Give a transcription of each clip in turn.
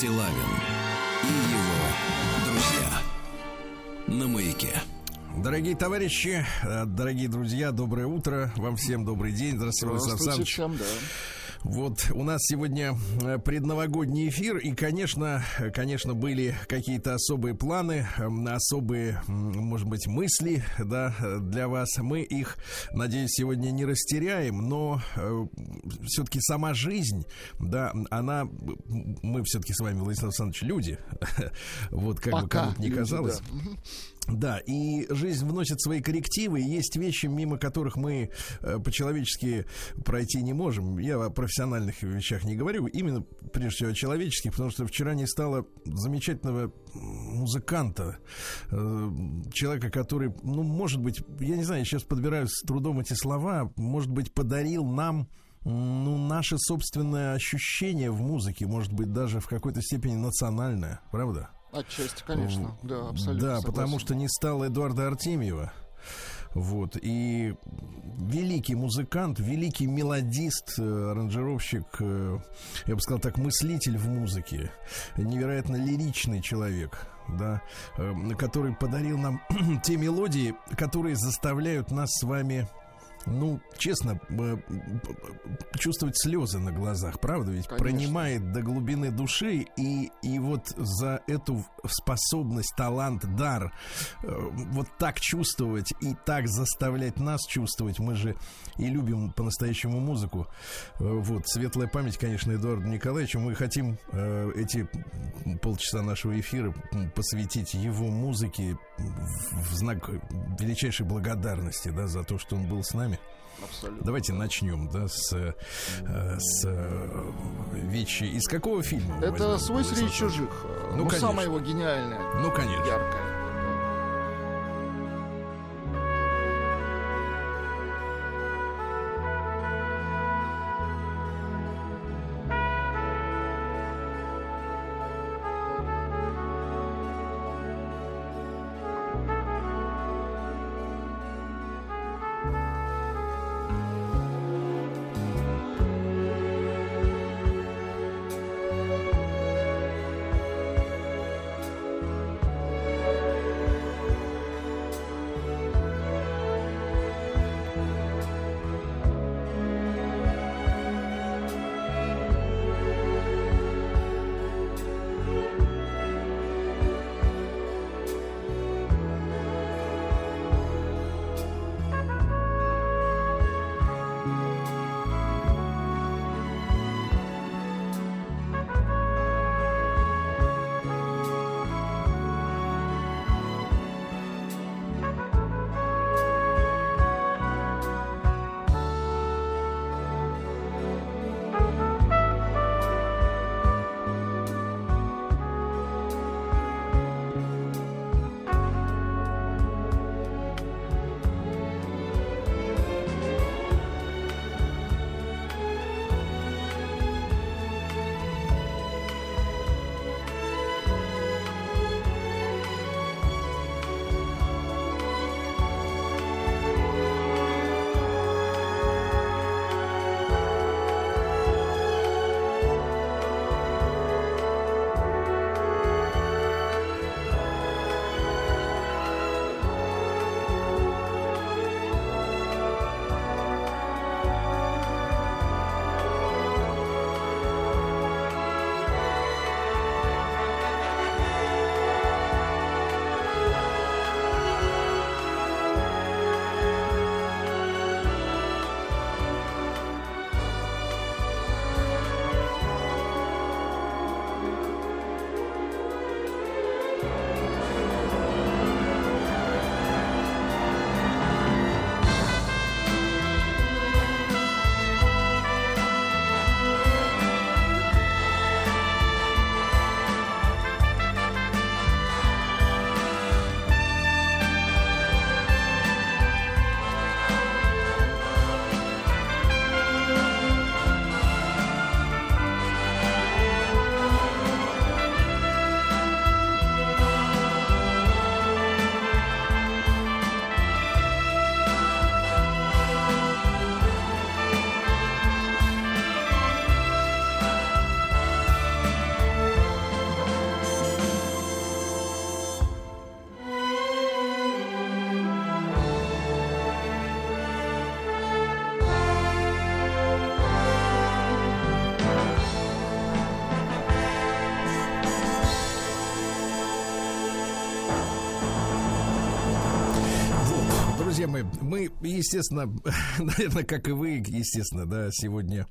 Стилавин и его друзья на маяке. Дорогие товарищи, э, дорогие друзья, доброе утро. Вам всем добрый день. Здравствуйте, Здравствуйте всем, да. Вот у нас сегодня э, предновогодний эфир, и, конечно, конечно, были какие-то особые планы, эм, особые, может быть, мысли, да, для вас. Мы их, надеюсь, сегодня не растеряем, но э, все-таки сама жизнь, да, она, мы все-таки с вами, Владислав Александрович, люди, вот как Пока бы кому-то не казалось. да. Да, и жизнь вносит свои коррективы, и есть вещи, мимо которых мы э, по-человечески пройти не можем. Я о профессиональных вещах не говорю, именно прежде всего о человеческих, потому что вчера не стало замечательного музыканта, э, человека, который, ну, может быть, я не знаю, я сейчас подбираю с трудом эти слова, может быть, подарил нам ну, наше собственное ощущение в музыке, может быть, даже в какой-то степени национальное, правда? Отчасти, конечно, да, абсолютно. Да, согласен. потому что не стало Эдуарда Артемьева. Вот. И великий музыкант, великий мелодист, э, аранжировщик, э, я бы сказал так, мыслитель в музыке, невероятно лиричный человек, да, э, который подарил нам те мелодии, которые заставляют нас с вами ну, честно, чувствовать слезы на глазах, правда? Ведь Конечно. пронимает до глубины души, и, и вот за эту способность, талант, дар, э, вот так чувствовать и так заставлять нас чувствовать, мы же и любим по-настоящему музыку. Э, вот, светлая память, конечно, Эдуарду Николаевичу. Мы хотим э, эти полчаса нашего эфира посвятить его музыке в знак величайшей благодарности, да, за то, что он был с нами? Абсолютно. Давайте начнем, да, с, э, с э, Вичи. Из какого фильма? Это «Свой среди чужих». Ну, ну самое его гениальное. Ну, конечно. Яркое. Друзья мои, мы, естественно, наверное, как и вы, естественно, да, сегодня,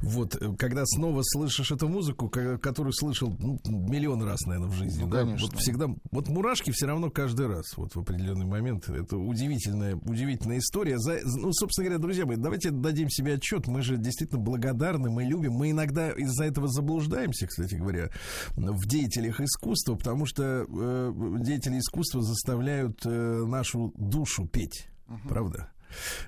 вот, когда снова слышишь эту музыку, которую слышал ну, миллион раз, наверное, в жизни, ну, да, конечно. вот всегда, вот мурашки все равно каждый раз, вот в определенный момент, это удивительная, удивительная история. За, ну, собственно говоря, друзья мои, давайте дадим себе отчет, мы же действительно благодарны, мы любим, мы иногда из-за этого заблуждаемся, кстати говоря, в деятелях искусства, потому что э, деятели искусства заставляют э, нашу душу петь, uh-huh. правда?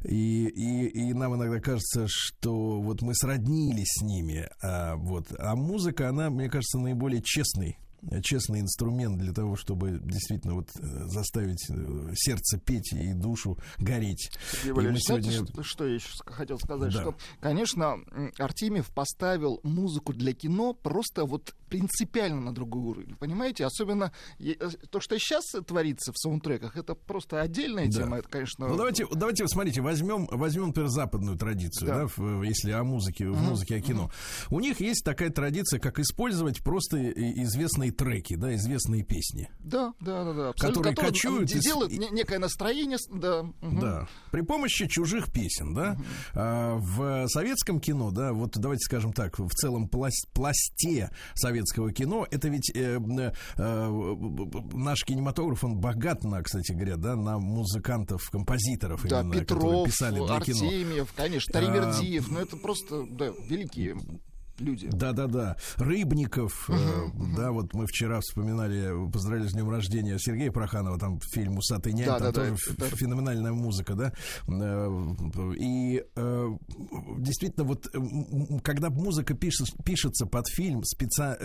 И, и, и нам иногда кажется, что вот мы сроднились с ними. А, вот. а музыка, она, мне кажется, наиболее честный честный инструмент для того, чтобы действительно вот э, заставить э, сердце петь и душу гореть. Сергей Валерьевич, сегодня... что, что я еще хотел сказать? Да. Что, конечно, Артемьев поставил музыку для кино просто вот принципиально на другой уровень, понимаете? Особенно э, то, что сейчас творится в саундтреках, это просто отдельная да. тема, это, конечно... Ну, давайте, давайте, смотрите, возьмем, возьмем, например, западную традицию, да. Да, если о музыке, в музыке, о кино. У них есть такая традиция, как использовать просто известные известные треки, да, известные песни. Да, да, да, да. Которые кочуют. Делают из... некое настроение, да. Угу. Да. При помощи чужих песен, да. Угу. А, в советском кино, да, вот давайте скажем так, в целом пласт, пласте советского кино, это ведь э, э, наш кинематограф, он богат на, кстати говоря, да, на музыкантов, композиторов, да, именно, Петров, которые писали для Артемьев, кино. конечно, Таримердиев, а, ну это просто, да, великие люди. Да-да-да. Рыбников, uh-huh, да, вот мы вчера вспоминали, поздравили с днем рождения Сергея Проханова, там фильм «Усатый нянь», да, там да, тоже да, феноменальная музыка, да. Э, и э, действительно, вот когда музыка пишется, пишется под фильм специ...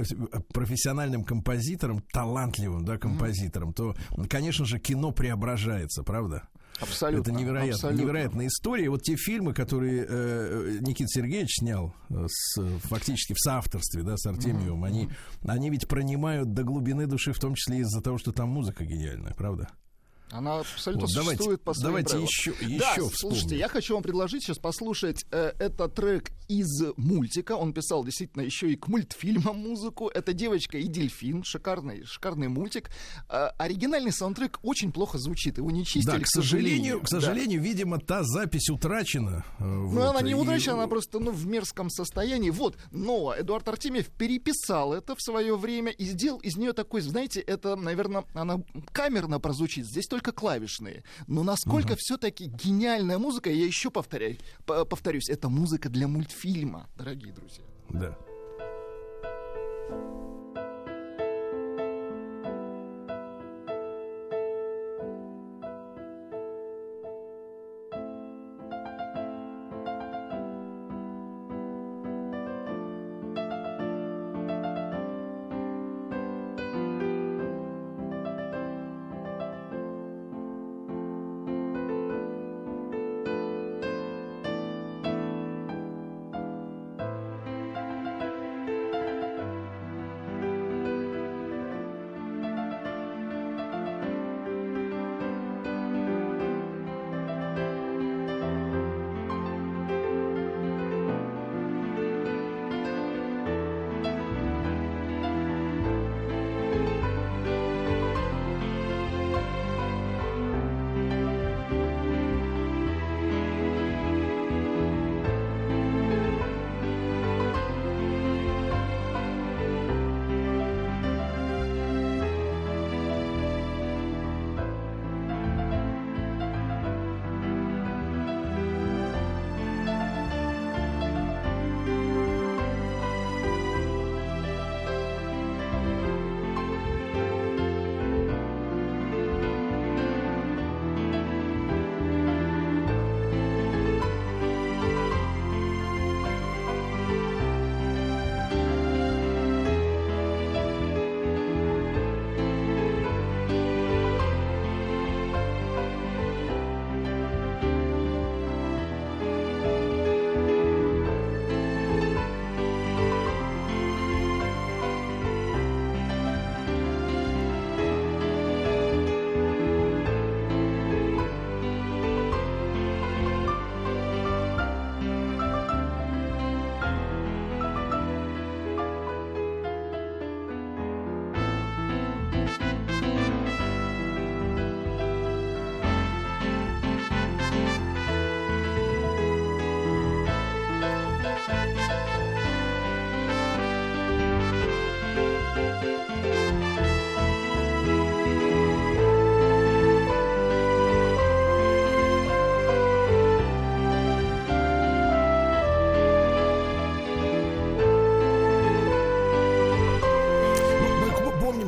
Профессиональным композитором, талантливым, да, композитором, uh-huh. то, конечно же, кино преображается, правда? Абсолютно. Это невероятно, абсолютно. невероятная история. Вот те фильмы, которые э, Никита Сергеевич снял э, с, фактически в соавторстве да, с Артемиевым, mm-hmm. они, они ведь пронимают до глубины души, в том числе из-за того, что там музыка гениальная, правда? Она абсолютно вот, существует давайте, по своим Давайте правилам. еще, еще да, вспомним. слушайте, я хочу вам предложить сейчас послушать э, этот трек из мультика. Он писал действительно еще и к мультфильмам музыку. Это «Девочка и дельфин». Шикарный, шикарный мультик. Э, оригинальный саундтрек очень плохо звучит. Его не чистили, да, к сожалению. К сожалению, да. видимо, та запись утрачена. Э, ну, вот, она не утрачена, и... она просто ну, в мерзком состоянии. Вот, но Эдуард Артемьев переписал это в свое время и сделал из нее такой, знаете, это, наверное, она камерно прозвучит. Здесь только клавишные. Но насколько угу. все-таки гениальная музыка, я еще повторяю, повторюсь, это музыка для мультфильма, дорогие друзья. Да.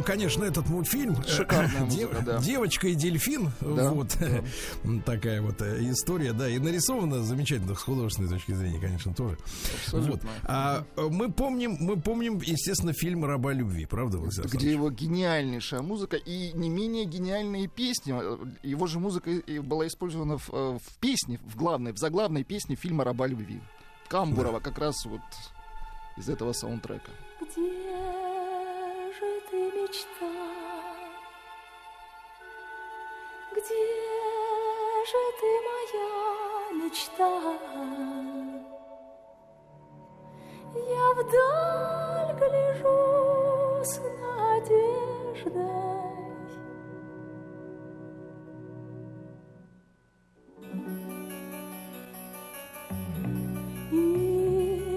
Конечно, этот мультфильм. Шикарная музыка, да. Девочка и дельфин. Да, вот да. такая вот э, история, да. И нарисована замечательно с художественной точки зрения, конечно, тоже. Абсолютно. Вот. А э, мы помним, мы помним, естественно, фильм Раба любви, правда, Владимир Где его гениальнейшая музыка и не менее гениальные песни. Его же музыка была использована в, э, в песне, в главной, в заглавной песне фильма Раба любви. Камбурова да. как раз вот из этого саундтрека. Где мечта. Где же ты, моя мечта? Я вдаль гляжу с надеждой.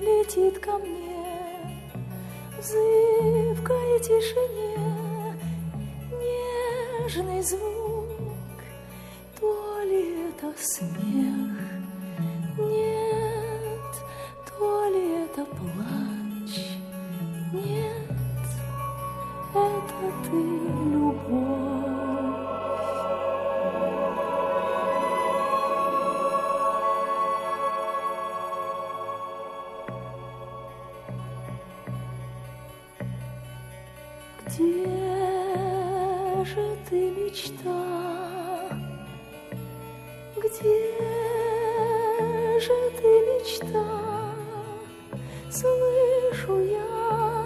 Летит ко мне в зыбкой тишине нежный звук, то ли это смех, нет, то ли это плач, нет, это ты, любовь. Мечта? Где же ты, мечта? Слышу я,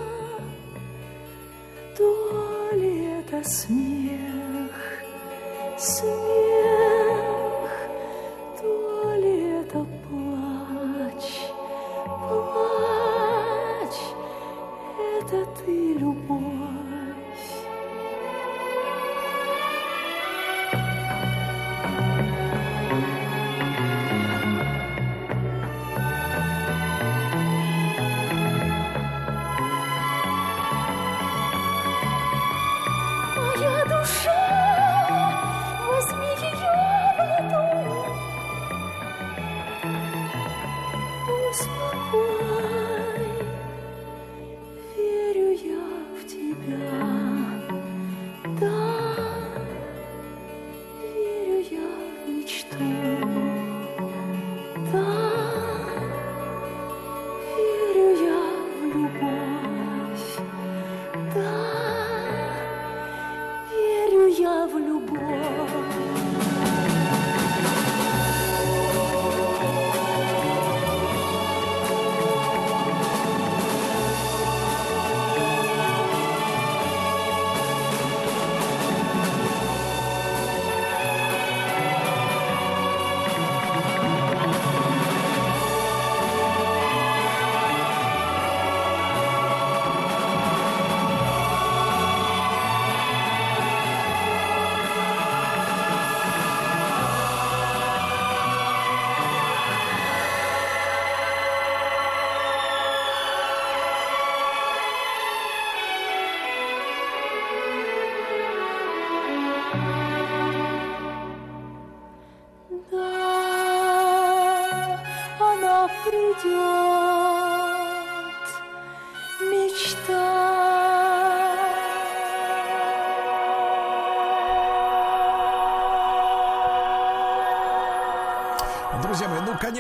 то ли это смех, смех.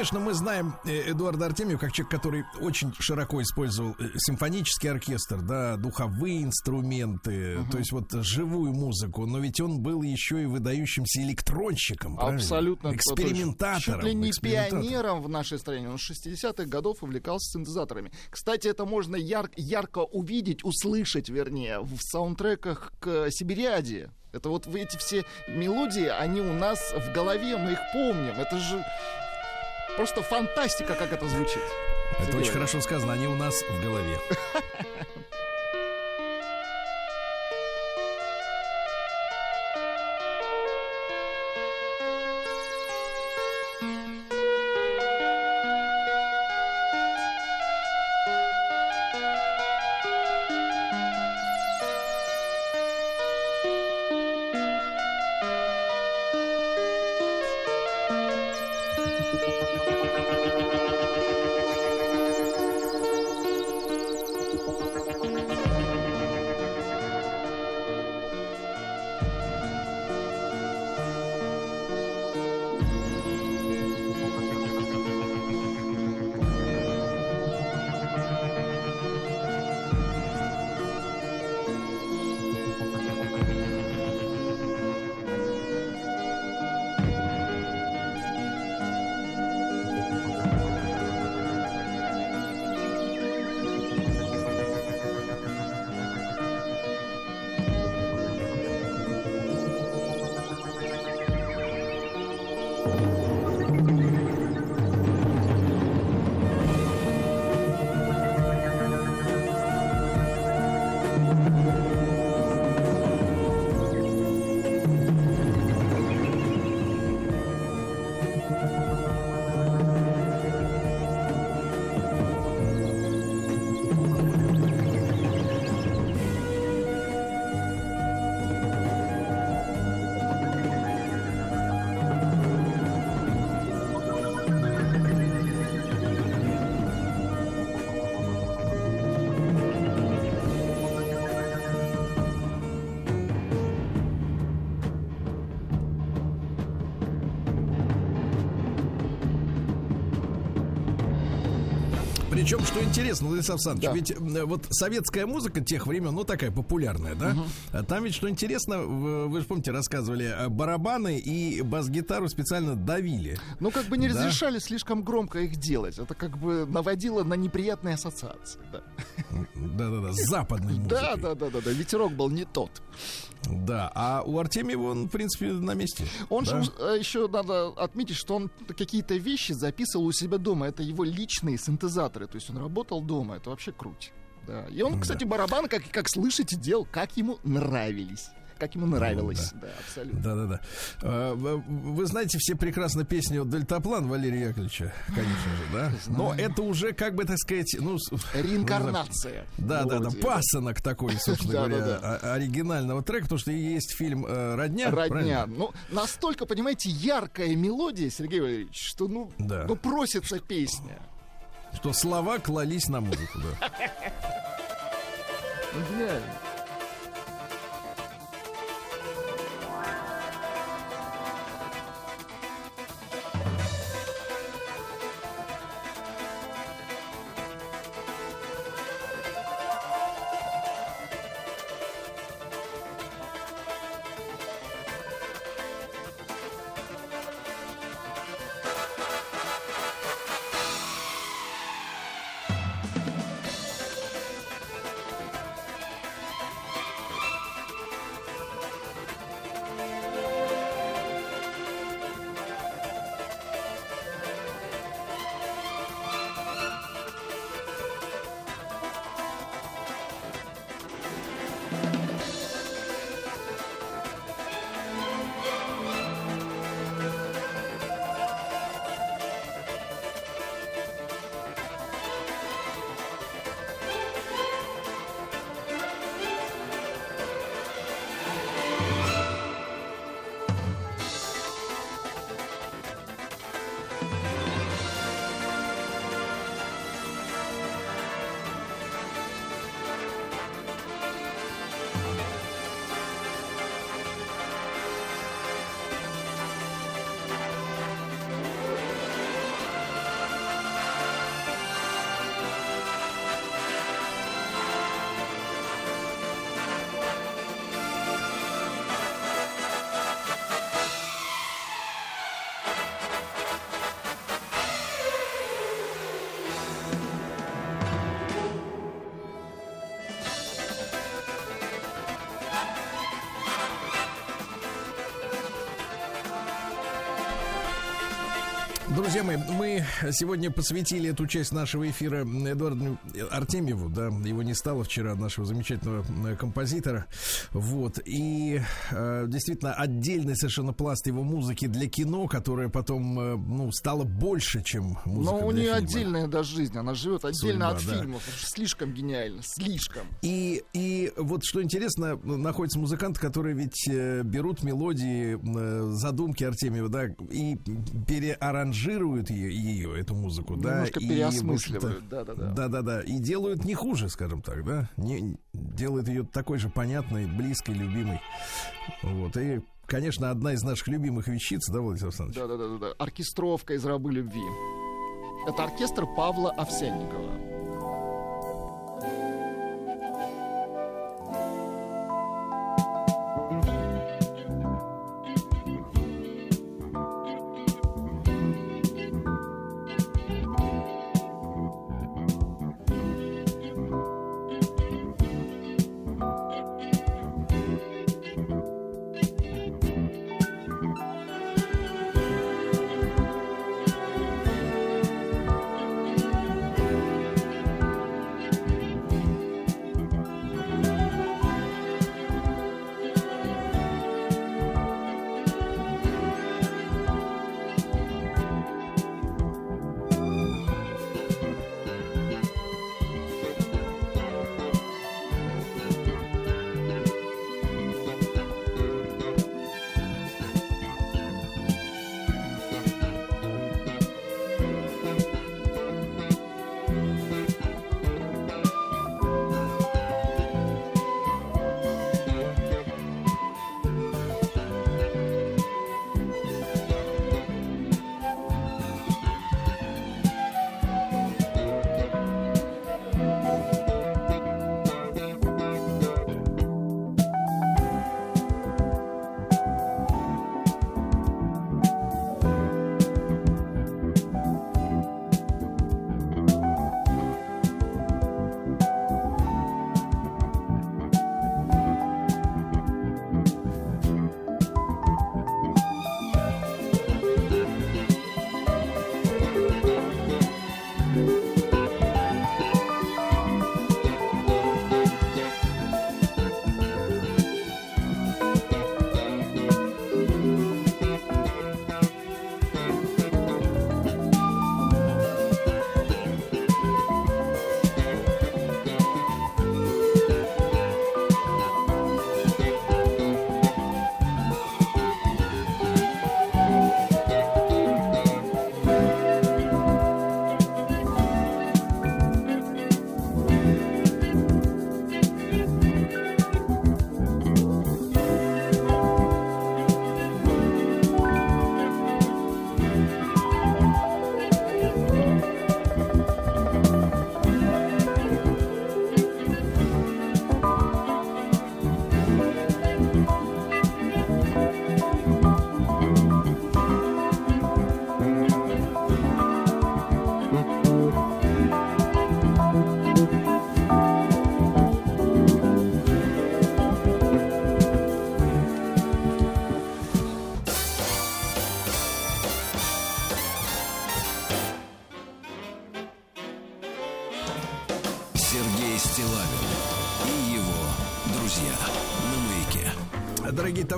Конечно, мы знаем э, Эдуарда Артемьева как человек, который очень широко использовал э, симфонический оркестр, да, духовые инструменты, угу. то есть вот живую музыку, но ведь он был еще и выдающимся электронщиком, Абсолютно. Правильно? Экспериментатором. Чуть ли не пионером в нашей стране. Он с 60-х годов увлекался синтезаторами. Кстати, это можно яр- ярко увидеть, услышать, вернее, в саундтреках к Сибириаде. Это вот эти все мелодии, они у нас в голове, мы их помним. Это же Просто фантастика, как это звучит. Это очень хорошо сказано, они у нас в голове. Причем, что интересно, Владислав Александрович, да. ведь вот советская музыка тех времен, ну, такая популярная, да? Угу. Там ведь, что интересно, вы же помните, рассказывали, э, барабаны и бас-гитару специально давили. Ну, как бы не да? разрешали слишком громко их делать. Это как бы наводило на неприятные ассоциации, да. Да-да-да, западной музыкой. Да-да-да, ветерок был не тот. Да, а у Артемьева он, в принципе, на месте. Он да? же э, еще надо отметить, что он какие-то вещи записывал у себя дома. Это его личные синтезаторы. То есть он работал дома. Это вообще круть. Да. И он, кстати, да. барабаны, как, как слышите, делал, как ему нравились как ему нравилось. Ну, да. да, абсолютно. Да, да, да. А, вы знаете все прекрасно песню «Дельтаплан» Валерия Яковлевича, конечно же, да? Но это уже, как бы, так сказать, ну... Реинкарнация. Да, да, да, пасынок такой, собственно говоря, оригинального трека, потому что есть фильм э, «Родня». «Родня». Ну, настолько, понимаете, яркая мелодия, Сергей Валерьевич, что, ну, ну просится песня. Что слова клались на музыку, да. Гениально. Мои, мы сегодня посвятили эту часть нашего эфира Эдуарду Артемьеву, да, его не стало вчера, нашего замечательного э, композитора, вот, и э, действительно отдельный совершенно пласт его музыки для кино, которая потом, э, ну, стала больше, чем музыка Но у нее отдельная даже жизнь, она живет отдельно Судьба, от да. фильмов, слишком гениально, слишком. И, и вот что интересно, находятся музыканты, которые ведь э, берут мелодии, э, задумки Артемьева, да, и переаранжируют аранжируют ее, ее эту музыку, Немножко да, переосмысливают, да, да, да. Да, да, да. И делают не хуже, скажем так, да. Не, делают ее такой же понятной, близкой, любимой. Вот. И, конечно, одна из наших любимых вещиц, да, Владимир Александрович? Да, да, да, да. Оркестровка из рабы любви. Это оркестр Павла Овсянникова.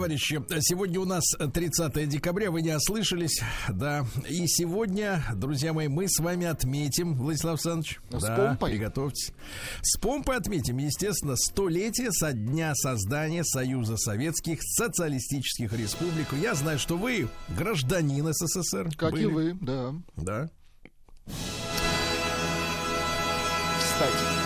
Товарищи, сегодня у нас 30 декабря, вы не ослышались, да. И сегодня, друзья мои, мы с вами отметим, Владислав Александрович. С да, помпой. Приготовьтесь. С помпой отметим, естественно, столетие со дня создания Союза Советских Социалистических Республик. Я знаю, что вы гражданин СССР. Как были. и вы, да. Да. Кстати.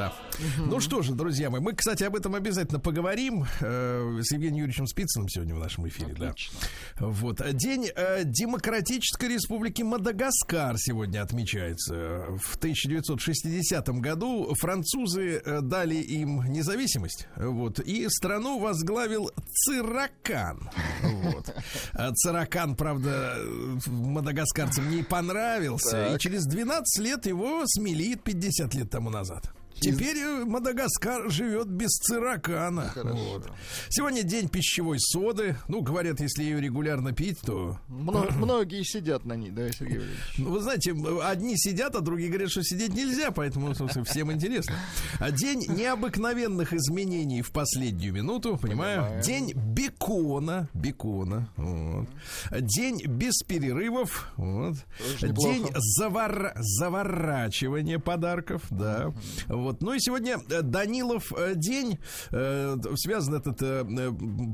Да. Ну что же, друзья мои, мы, кстати, об этом обязательно поговорим э, с Евгением Юрьевичем Спицыным сегодня в нашем эфире, Отлично. да. Вот. День э, Демократической Республики Мадагаскар сегодня отмечается. В 1960 году французы э, дали им независимость, вот, и страну возглавил Циракан. Вот. А Циракан, правда, э, мадагаскарцам не понравился, и Так. через 12 лет его смели 50 лет тому назад. Теперь э, Мадагаскар живет без циракана. Вот. Сегодня день пищевой соды. Ну, говорят, если ее регулярно пить, то... Мно- многие сидят на ней, да, Сергей Валерьевич? Ну, Вы знаете, одни сидят, а другие говорят, что сидеть нельзя, поэтому собственно, всем интересно. А День необыкновенных изменений в последнюю минуту, понимаю. Понимаем. День бекона, бекона. вот. День без перерывов. Вот. День завор- заворачивания подарков, да. Вот. Ну и сегодня э, Данилов э, день. Э, Связан этот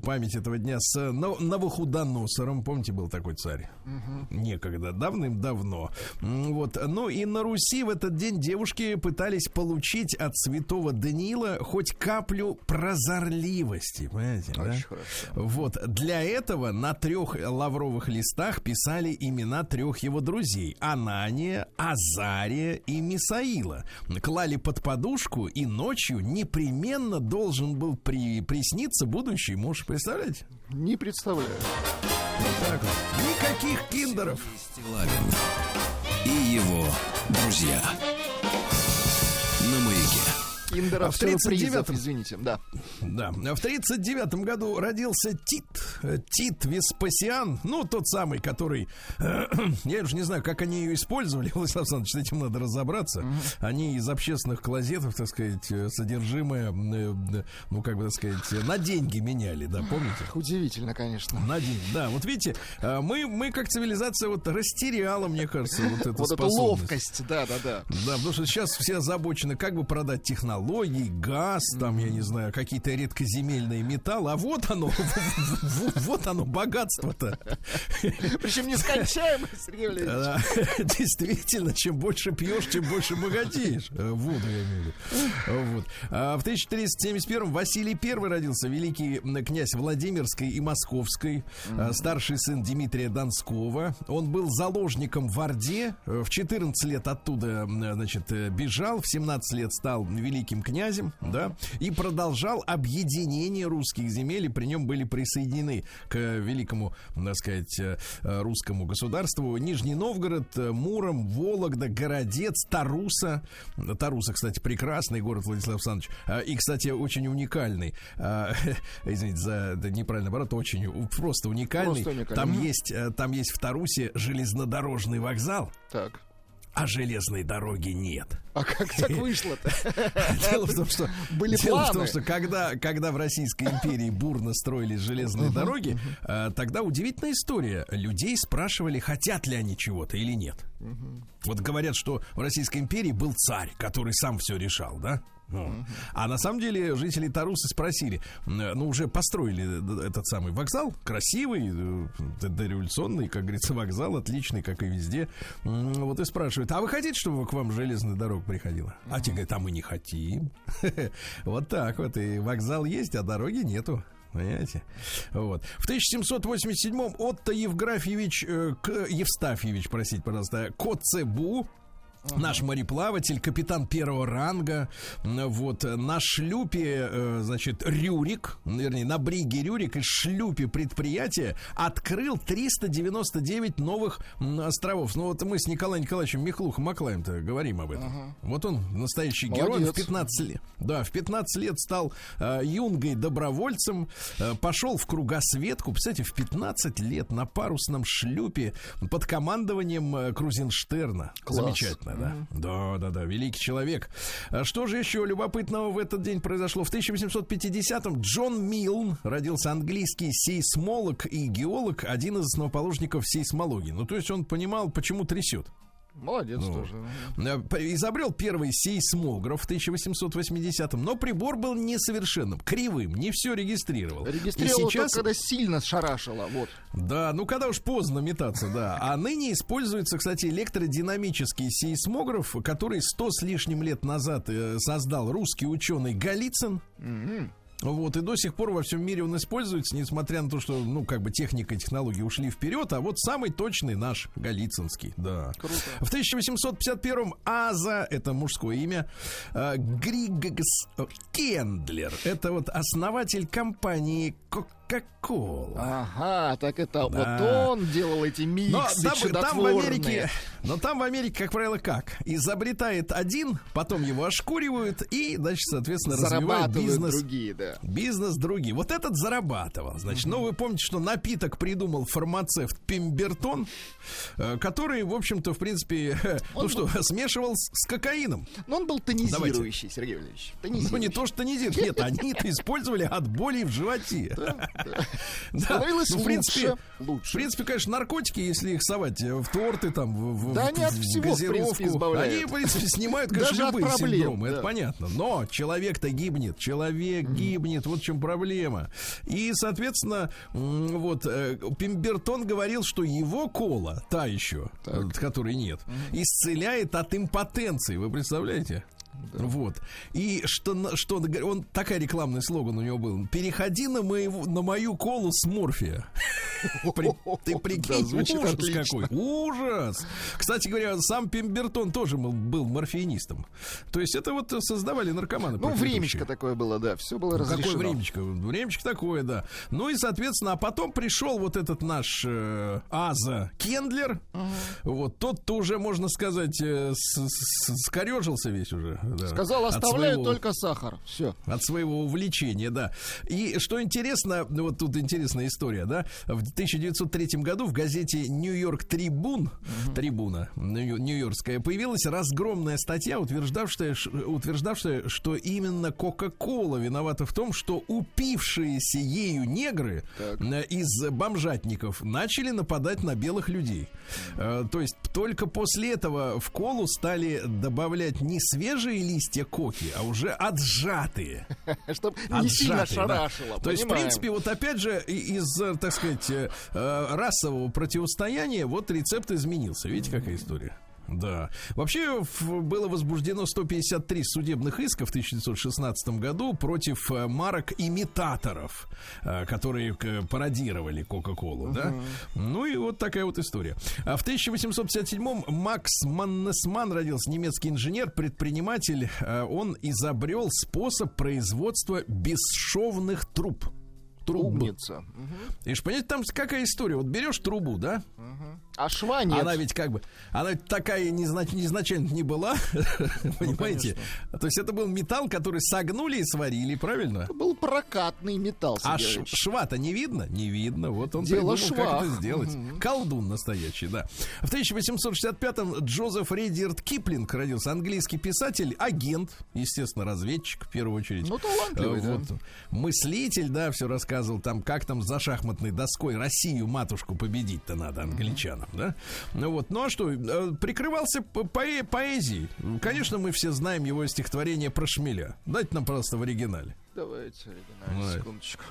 память этого дня с Навуходоносором. Помните, был такой царь? Некогда, давным-давно. Вот. Ну и на Руси в этот день девушки пытались получить от святого Даниила хоть каплю прозорливости. Понимаете, да? Очень хорошо. Вот. Для этого на трех лавровых листах писали имена трех его друзей. Анания, Азария и Мисаила. Клали под подушку, и ночью непременно должен был при, присниться будущий муж. Представляете? Не представляю. Вот так вот. Никаких киндеров. И его друзья Индера А в сюрпризов, 39-м? извините, да. Да. В 39 году родился Тит. Э, Тит Веспасиан. Ну, тот самый, который... я уже не знаю, как они ее использовали. Владислав Александрович, с этим надо разобраться. Они из общественных клозетов, так сказать, э, содержимое, э, э, ну, как бы, так сказать, на деньги меняли, да, помните? Удивительно, конечно. На деньги, да. Вот видите, э, мы, мы как цивилизация вот растеряла, мне кажется, вот эту Вот эту ловкость, да-да-да. Да, потому что сейчас все озабочены, как бы продать технологии, газ, там, я не знаю, какие-то редкоземельные металлы. А вот оно, вот оно, богатство-то. Причем нескончаемый, Сергей Валерьевич. Действительно, чем больше пьешь, тем больше богатеешь. Воду я имею в виду. Вот. А в 1371 Василий I родился, великий князь Владимирской и Московской, а, старший сын Дмитрия Донского. Он был заложником в Орде, э, в 14 лет оттуда, значит, э, бежал, в 17 лет стал великим князем, да, и продолжал объединение русских земель, и при нем были присоединены к великому, так сказать, э, э, русскому государству Нижний Новгород, э, Муром, Вологда, Городец, Таруса. Таруса, кстати, прекрасный город, Владислав Александрович. А, И, кстати, очень уникальный. Извините за неправильный оборот, очень просто уникальный. Просто уникальный. Там есть, э, там есть в Тарусе железнодорожный вокзал, Так. А железной дороги нет. А как так вышло-то? Дело в том, что, Были дело в том, планы. что когда, когда в Российской империи бурно строились железные дороги, э, тогда удивительная история. Людей спрашивали, хотят ли они чего-то или нет. Вот говорят, что в Российской империи был царь, который сам все решал, да? Ну. А на самом деле жители Тарусы спросили, ну уже построили д- этот самый вокзал, красивый, э, дореволюционный, как говорится, вокзал, отличный, как и везде. Вот и спрашивают, а вы хотите, чтобы к вам железная дорога приходила? А те говорят, а мы не хотим. Вот так вот, и вокзал есть, а дороги нету. Понимаете? Вот. В 1787-м Отто Евграфьевич, э, Евстафьевич, простите, пожалуйста, Коцебу, Наш мореплаватель, капитан первого ранга, вот, на шлюпе, э, значит, Рюрик, вернее, на бриге Рюрик из шлюпе предприятия открыл 399 новых островов. Ну вот мы с Николаем Николаевичем Михлухом Маклаем-то говорим об этом. Ага. Вот он настоящий Молодец. герой. В 15 лет, да, в 15 лет стал э, юнгой добровольцем, э, пошел в кругосветку, кстати, в 15 лет на парусном шлюпе под командованием э, Крузенштерна. Класс. Замечательно да? Да, да, да, великий человек. А что же еще любопытного в этот день произошло? В 1850-м Джон Милн родился английский сейсмолог и геолог, один из основоположников сейсмологии. Ну, то есть он понимал, почему трясет. Молодец ну, тоже. Э, изобрел первый сейсмограф в 1880-м, но прибор был несовершенным, кривым, не все регистрировал. Регистрировал сейчас... когда сильно шарашило, вот. Да, ну когда уж поздно метаться, да. А ныне используется, кстати, электродинамический сейсмограф, который сто с лишним лет назад э, создал русский ученый Голицын. Mm-hmm. Вот, и до сих пор во всем мире он используется, несмотря на то, что, ну, как бы техника и технологии ушли вперед, а вот самый точный наш Голицынский, да. Круто. В 1851-м Аза, это мужское имя, э, Григс Кендлер, это вот основатель компании Кока-Кола. Ага, так это да. вот он делал эти миксы но там, там в Америке, Но там в Америке, как правило, как? Изобретает один, потом его ошкуривают и, значит, соответственно, развивают бизнес. другие, да. Бизнес другие. Вот этот зарабатывал. Значит, угу. ну вы помните, что напиток придумал фармацевт Пимбертон, э, который, в общем-то, в принципе, он ну был... что, смешивал с, с кокаином. Но он был тонизирующий, Давайте. Сергей Валерьевич. Тонизирующий. Ну не то, что тонизирующий. Нет, они это использовали от боли в животе. Становилось ну, в принципе, лучше. В принципе, конечно, наркотики, если их совать в торты, там, в, да, они от всего, газировку, они, в принципе, снимают, конечно, любые синдромы, это понятно. Но человек-то гибнет, человек гибнет, вот в чем проблема. И, соответственно, вот э, Пимбертон говорил, что его кола, та еще, которой нет, исцеляет от импотенции. Вы представляете? Да. Вот. И что, что он такая рекламный слоган у него был. Переходи на, моего, на мою колу с морфия. Ты прикинь, ужас какой. Ужас. Кстати говоря, сам Пембертон тоже был морфинистом. То есть это вот создавали наркоманы. Ну, времечко такое было, да. Все было разрешено. Какое времечко? Времечко такое, да. Ну и, соответственно, а потом пришел вот этот наш э, Аза Кендлер. Вот тот-то уже, можно сказать, э, скорежился весь уже. Да. Сказал, оставляю своего, только сахар. Все. От своего увлечения, да. И что интересно, вот тут интересная история, да. В 1903 году в газете Нью-Йорк Трибун, угу. Трибуна Нью-Йоркская, появилась разгромная статья, утверждавшая, утверждавшая, что именно Кока-Кола виновата в том, что упившиеся ею негры так. Э, из бомжатников начали нападать на белых людей. Угу. То есть только после этого в колу стали добавлять не свежие свежие листья коки, а уже отжатые. Чтобы не сильно шарашило. То есть, в принципе, вот опять же, из, так сказать, э, расового противостояния вот рецепт изменился. Видите, какая история? Да. Вообще было возбуждено 153 судебных исков в 1916 году против э, марок имитаторов, э, которые пародировали Кока-Колу, uh-huh. да? Ну и вот такая вот история. А в 1857-м Макс Маннесман родился, немецкий инженер, предприниматель. Э, он изобрел способ производства бесшовных труб труб. Умница. И ж, понимаете, там какая история? Вот берешь трубу, да? Угу. А шва нет. Она ведь как бы, она такая незнач, незначительно не была, ну, понимаете? То есть это был металл, который согнули и сварили, правильно? Это был прокатный металл. А шва-то не видно? Не видно. Вот он Дело придумал, шва. как это сделать. Угу. Колдун настоящий, да. В 1865-м Джозеф Редиард Киплинг родился. Английский писатель, агент, естественно, разведчик в первую очередь. Ну, талантливый, вот. да. Мыслитель, да, все рассказывает рассказывал там, как там за шахматной доской Россию матушку победить-то надо англичанам, да? Ну вот, ну а что, э, прикрывался по поэзией. Конечно, мы все знаем его стихотворение про шмеля. Дайте нам просто в оригинале. Давайте оригинал, Давай. секундочку.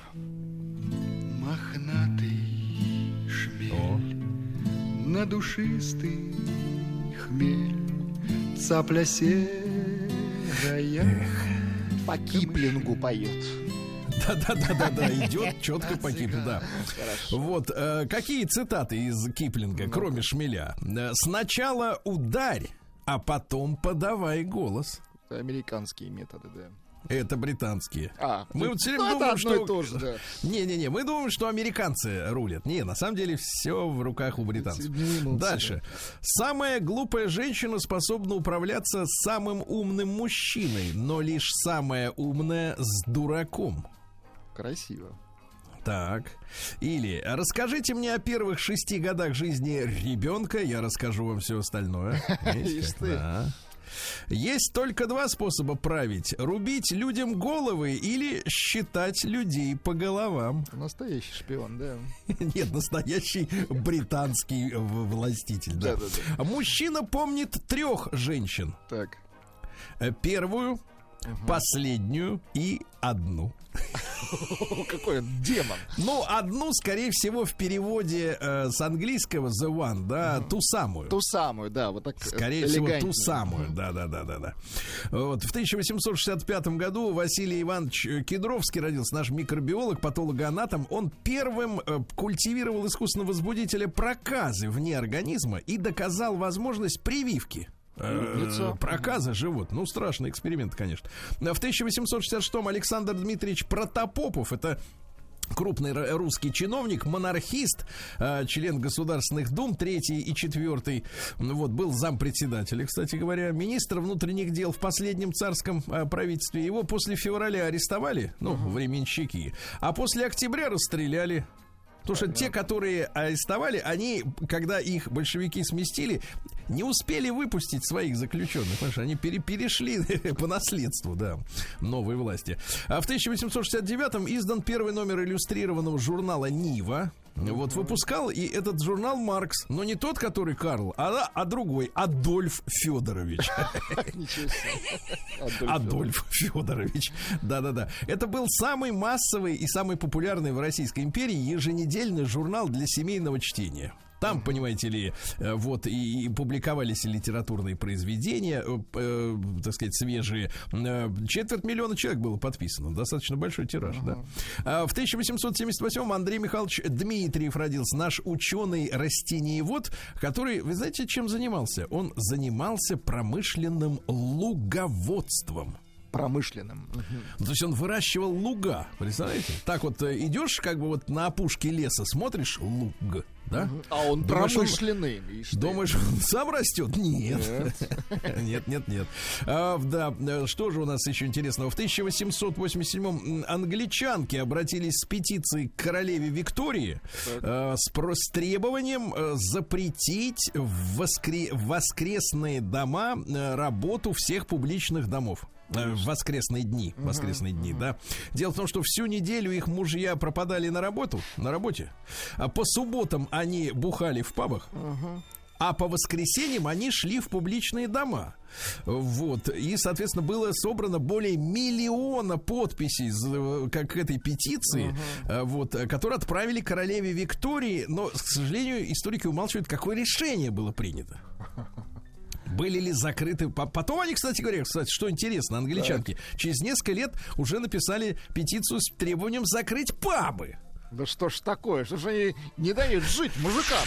Мохнатый шмель, О. на душистый хмель, цапля серая. Эх, по Киплингу поет. Да-да-да-да-да, идет четко по Киплингу, да. Вот, э, какие цитаты из Киплинга, кроме шмеля? Э, Сначала ударь, а потом подавай голос. Американские методы, да. Это британские. А, мы вот все время ну, думаем, что... Не-не-не, мы думаем, что американцы рулят. Не, на самом деле все в руках у британцев. Дальше. Самая глупая женщина способна управляться самым умным мужчиной, но лишь самая умная с дураком. Красиво. Так. Или расскажите мне о первых шести годах жизни ребенка, я расскажу вам все остальное. Есть только два способа править. Рубить людям головы или считать людей по головам. Настоящий шпион, да. Нет, настоящий британский властитель. Да. Да, да, да. Мужчина помнит трех женщин. Так. Первую, угу. последнюю и одну. Какой он демон. Ну, одну, скорее всего, в переводе э, с английского The One, да, ту самую. Ту самую, да, вот так. Скорее всего, ту самую, да, да, да, да, да. Вот в 1865 году Василий Иванович Кедровский родился, наш микробиолог, патологоанатом. Он первым э, культивировал искусственного возбудителя проказы вне организма и доказал возможность прививки. Э, проказа живут. Ну, страшный эксперимент, конечно. В 1866-м Александр Дмитриевич Протопопов, это крупный русский чиновник, монархист, э, член государственных дум, третий и четвертый, вот, был зампредседателя, кстати говоря, министр внутренних дел в последнем царском э, правительстве. Его после февраля арестовали, ну, uh-huh. временщики, а после октября расстреляли. Потому что те, которые арестовали, они, когда их большевики сместили, не успели выпустить своих заключенных. Понимаешь, они пере перешли по наследству, да, новой власти. А в 1869-м издан первый номер иллюстрированного журнала «Нива». Вот выпускал и этот журнал Маркс, но не тот, который Карл, а, а другой, Адольф Федорович. Адольф Федорович. Да-да-да. Это был самый массовый и самый популярный в Российской империи еженедельный журнал для семейного чтения. Там, понимаете ли, э, вот и, и публиковались литературные произведения, э, э, так сказать, свежие. Э, четверть миллиона человек было подписано. Достаточно большой тираж, uh-huh. да. А в 1878-м Андрей Михайлович Дмитриев родился. Наш ученый-растениевод, который, вы знаете, чем занимался? Он занимался промышленным луговодством промышленным. Угу. То есть он выращивал луга, представляете? Так вот идешь как бы вот на опушке леса, смотришь луг, да? А он думаешь, промышленный. Он, думаешь, он сам растет? Нет. Нет, нет, нет. А, да, что же у нас еще интересного? В 1887-м англичанки обратились с петицией к королеве Виктории а, с, с требованием а, запретить в воскре воскресные дома а, работу всех публичных домов. Э, в воскресные дни, воскресные uh-huh, дни, uh-huh. да. Дело в том, что всю неделю их мужья пропадали на работу, на работе, а по субботам они бухали в пабах, uh-huh. а по воскресеньям они шли в публичные дома. Вот. И, соответственно, было собрано более миллиона подписей как к этой петиции, uh-huh. вот, которые отправили королеве Виктории. Но, к сожалению, историки умалчивают, какое решение было принято. Были ли закрыты... Потом они, кстати говоря, кстати, что интересно, англичанки, так. через несколько лет уже написали петицию с требованием закрыть пабы. Да что ж такое? Что же они не дают жить мужикам?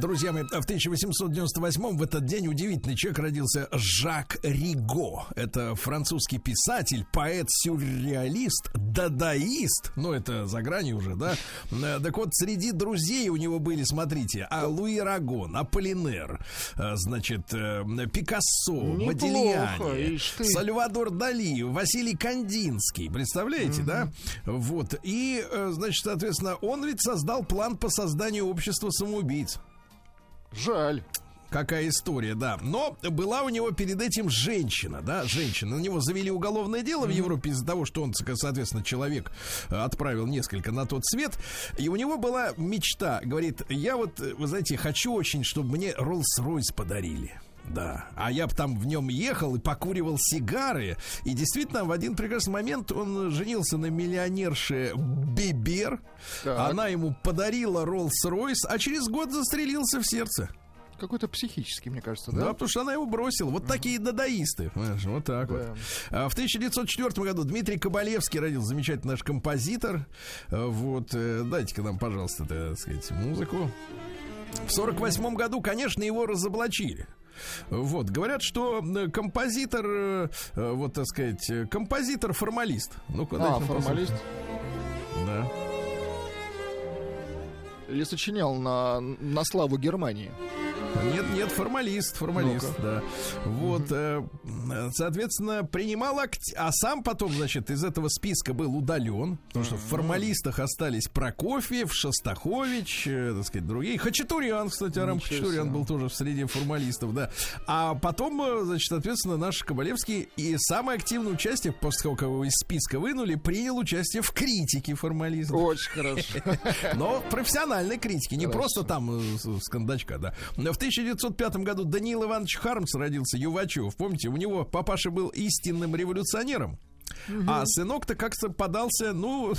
Друзья мои, в 1898 в этот день удивительный человек родился Жак Риго. Это французский писатель, поэт, сюрреалист, дадаист. Ну, это за гранью уже, да? Э, так вот, среди друзей у него были, смотрите, а Луи Рагон, Аполлинер, э, значит, э, Пикассо, Модильяни, Сальвадор Дали, Василий Кандинский. Представляете, mm-hmm. да? Вот. И, значит, соответственно, он ведь создал план по созданию общества самоубийц. Жаль. Какая история, да. Но была у него перед этим женщина, да, женщина. На него завели уголовное дело в Европе из-за того, что он, соответственно, человек э, отправил несколько на тот свет. И у него была мечта. Говорит, я вот, э, вы знаете, хочу очень, чтобы мне Роллс-Ройс подарили. Да. А я бы там в нем ехал и покуривал сигары. И действительно, в один прекрасный момент он женился на миллионерше Бибер. Так. Она ему подарила Роллс-Ройс, а через год застрелился в сердце. Какой-то психический, мне кажется, да? Да, потому что она его бросила. Вот такие дадаисты. Вот так да. вот. А в 1904 году Дмитрий Кабалевский родился, замечательный наш композитор. Вот, э, дайте-ка нам, пожалуйста, так сказать, музыку. В 48 году, конечно, его разоблачили. Вот, говорят, что композитор, вот, так сказать, композитор-формалист. Ну-ка, а, формалист? Да. Или сочинял на, на славу Германии? Нет, нет, формалист, формалист, ну да. Вот, э, соответственно, принимал акт... А сам потом, значит, из этого списка был удален, потому что в формалистах остались Прокофьев, Шостахович, э, так сказать, другие. Хачатурян, кстати, Арам Хачатурян был тоже в среде формалистов, да. А потом, э, значит, соответственно, наш Кабалевский и самое активное участие, после того, как его из списка вынули, принял участие в критике формалистов. Очень хорошо. Но профессиональной критике, не просто там с кондачка, да. В 1905 году Даниил Иванович Хармс родился, Ювачев. Помните, у него папаша был истинным революционером. Угу. А сынок-то как-то подался, ну,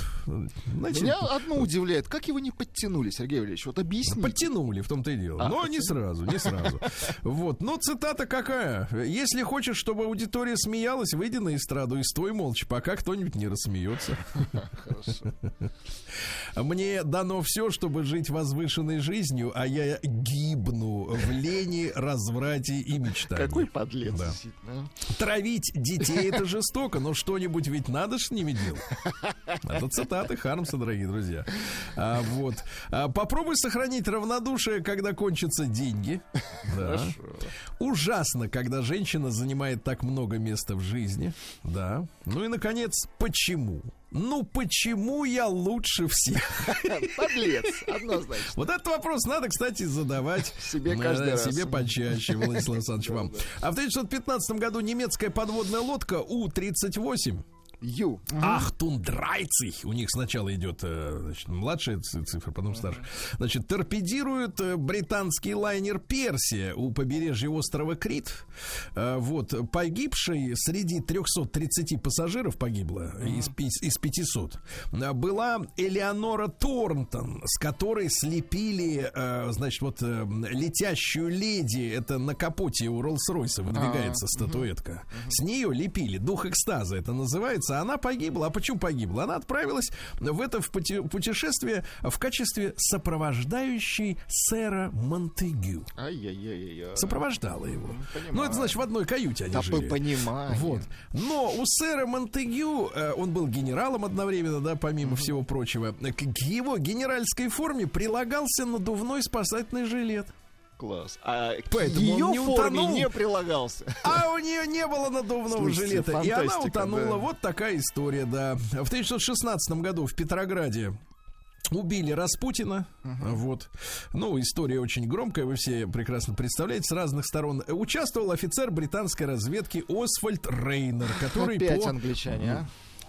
значит... Меня одно удивляет, как его не подтянули, Сергей Валерьевич, вот объясни. Подтянули, в том-то и дело. А, но не сразу, не сразу. Вот, но цитата какая? Если хочешь, чтобы аудитория смеялась, выйди на эстраду и стой молча, пока кто-нибудь не рассмеется. Хорошо. Мне дано все, чтобы жить возвышенной жизнью, а я гибну в лени, разврате и мечтании. Какой подлец, да. Травить детей это жестоко, но что-нибудь ведь надо с ними делать. Это цитаты Хармса, дорогие друзья. А, вот. А, попробуй сохранить равнодушие, когда кончатся деньги. Да. Ужасно, когда женщина занимает так много места в жизни. Да. Ну и, наконец, почему? Ну почему я лучше всех? Подлец, однозначно. Вот этот вопрос надо, кстати, задавать себе каждый раз. Себе почаще, Владислав Александрович, вам. А в 1915 году немецкая подводная лодка У-38 Ю. Ахтундрайцих. У них сначала идет э, значит, младшая цифра, потом старшая. Значит, торпедирует э, британский лайнер Персия у побережья острова Крит. Э, вот, погибший среди 330 пассажиров погибло из, из 500 была Элеонора Торнтон, с которой слепили, значит, вот летящую леди. Это на капоте у Роллс-Ройса выдвигается А-а-а. статуэтка. С нее лепили. Дух экстаза это называется отправиться. Она погибла. А почему погибла? Она отправилась в это в путешествие в качестве сопровождающей сэра Монтегю. Ай-яй-яй-яй. Сопровождала его. Понимаю. Ну, это значит, в одной каюте они да жили. понимаю. Вот. Но у сэра Монтегю, э, он был генералом одновременно, да, помимо mm-hmm. всего прочего, к его генеральской форме прилагался надувной спасательный жилет. Класс. А Поэтому ее не утонул, не прилагался. А у нее не было надувного Слушайте, жилета. И она утонула. Да. Вот такая история, да. В 1916 году в Петрограде Убили Распутина, uh-huh. вот. Ну, история очень громкая, вы все прекрасно представляете, с разных сторон. Участвовал офицер британской разведки Освальд Рейнер, который Опять по... англичане, а?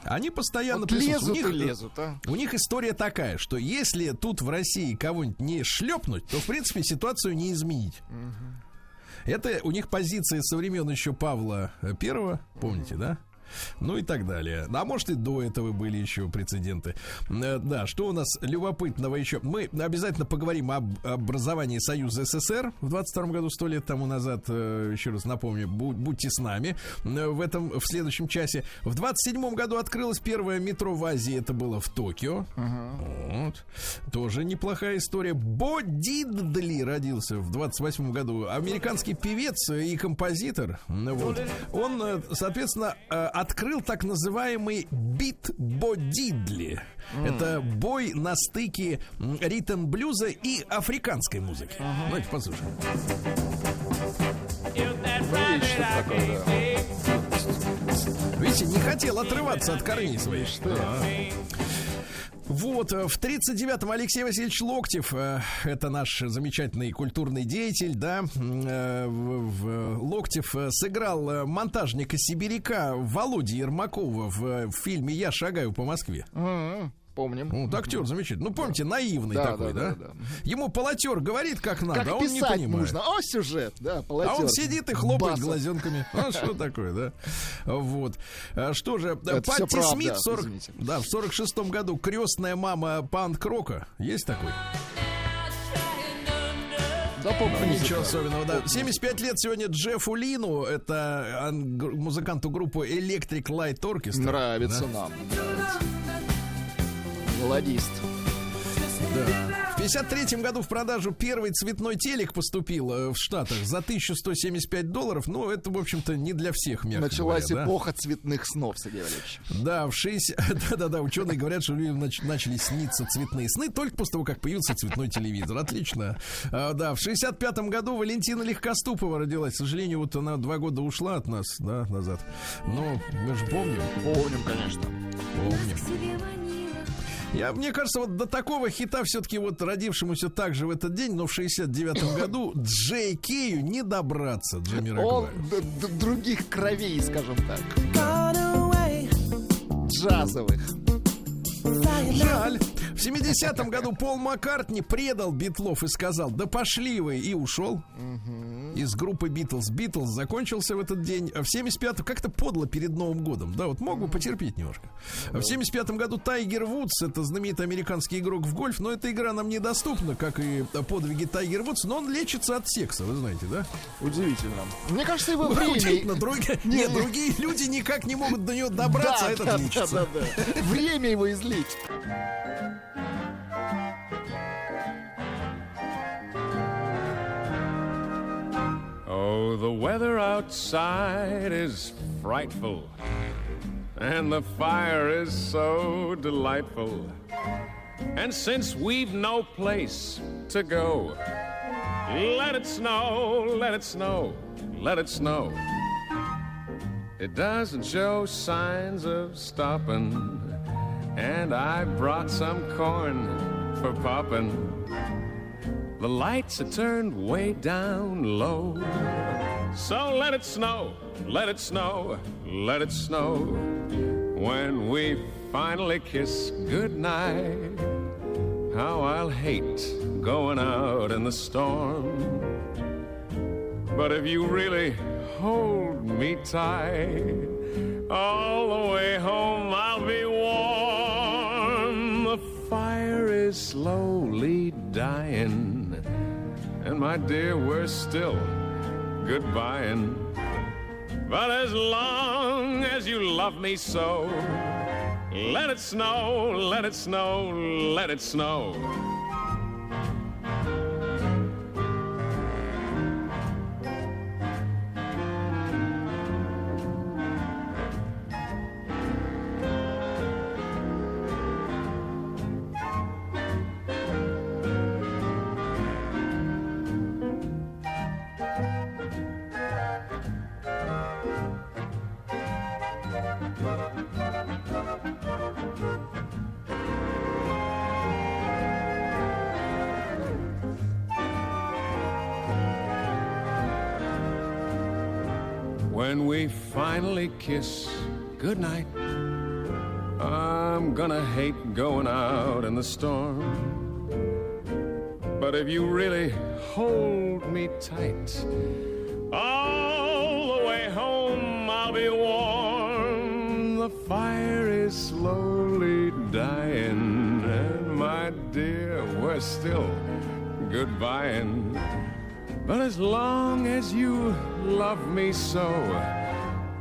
Они постоянно вот лезут у них, лезут, а? У них история такая, что если тут в России кого-нибудь не шлепнуть, то в принципе ситуацию не изменить. Угу. Это у них позиция со времен еще Павла Первого, помните, да? Ну и так далее. А может и до этого были еще прецеденты. Э, да, что у нас любопытного еще? Мы обязательно поговорим об образовании Союза СССР в 22 году, сто лет тому назад. Э, еще раз напомню, будьте с нами э, в этом, в следующем часе. В 27 году открылось первое метро в Азии, это было в Токио. Uh-huh. Вот. Тоже неплохая история. Бо Дидли родился в 28 году. Американский певец и композитор. Вот. Он, соответственно, открыл так называемый бит-бодидли. Mm. Это бой на стыке ритм-блюза и африканской музыки. Uh-huh. Давайте послушаем. Видите, не хотел отрываться от корней своих. Что? А. Вот, э, в 39-м Алексей Васильевич Локтев, э, это наш замечательный культурный деятель, да, э, в, Локтев сыграл монтажника Сибиряка Володи Ермакова в фильме «Я шагаю по Москве». Mm-hmm помним. Вот актер замечательный. Ну, помните, наивный да, такой, да, да? да, да? Ему полотер говорит, как надо, как а он не понимает. нужно. О, сюжет, да, полотер. А он сидит и хлопает Баса. глазенками. А что такое, да? Вот. А что же, Патти Смит в 40, да, в 46-м году крестная мама панк-рока. Есть такой? Да, помню. Ничего особенного, да. 75 лет сегодня Джеффу Лину, это музыканту группы Electric Light Orchestra. Нравится да? нам. Нравится. Мелодист. Да. В 53 году в продажу первый цветной телек поступил э, в Штатах за 1175 долларов. Ну, это, в общем-то, не для всех, мягко Началась говоря, эпоха да? цветных снов, Сергей Валерьевич. Да, в 60... Да-да-да, ученые говорят, что людям начали сниться цветные сны только после того, как появился цветной телевизор. Отлично. А, да, в 65 году Валентина Легкоступова родилась. К сожалению, вот она два года ушла от нас, да, назад. Но мы же помним. Помним, конечно. Помним. Я, мне кажется, вот до такого хита все-таки вот родившемуся также в этот день, но в 69-м году Джей Кею не добраться, Джимми Он других кровей, скажем так. Джазовых. Жаль. В 70-м году Пол Маккартни предал Битлов и сказал, да пошли вы, и ушел. Из группы Битлз. Битлз закончился в этот день. В 75-м как-то подло перед Новым годом. Да, вот мог бы потерпеть немножко. В 75-м году Тайгер Вудс, это знаменитый американский игрок в гольф, но эта игра нам недоступна, как и подвиги Тайгер Вудс, но он лечится от секса, вы знаете, да? Удивительно. Мне кажется, его время... Удивительно, другие, нет, другие люди никак не могут до него добраться, да, а этот да, лечится. Да, да, да. Время его излечит. Oh, the weather outside is frightful, and the fire is so delightful. And since we've no place to go, let it snow, let it snow, let it snow. It doesn't show signs of stopping and I brought some corn for popping. The lights are turned way down low. So let it snow, let it snow, let it snow. When we finally kiss goodnight, how I'll hate going out in the storm. But if you really hold me tight, all the way home I'll be warm. The fire is slowly dying, my dear, we're still goodbying. But as long as you love me so, let it snow, let it snow, let it snow. Finally kiss goodnight, I'm gonna hate going out in the storm. But if you really hold me tight, all the way home I'll be warm. The fire is slowly dying, and my dear, we're still goodbying. But as long as you love me so,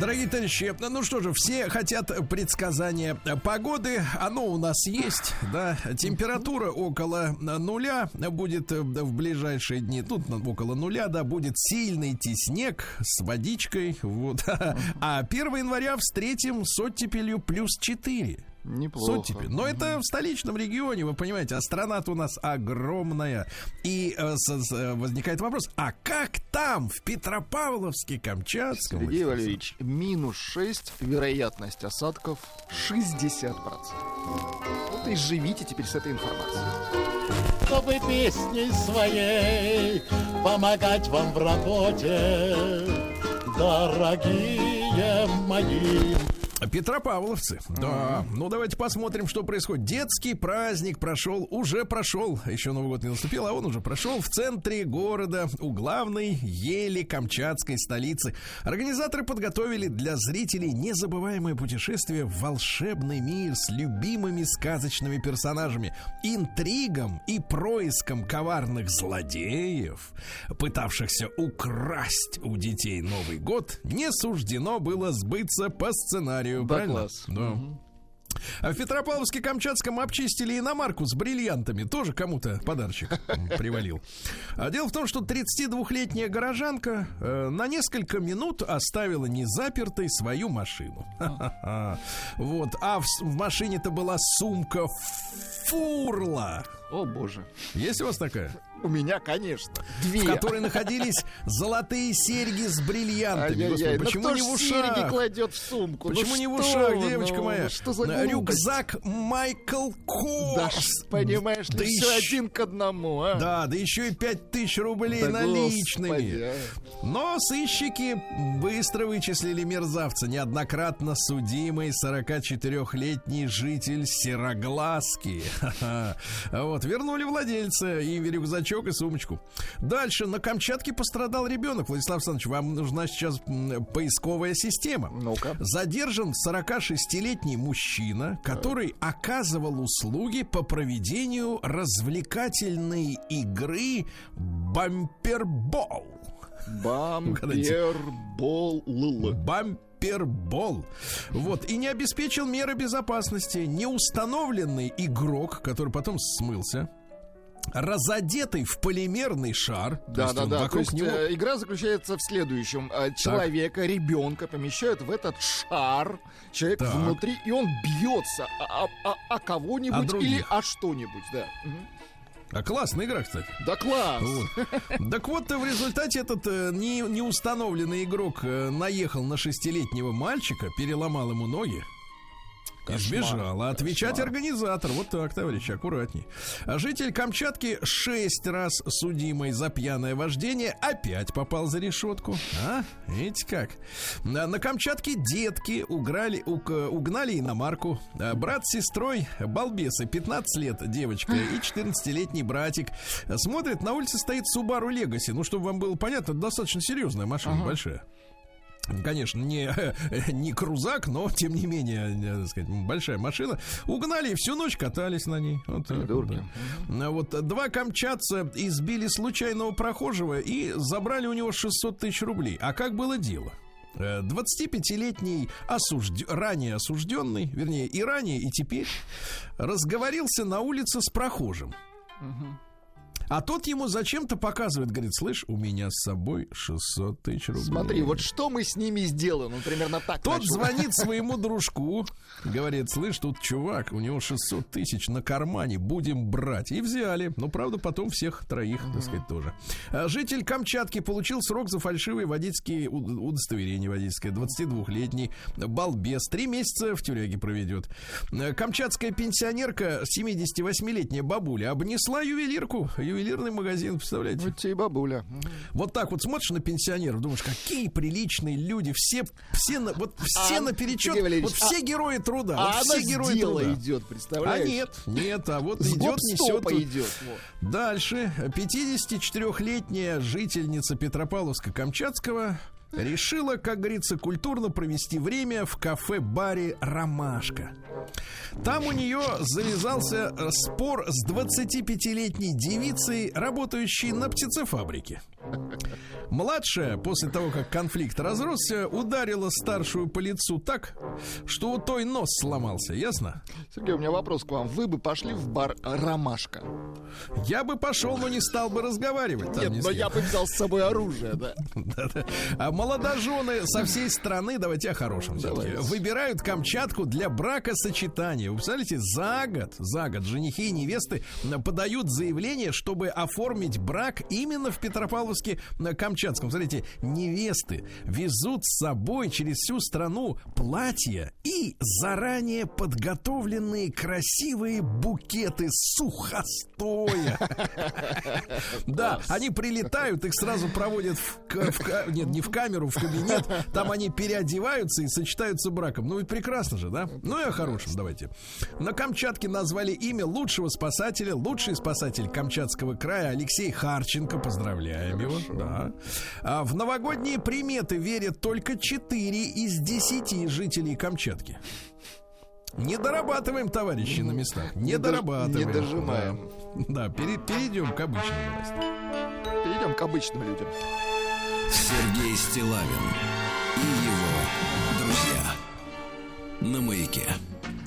Дорогие товарищи, ну что же, все хотят предсказания погоды. Оно у нас есть, да. Температура около нуля будет в ближайшие дни. Тут около нуля, да, будет сильный идти снег с водичкой. Вот. А 1 января встретим с оттепелью плюс 4. Неплохо. Сотипи. Но это в столичном регионе, вы понимаете, а страна-то у нас огромная. И э, с, с, э, возникает вопрос, а как там, в Петропавловске, Камчатском? Сергей Валерьевич, минус 6, вероятность осадков 60%. Вот и живите теперь с этой информацией. Чтобы песней своей помогать вам в работе, дорогие мои Петропавловцы. Да. Ну, давайте посмотрим, что происходит. Детский праздник прошел, уже прошел. Еще Новый год не наступил, а он уже прошел в центре города, у главной ели Камчатской столицы. Организаторы подготовили для зрителей незабываемое путешествие в волшебный мир с любимыми сказочными персонажами, интригам и происком коварных злодеев, пытавшихся украсть у детей Новый год, не суждено было сбыться по сценарию. Да, правильно? класс. Да. А в Петропавловске-Камчатском обчистили иномарку с бриллиантами. Тоже кому-то подарочек привалил. А дело в том, что 32-летняя горожанка э, на несколько минут оставила незапертой свою машину. Вот. А в, в машине-то была сумка фурла. О, боже. Есть у вас такая? У меня, конечно. Две. В которой находились золотые серьги с бриллиантами. Господи, почему не в серьги ушах? кладет в сумку? Ну Почему не в ушах, девочка ну, моя? Что за? Рюкзак Майкл Корс. Понимаешь Да все еще- один к одному, а? Да, да еще и пять тысяч рублей наличными. а. Но сыщики быстро вычислили мерзавца, неоднократно судимый 44-летний житель Сероглазки. Ха-ха. Вот, вернули владельца и рюкзачок, и сумочку. Дальше, на Камчатке пострадал ребенок. Владислав Александрович, вам нужна сейчас поисковая система. Ну-ка. Задержан 46-летний мужчина, который оказывал услуги по проведению развлекательной игры «Бампербол». Бампербол. Бампербол. Вот. И не обеспечил меры безопасности. Неустановленный игрок, который потом смылся, разодетый в полимерный шар. то Да, есть да, да. То есть него э, игра заключается в следующем. Э, Человека, ребенка помещают в этот шар. Человек Так. внутри, и он бьется о, о- о кого-нибудь или о что-нибудь, да. А классная игра, кстати. Да класс! Вот. Так вот, в результате этот э, не, неустановленный игрок э, наехал на шестилетнего мальчика, переломал ему ноги. И сбежал. А отвечать организатор. Вот так, товарищи, аккуратней. А житель Камчатки шесть раз судимый за пьяное вождение опять попал за решетку. А? Видите как? На, на Камчатке детки уграли, уг- угнали иномарку. А Брат с сестрой, балбесы, 15 лет девочка и 14-летний братик. Смотрит, на улице стоит Subaru Legacy. Ну, чтобы вам было понятно, это достаточно серьезная машина, большая. Конечно, не, не крузак, но тем не менее, э, так сказать, большая машина. Угнали и всю ночь катались на ней. Вот Придурки. да. А Вот два камчатца избили случайного прохожего и забрали у него 600 тысяч рублей. А как было дело? Э, 25-летний осужд... ранее осужденный, вернее, и ранее, и теперь, разговорился на улице с прохожим. А тот ему зачем-то показывает, говорит, слышь, у меня с собой 600 тысяч рублей. Смотри, вот что мы с ними сделаем? Он примерно так Тот начал. звонит своему дружку, говорит, слышь, тут чувак, у него 600 тысяч на кармане, будем брать. И взяли. Ну, правда, потом всех троих, так сказать, тоже. А Житель Камчатки получил срок за фальшивые водительские удостоверения водительское. 22-летний балбес. Три месяца в тюряге проведет. Э, Камчатская пенсионерка, 78-летняя бабуля, обнесла ювелирку. Ювелирный магазин, представляете? Вот тебе и бабуля. Вот так вот смотришь на пенсионеров, думаешь, какие приличные люди, все, все, на, вот все А, наперечет, Валерьевич, вот все герои труда, А вот она все с герои дела труда. идет, А представляешь? нет, нет, а вот идет, несет. идет. вот. Дальше. 54-летняя жительница Петропавловска-Камчатского решила, как говорится, культурно провести время в кафе-баре «Ромашка». Там у нее завязался э, спор с 25-летней девицей, работающей на птицефабрике. Младшая, после того, как конфликт разросся, ударила старшую по лицу так, что у той нос сломался, ясно? Сергей, у меня вопрос к вам. Вы бы пошли в бар «Ромашка»? Я бы пошел, но не стал бы разговаривать. Нет, с но я бы взял с собой оружие, да. А молодожены со всей страны, давайте о хорошем Давайте. выбирают Камчатку для бракосочетания. Вы представляете, за год, за год женихи и невесты подают заявление, чтобы оформить брак именно в Петропавловске на Камчатском. Смотрите, невесты везут с собой через всю страну платья и заранее подготовленные красивые букеты сухостоя. Да, они прилетают, их сразу проводят в, нет, не в камеру, в кабинет. Там они переодеваются и сочетаются браком. Ну и прекрасно же, да? Ну и о хорошем давайте. На Камчатке назвали имя лучшего спасателя, лучший спасатель Камчатского края Алексей Харченко. Поздравляем Хорошо. его. Да. А в новогодние приметы верят только 4 из 10 жителей Камчатки. Не дорабатываем, товарищи, на местах. Не, не дорабатываем. Не дожимаем. Да, да пере, перейдем к обычным новостям. Перейдем к обычным людям. Сергей Стилавин и его друзья на маяке.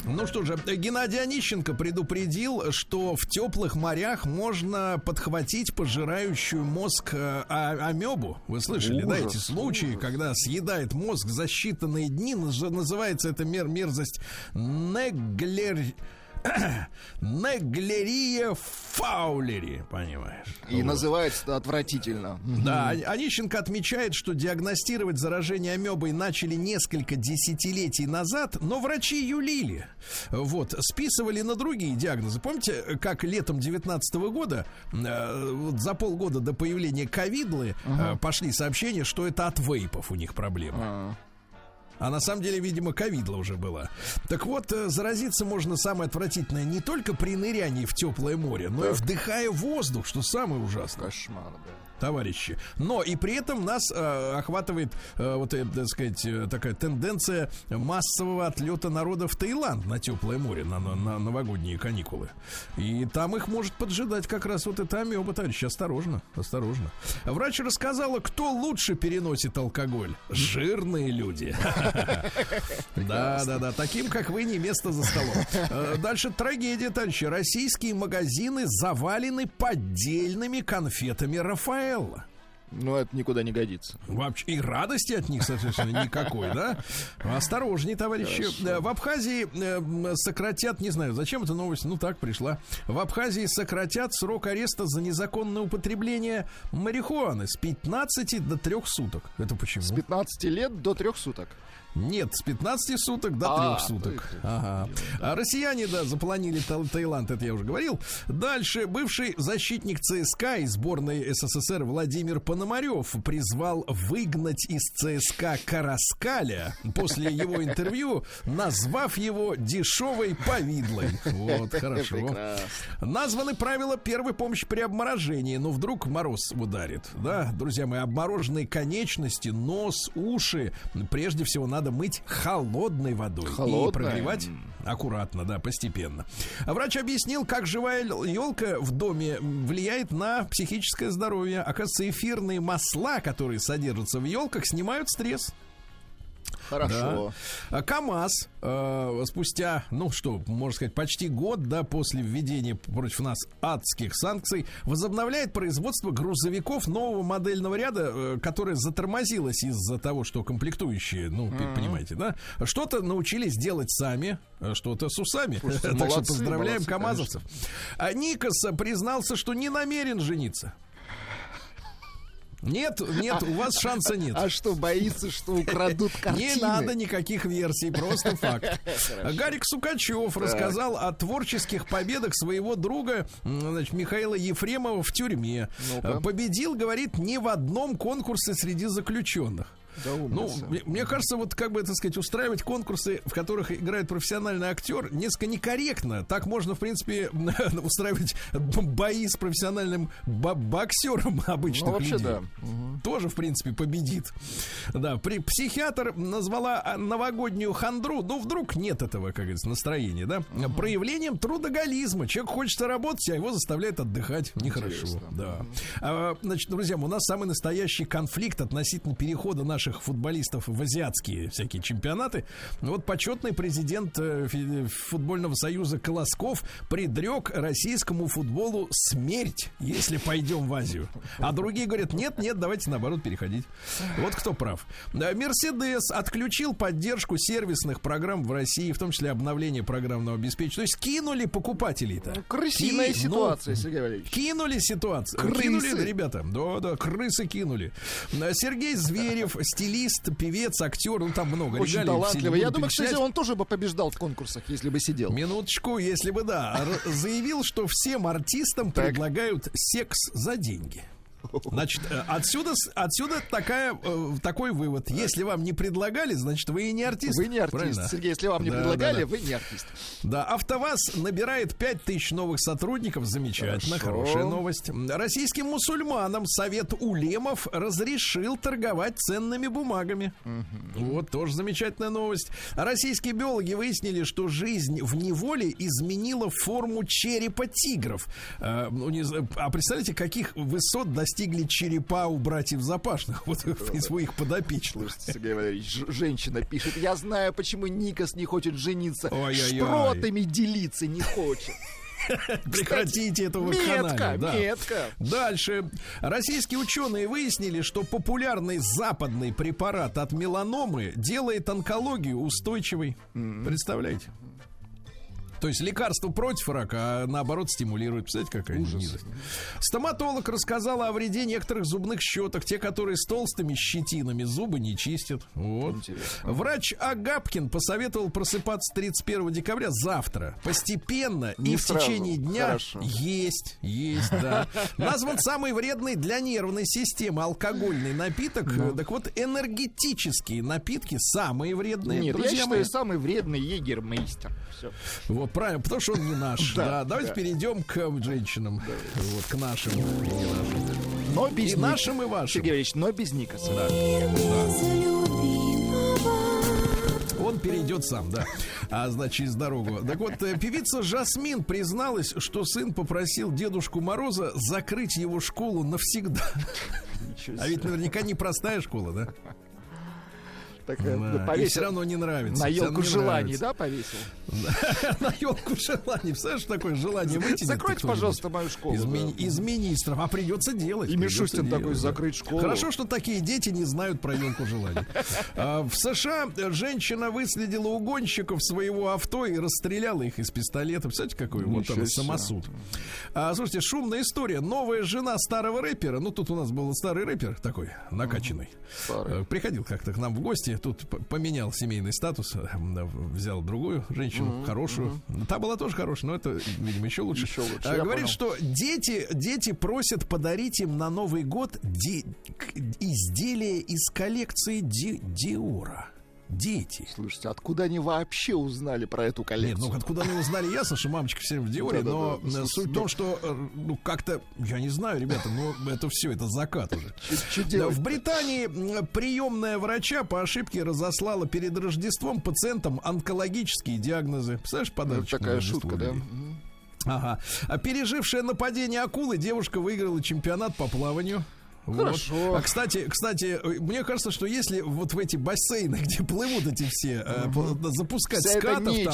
Ну что же, Геннадий Онищенко предупредил, что в теплых морях можно подхватить пожирающую мозг э, а, амебу. Вы слышали, ужас, да, эти случаи, ужас. когда съедает мозг за считанные дни, называется эта мер мерзость неглер Неглерия фаулери, понимаешь? И вот. называется отвратительно. Да, Онищенко отмечает, что диагностировать заражение амебой начали несколько десятилетий назад, но врачи юлили. Вот, списывали на другие диагнозы. Помните, как летом 19 года, э, вот за полгода до появления ковидлы, э, пошли сообщения, что это от вейпов у них проблемы. Uh-huh. А на самом деле, видимо, ковидла уже была. Так вот, э, заразиться можно самое отвратительное не только при нырянии в теплое море, но да. и вдыхая воздух, что самое ужасное. Кошмар, да товарищи. Но и при этом нас э, охватывает, э, вот, э, так сказать, э, такая тенденция массового отлета народа в Таиланд на теплое море, на, на, на новогодние каникулы. И там их может поджидать как раз вот это амеба, товарищи. Осторожно, осторожно. Врач рассказала, кто лучше переносит алкоголь. Жирные люди. Да, да, да. Таким, как вы, не место за столом. Э, дальше трагедия, товарищи. Российские магазины завалены поддельными конфетами Рафаэль. Рафаэлла. Ну, это никуда не годится. Вообще, и радости от них, соответственно, никакой, да? Осторожней, товарищи. Хорошо. В Абхазии э, сократят, не знаю, зачем эта новость, ну так, пришла. В Абхазии сократят срок ареста за незаконное употребление марихуаны с 15 до 3 суток. Это почему? С 15 лет до 3 суток. Нет, с 15 суток до а, 3 суток. Ага. А россияне, да, запланили Таиланд, это я уже говорил. Дальше бывший защитник ЦСКА и сборной СССР Владимир Пономарев призвал выгнать из ЦСКА Караскаля после его интервью, назвав его дешевой повидлой. Вот, хорошо. Названы правила первой помощи при обморожении, но вдруг мороз ударит. Да, друзья мои, обмороженные конечности, нос, уши, прежде всего надо надо мыть холодной водой Холодная. и прогревать аккуратно, да, постепенно. Врач объяснил, как живая елка в доме влияет на психическое здоровье. Оказывается, эфирные масла, которые содержатся в елках, снимают стресс. Хорошо. Да. КАМАЗ э, спустя, ну что, можно сказать, почти год, да, после введения против нас адских санкций, возобновляет производство грузовиков нового модельного ряда, э, которое затормозилось из-за того, что комплектующие, ну, mm-hmm. понимаете, да, что-то научились делать сами, э, что-то с усами. Слушайте, так молодцы, что поздравляем молодцы, КАМАЗовцев. Конечно. А Никос признался, что не намерен жениться. Нет, нет, у вас шанса нет. А что, боится, что украдут картины? Не надо никаких версий, просто факт. Гарик Сукачев рассказал о творческих победах своего друга значит, Михаила Ефремова в тюрьме. Победил, говорит, не в одном конкурсе среди заключенных. Да ну, мне, мне кажется, вот как бы, так сказать, устраивать конкурсы, в которых играет профессиональный актер, несколько некорректно. Так можно, в принципе, устраивать бои с профессиональным боксером обычных ну, вообще, людей. Да. Тоже, в принципе, победит. Да, при, психиатр назвала а, новогоднюю хандру, ну, вдруг нет этого, как говорится, настроения, да, угу. проявлением трудоголизма. Человек хочет работать, а его заставляют отдыхать. Нехорошо. Да. А, значит, друзья, у нас самый настоящий конфликт относительно перехода нашей наших футболистов в азиатские всякие чемпионаты. Вот почетный президент э, футбольного союза Колосков предрек российскому футболу смерть, если пойдем в Азию. А другие говорят, нет, нет, давайте наоборот переходить. Вот кто прав. Мерседес отключил поддержку сервисных программ в России, в том числе обновление программного обеспечения. То есть кинули покупателей-то. Крысиная Ки... ситуация, ну, Сергей Валерьевич. Кинули ситуацию. Крысы. Кинули, ребята. Да, да, крысы кинули. Сергей Зверев стилист, певец, актер, ну там много Очень талантливый. Я думаю, кстати, он тоже бы побеждал в конкурсах, если бы сидел. Минуточку, если бы, да. Заявил, что всем артистам предлагают секс за деньги. Значит, э, отсюда, отсюда такая, э, такой вывод. Если вам не предлагали, значит, вы и не артист. Вы не артист, Правильно? Сергей. Если вам не да, предлагали, да, да. вы не артист. Да, АвтоВАЗ набирает 5000 новых сотрудников. Замечательно, Хорошо. хорошая новость. Российским мусульманам Совет Улемов разрешил торговать ценными бумагами. Угу. Вот тоже замечательная новость. Российские биологи выяснили, что жизнь в неволе изменила форму черепа тигров. А, ну, а представляете, каких высот достиг достигли черепа у братьев Запашных, вот из своих подопечных. Слушайте, Сергей Валерьевич, женщина пишет, я знаю, почему Никас не хочет жениться, шпротами делиться не хочет. Прекратите эту метка, да. метка. Дальше. Российские ученые выяснили, что популярный западный препарат от меланомы делает онкологию устойчивой. Mm-hmm. Представляете? То есть лекарство против рака, а наоборот стимулирует. Представляете, какая Ужас. низость. Стоматолог рассказала о вреде некоторых зубных щеток. Те, которые с толстыми щетинами зубы не чистят. Вот. Интересно. Врач Агапкин посоветовал просыпаться 31 декабря завтра. Постепенно не и в течение дня Хорошо. есть, есть, да. Назван самый вредный для нервной системы алкогольный напиток. Ну. Так вот, энергетические напитки самые вредные. Нет, я считаю, самый вредный егермейстер. Все. Вот, правильно, потому что он не наш. Да, давайте перейдем к женщинам. Вот, к нашим. Но без и нашим, и вашим. Сергей Ильич, но без Никаса. Да. Он перейдет сам, да. А значит, через дорогу. Так вот, э, певица Жасмин призналась, что сын попросил Дедушку Мороза закрыть его школу навсегда. А ведь наверняка непростая школа, да? Так, да. повесил. И все равно не нравится. На елку желаний, да, повесил? На елку желаний. Представляешь, такое желание выйти? Закройте, пожалуйста, мою школу. Из министров. А придется делать. И Мишустин такой, закрыть школу. Хорошо, что такие дети не знают про елку желаний. А, в США женщина выследила угонщиков своего авто и расстреляла их из пистолета. Представляете, какой вот он самосуд. А, слушайте, шумная история. Новая жена старого рэпера. Ну, тут у нас был старый рэпер такой, накачанный. Приходил как-то к нам в гости тут поменял семейный статус, э, взял другую женщину, mm-hmm. хорошую. Mm-hmm. Та была тоже хорошая, но это, видимо, еще лучше. Еще лучше. А, говорит, понял. что дети, дети просят подарить им на Новый год ди- изделия из коллекции Ди- Диора дети. Слушайте, откуда они вообще узнали про эту коллекцию? Нет, ну откуда они узнали, ясно, что мамочка все в Диоре, но суть в том, что, э, ну, как-то, я не знаю, ребята, но это все, это закат уже. В Британии приемная врача по ошибке разослала перед Рождеством пациентам онкологические диагнозы. Представляешь, подарочек? Такая шутка, да? Ага. А пережившая нападение акулы девушка выиграла чемпионат по плаванию. Хорошо. Вот. А кстати, кстати, мне кажется, что если вот в эти бассейны, где плывут эти все, угу. запускать Вся скатов там,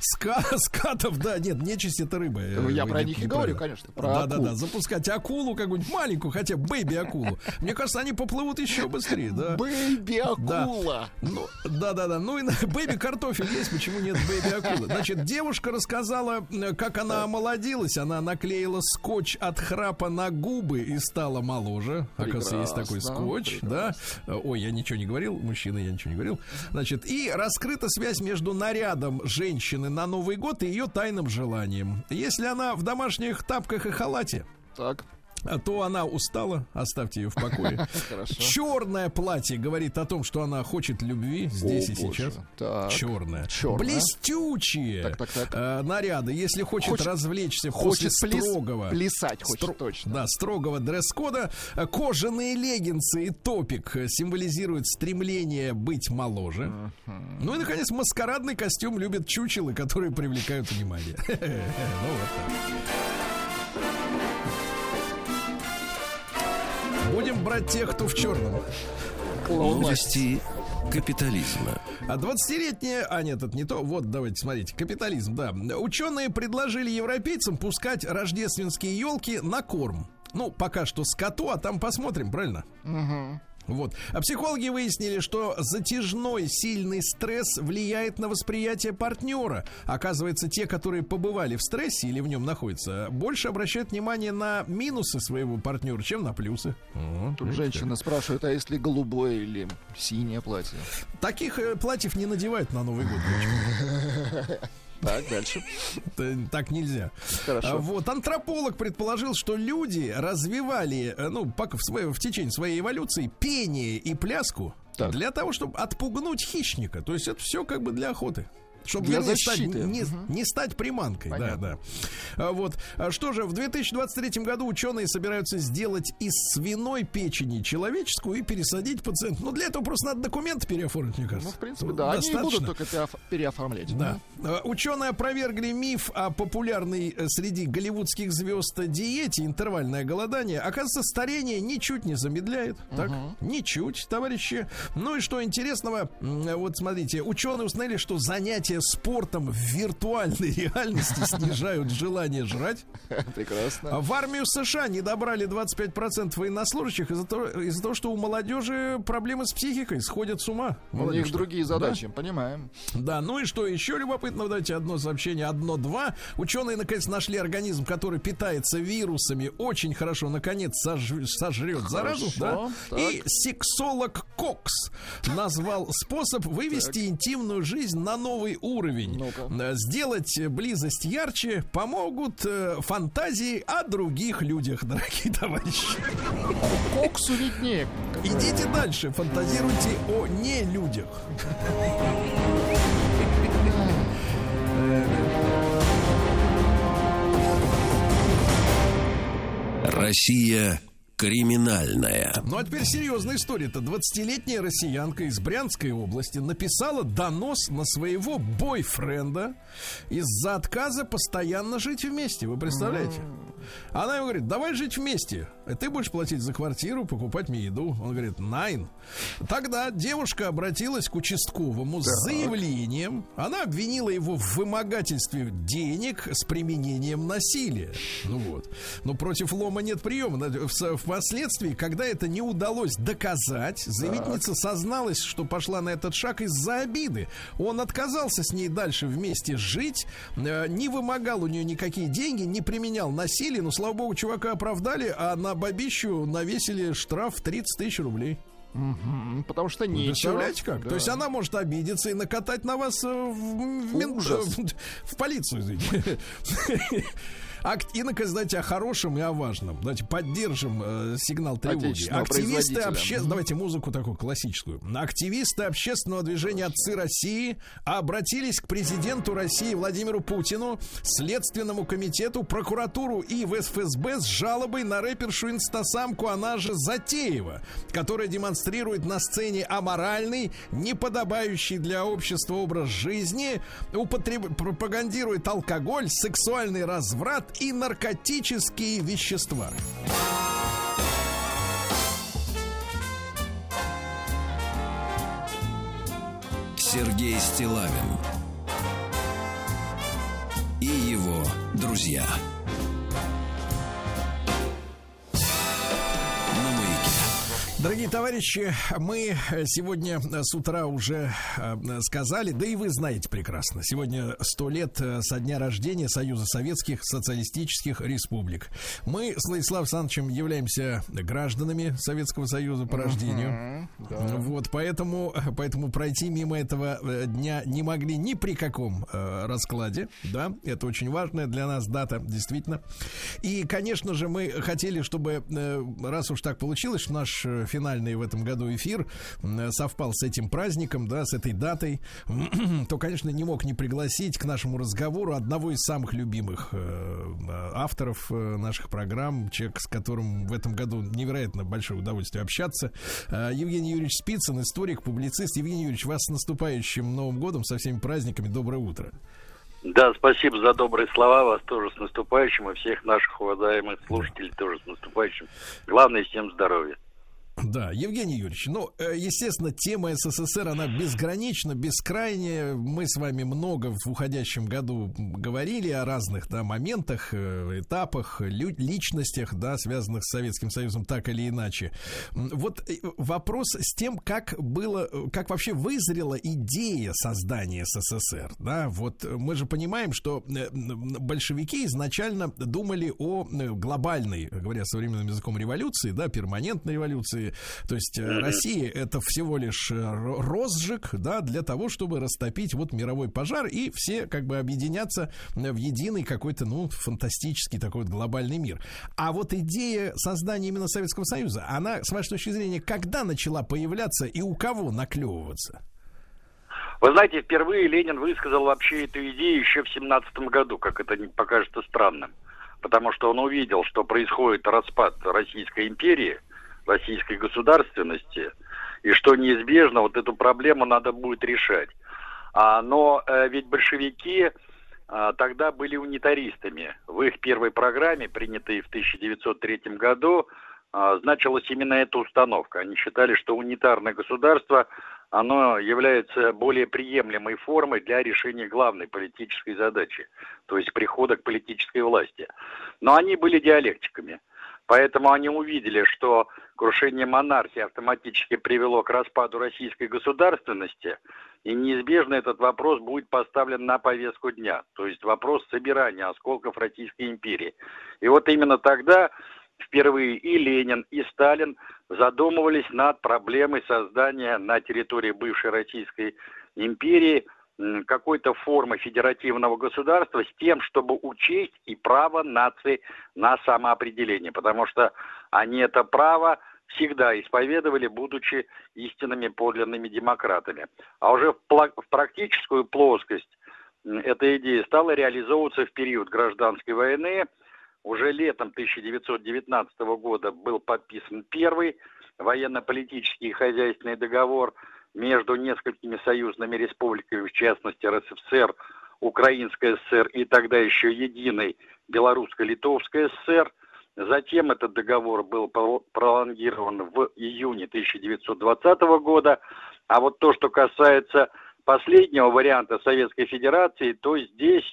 ска, скатов, да, нет, нечисть это рыба. Ну, я про них и говорю, конечно. Про да, акул. да, да, запускать акулу какую-нибудь маленькую, хотя baby акулу. Мне кажется, они поплывут еще быстрее, да. Baby акула. Ну, да, да, да. Ну и baby картофель есть, почему нет baby акулы? Значит, девушка рассказала, как она омолодилась. Она наклеила скотч от храпа на губы и стала моложе. Оказывается, есть такой скотч, прекрасно. да. Ой, я ничего не говорил, мужчина, я ничего не говорил. Значит, и раскрыта связь между нарядом женщины на Новый год и ее тайным желанием. Если она в домашних тапках и халате, так. А то она устала, оставьте ее в покое. Черное платье говорит о том, что она хочет любви здесь О, и сейчас. Черное. Черное. Блестючие так, так, так. Э, наряды. Если хочет, хочет развлечься хочет после строгого... Плясать хочет, стро, точно. Да, строгого дресс-кода. Э, кожаные леггинсы и топик символизируют стремление быть моложе. Ну и, наконец, маскарадный костюм любят чучелы, которые привлекают внимание. Ну вот так. Будем брать тех, кто в черном. Новости капитализма. А 20-летняя... А, нет, это не то. Вот, давайте, смотрите. Капитализм, да. Ученые предложили европейцам пускать рождественские елки на корм. Ну, пока что скоту, а там посмотрим, правильно? Угу. Вот. А психологи выяснили, что затяжной сильный стресс влияет на восприятие партнера. Оказывается, те, которые побывали в стрессе или в нем находятся, больше обращают внимание на минусы своего партнера, чем на плюсы. Тут женщина спрашивает, а если голубое или синее платье? Таких э, платьев не надевают на Новый год. Так, дальше. Так нельзя. Хорошо. А, вот, антрополог предположил, что люди развивали, э, ну, пока в, своей, в течение своей эволюции пение и пляску так. для того, чтобы отпугнуть хищника. То есть это все как бы для охоты чтобы для вернее, защиты. Стать, не, угу. не стать приманкой. Понятно. Да, да. Вот. А что же, в 2023 году ученые собираются сделать из свиной печени человеческую и пересадить пациента. Ну, для этого просто надо документы переоформить, мне кажется. Ну, в принципе, да. Достаточно. Они будут только переоформлять. Да. да. Ученые опровергли миф о популярной э, среди голливудских звезд диете интервальное голодание. Оказывается, старение ничуть не замедляет. Угу. Так? Ничуть, товарищи. Ну и что интересного, вот смотрите, ученые узнали, что занятия спортом в виртуальной реальности снижают желание жрать. Прекрасно. А в армию США не добрали 25% военнослужащих из-за того, из того, что у молодежи проблемы с психикой, сходят с ума. Молодежь. У них другие задачи, да? понимаем. Да, ну и что еще любопытно, давайте одно сообщение, одно-два. Ученые, наконец, нашли организм, который питается вирусами, очень хорошо, наконец, сож... сожрет хорошо, заразу. Да? И сексолог Кокс назвал способ вывести так. интимную жизнь на новый уровень. Ну Сделать близость ярче помогут э, фантазии о других людях, дорогие товарищи. Коксу виднее. Идите дальше, фантазируйте о не людях. Россия криминальная. Ну а теперь серьезная история-то. 20-летняя россиянка из Брянской области написала донос на своего бойфренда из-за отказа постоянно жить вместе. Вы представляете? Она ему говорит, давай жить вместе. Ты будешь платить за квартиру, покупать мне еду. Он говорит, найн. Тогда девушка обратилась к участковому с заявлением. Она обвинила его в вымогательстве денег с применением насилия. Ну вот. Но против лома нет приема. Впоследствии, когда это не удалось доказать, заявительница созналась, что пошла на этот шаг из-за обиды. Он отказался с ней дальше вместе жить, э, не вымогал у нее никакие деньги, не применял насилие. Но, слава богу, чувака оправдали, а на бабищу навесили штраф 30 тысяч рублей. Угу, потому что не Представляете как? Да. То есть она может обидеться и накатать на вас э, в, в, в, в полицию, извините. И, наконец, давайте о хорошем и о важном. Давайте поддержим э, сигнал тревоги. Активисты общественного... Давайте музыку такую классическую. Активисты общественного движения «Отцы России» обратились к президенту России Владимиру Путину, Следственному комитету, прокуратуру и в ФСБ с жалобой на рэпершу инстасамку, она же Затеева, которая демонстрирует на сцене аморальный, неподобающий для общества образ жизни, употреб... пропагандирует алкоголь, сексуальный разврат и наркотические вещества. Сергей Стилавин и его друзья. Дорогие товарищи, мы сегодня с утра уже э, сказали, да и вы знаете прекрасно, сегодня сто лет э, со дня рождения Союза Советских Социалистических Республик. Мы с Владиславом Александровичем являемся гражданами Советского Союза по рождению. Uh-huh, да. Вот, поэтому, поэтому пройти мимо этого э, дня не могли ни при каком раскладе, да, это очень важная для нас дата, действительно. И, конечно же, мы хотели, чтобы, раз уж так получилось, наш финальный в этом году эфир совпал с этим праздником, да, с этой датой, то, конечно, не мог не пригласить к нашему разговору одного из самых любимых э, авторов э, наших программ, человек, с которым в этом году невероятно большое удовольствие общаться, э, Евгений Юрьевич Спицын, историк, публицист. Евгений Юрьевич, вас с наступающим Новым годом, со всеми праздниками. Доброе утро. Да, спасибо за добрые слова. Вас тоже с наступающим, и всех наших уважаемых слушателей тоже с наступающим. Главное, всем здоровья. Да, Евгений Юрьевич, ну, э, естественно, тема СССР, она безгранична, бескрайняя. Мы с вами много в уходящем году говорили о разных да, моментах, э, этапах, личностях, да, связанных с Советским Союзом так или иначе. Вот э, вопрос с тем, как было, как вообще вызрела идея создания СССР, да, вот мы же понимаем, что большевики изначально думали о глобальной, говоря современным языком, революции, да, перманентной революции, то есть mm-hmm. Россия это всего лишь э, розжиг, да, для того, чтобы растопить вот мировой пожар и все как бы объединяться в единый какой-то, ну, фантастический такой вот глобальный мир. А вот идея создания именно Советского Союза, она, с вашей точки зрения, когда начала появляться и у кого наклевываться? Вы знаете, впервые Ленин высказал вообще эту идею еще в семнадцатом году, как это покажется странным. Потому что он увидел, что происходит распад Российской империи, российской государственности, и что неизбежно вот эту проблему надо будет решать. А, но э, ведь большевики э, тогда были унитаристами. В их первой программе, принятой в 1903 году, э, значилась именно эта установка. Они считали, что унитарное государство оно является более приемлемой формой для решения главной политической задачи, то есть прихода к политической власти. Но они были диалектиками. Поэтому они увидели, что крушение монархии автоматически привело к распаду российской государственности, и неизбежно этот вопрос будет поставлен на повестку дня, то есть вопрос собирания осколков Российской империи. И вот именно тогда впервые и Ленин, и Сталин задумывались над проблемой создания на территории бывшей Российской империи – какой-то формы федеративного государства с тем, чтобы учесть и право нации на самоопределение, потому что они это право всегда исповедовали, будучи истинными подлинными демократами. А уже в, практическую плоскость эта идея стала реализовываться в период гражданской войны. Уже летом 1919 года был подписан первый военно-политический и хозяйственный договор – между несколькими союзными республиками, в частности РСФСР, Украинская ССР и тогда еще единой Белорусско-Литовская ССР. Затем этот договор был пролонгирован в июне 1920 года. А вот то, что касается последнего варианта Советской Федерации, то здесь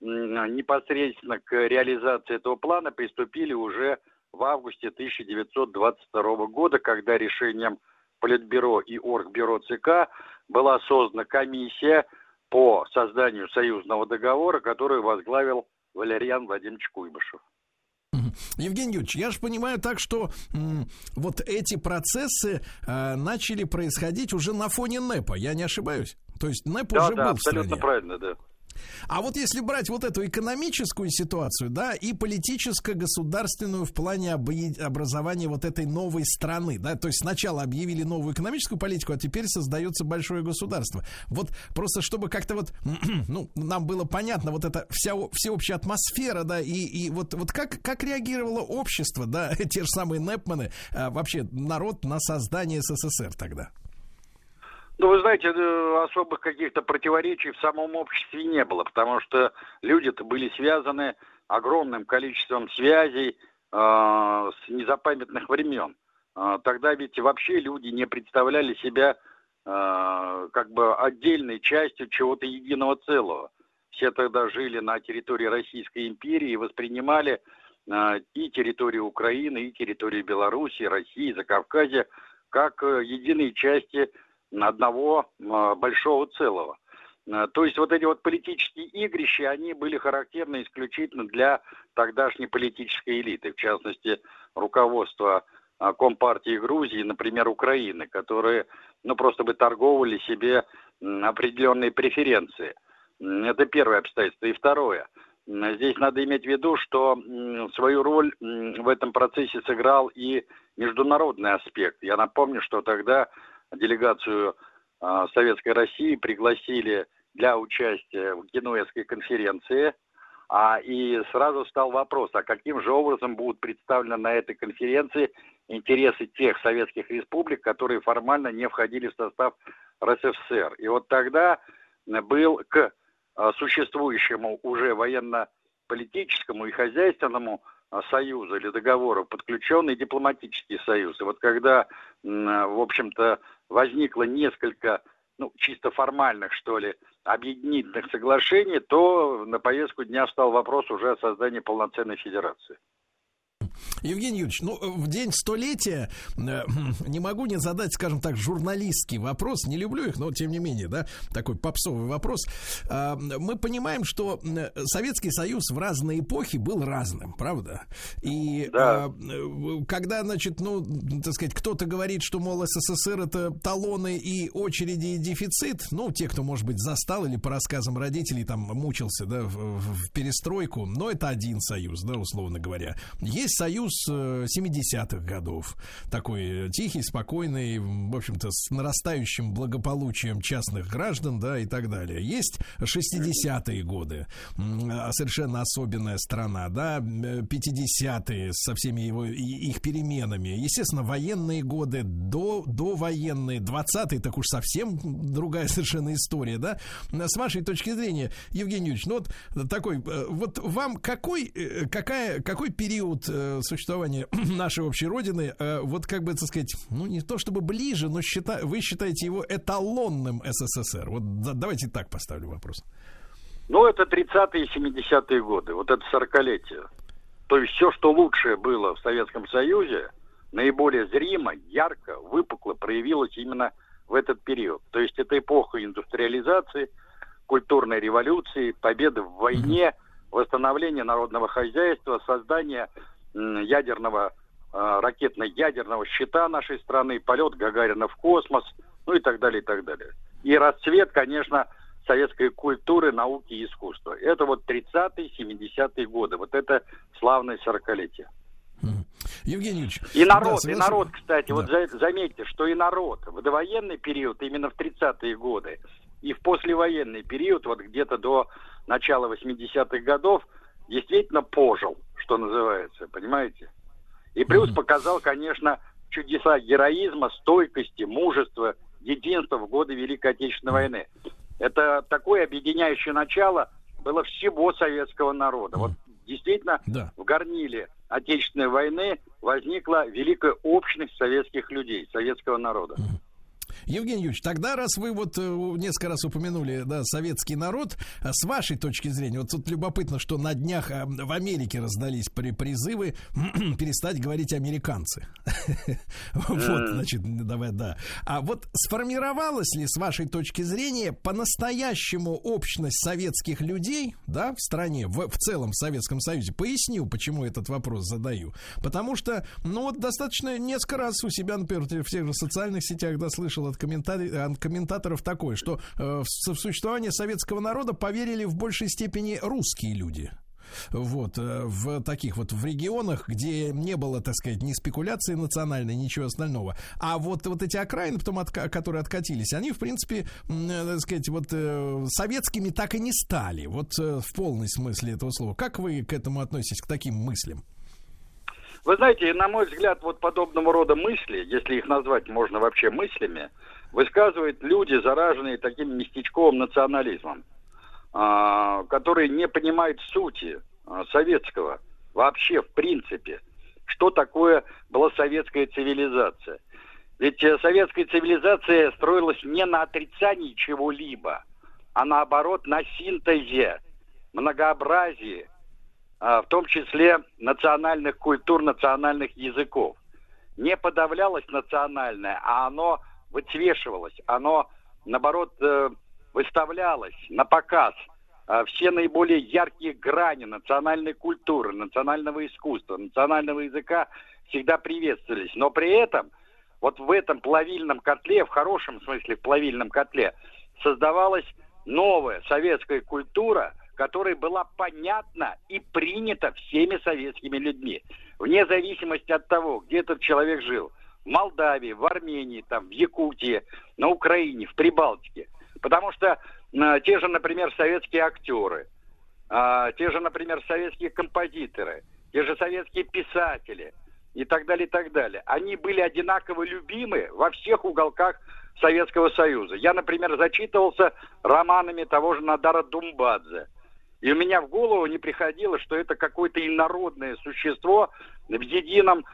непосредственно к реализации этого плана приступили уже в августе 1922 года, когда решением Политбюро и Оргбюро ЦК была создана комиссия по созданию союзного договора, которую возглавил Валерьян Владимирович Куйбышев. Евгений Юрьевич, я же понимаю так, что м, вот эти процессы э, начали происходить уже на фоне НЭПа, я не ошибаюсь? То есть НЭП да, уже да, был абсолютно в стране. правильно, да. А вот если брать вот эту экономическую ситуацию, да, и политическо-государственную в плане образования вот этой новой страны, да, то есть сначала объявили новую экономическую политику, а теперь создается большое государство. Вот просто чтобы как-то вот, ну, нам было понятно вот эта вся всеобщая атмосфера, да, и, и вот, вот как, как реагировало общество, да, те же самые Непманы, а, вообще народ на создание СССР тогда? Ну, вы знаете, э, особых каких-то противоречий в самом обществе не было, потому что люди-то были связаны огромным количеством связей э, с незапамятных времен. Э, тогда ведь вообще люди не представляли себя э, как бы отдельной частью чего-то единого целого. Все тогда жили на территории Российской империи и воспринимали э, и территорию Украины, и территорию Белоруссии, России, Закавказья как э, единые части одного а, большого целого. А, то есть вот эти вот политические игрища, они были характерны исключительно для тогдашней политической элиты, в частности, руководства а, Компартии Грузии, например, Украины, которые, ну, просто бы торговали себе определенные преференции. Это первое обстоятельство. И второе. Здесь надо иметь в виду, что свою роль в этом процессе сыграл и международный аспект. Я напомню, что тогда делегацию э, Советской России пригласили для участия в Генуэзской конференции. А, и сразу стал вопрос, а каким же образом будут представлены на этой конференции интересы тех советских республик, которые формально не входили в состав РСФСР. И вот тогда был к существующему уже военно-политическому и хозяйственному союза или договора подключен и дипломатический союз. И вот когда, в общем-то, возникло несколько, ну, чисто формальных, что ли, объединительных соглашений, то на повестку дня встал вопрос уже о создании полноценной федерации. Евгений Юрьевич, ну, в день столетия э, не могу не задать, скажем так, журналистский вопрос. Не люблю их, но тем не менее, да, такой попсовый вопрос. Э, мы понимаем, что Советский Союз в разные эпохи был разным, правда? И да. э, когда, значит, ну, так сказать, кто-то говорит, что, мол, СССР это талоны и очереди и дефицит, ну, те, кто, может быть, застал или по рассказам родителей там мучился, да, в, в перестройку, но это один союз, да, условно говоря. Есть союз 70-х э, годов. Такой тихий, спокойный, в общем-то, с нарастающим благополучием частных граждан, да, и так далее. Есть 60-е годы, а, совершенно особенная страна, да, 50-е со всеми его, их переменами. Естественно, военные годы, до, до военные, 20-е, так уж совсем другая совершенно история, да. С вашей точки зрения, Евгений Юрьевич, ну вот такой, э, вот вам какой, э, какая, какой период существования нашей общей родины, э, вот как бы, так сказать, ну не то чтобы ближе, но счита, вы считаете его эталонным СССР? Вот давайте так поставлю вопрос. Ну, это 30-е и 70-е годы, вот это 40-летие. То есть все, что лучшее было в Советском Союзе, наиболее зримо, ярко, выпукло проявилось именно в этот период. То есть это эпоха индустриализации, культурной революции, победы в войне, восстановления народного хозяйства, создания ядерного, а, ракетно-ядерного щита нашей страны, полет Гагарина в космос, ну и так далее, и так далее. И расцвет, конечно, советской культуры, науки и искусства. Это вот 30-е, 70-е годы. Вот это славное 40-летие. Евгений Ильич. И народ, да, и народ, кстати, да. вот заметьте, что и народ в довоенный период, именно в 30-е годы, и в послевоенный период, вот где-то до начала 80-х годов, действительно пожил, что называется, понимаете? И плюс показал, конечно, чудеса героизма, стойкости, мужества, единства в годы Великой Отечественной войны. Это такое объединяющее начало было всего советского народа. Вот действительно да. в горниле Отечественной войны возникла великая общность советских людей, советского народа. Евгений Юрьевич, тогда, раз вы вот э, несколько раз упомянули, да, советский народ, э, с вашей точки зрения, вот тут любопытно, что на днях э, в Америке раздались при призывы перестать говорить американцы. Вот, значит, давай, да. А вот сформировалась ли, с вашей точки зрения, по-настоящему общность советских людей, да, в стране, в, в целом в Советском Союзе? Поясню, почему этот вопрос задаю. Потому что, ну вот достаточно несколько раз у себя, например, в тех же социальных сетях, да, слышал от, от комментаторов такой, что э, в существование советского народа поверили в большей степени русские люди вот, э, в таких вот в регионах, где не было, так сказать, ни спекуляции национальной, ничего остального. А вот, вот эти окраины, потом от, которые откатились, они, в принципе, э, так сказать, вот э, советскими так и не стали, вот в полной смысле этого слова. Как вы к этому относитесь, к таким мыслям? Вы знаете, на мой взгляд, вот подобного рода мысли, если их назвать можно вообще мыслями, высказывают люди, зараженные таким местечковым национализмом, а, которые не понимают сути а, советского вообще в принципе, что такое была советская цивилизация. Ведь э, советская цивилизация строилась не на отрицании чего-либо, а наоборот на синтезе, многообразии, в том числе национальных культур, национальных языков. Не подавлялось национальное, а оно выцвешивалось, оно, наоборот, э, выставлялось на показ. А, все наиболее яркие грани национальной культуры, национального искусства, национального языка всегда приветствовались. Но при этом вот в этом плавильном котле, в хорошем смысле в плавильном котле, создавалась новая советская культура – которая была понятна и принята всеми советскими людьми. Вне зависимости от того, где этот человек жил. В Молдавии, в Армении, там, в Якутии, на Украине, в Прибалтике. Потому что э, те же, например, советские актеры, э, те же, например, советские композиторы, те же советские писатели и так далее, и так далее. Они были одинаково любимы во всех уголках Советского Союза. Я, например, зачитывался романами того же Надара Думбадзе – И у меня в голову не приходило, что это какое-то инородное существо в едином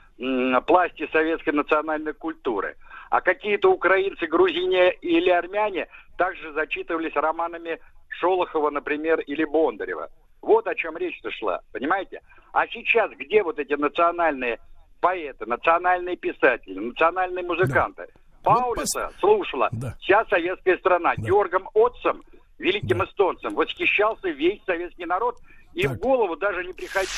пласте советской национальной культуры. А какие-то украинцы, грузине или армяне также зачитывались романами Шолохова, например, или Бондарева. Вот о чем речь-то шла, понимаете? А сейчас где вот эти национальные поэты, национальные писатели, национальные музыканты? Да. Паулиса вот слушала да. вся советская страна. Да. Георгом Отцем, великим да. эстонцем, восхищался весь советский народ – и так. в голову даже не приходило.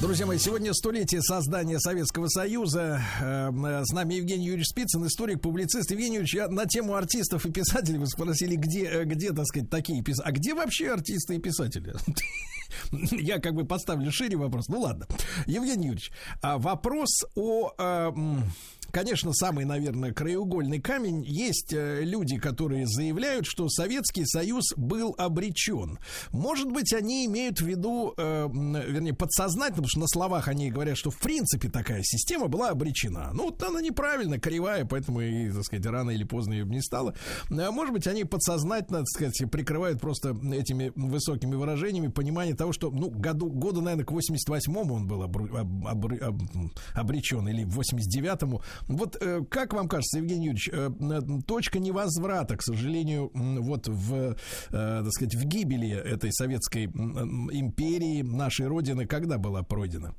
Друзья мои, сегодня столетие создания Советского Союза. Э, с нами Евгений Юрьевич Спицын, историк, публицист. Евгений Юрьевич, я на тему артистов и писателей вы спросили, где, э, где, так сказать, такие писатели. А где вообще артисты и писатели? Я как бы поставлю шире вопрос. Ну ладно. Евгений Юрьевич, а вопрос о э, конечно, самый, наверное, краеугольный камень. Есть э, люди, которые заявляют, что Советский Союз был обречен. Может быть, они имеют в виду, э, вернее, подсознательно, потому что на словах они говорят, что в принципе такая система была обречена. Ну, вот она неправильно, кривая, поэтому и, так сказать, рано или поздно ее не стало. А может быть, они подсознательно, так сказать, прикрывают просто этими высокими выражениями понимание того, что, ну, году, года, наверное, к 88-му он был обру, об, об, об, обречен, или в 89-му. Вот э, как вам кажется, Евгений Юрьевич, э, точка невозврата, к сожалению, вот в, э, так сказать, в гибели этой советской империи, нашей Родины, когда была пройдена?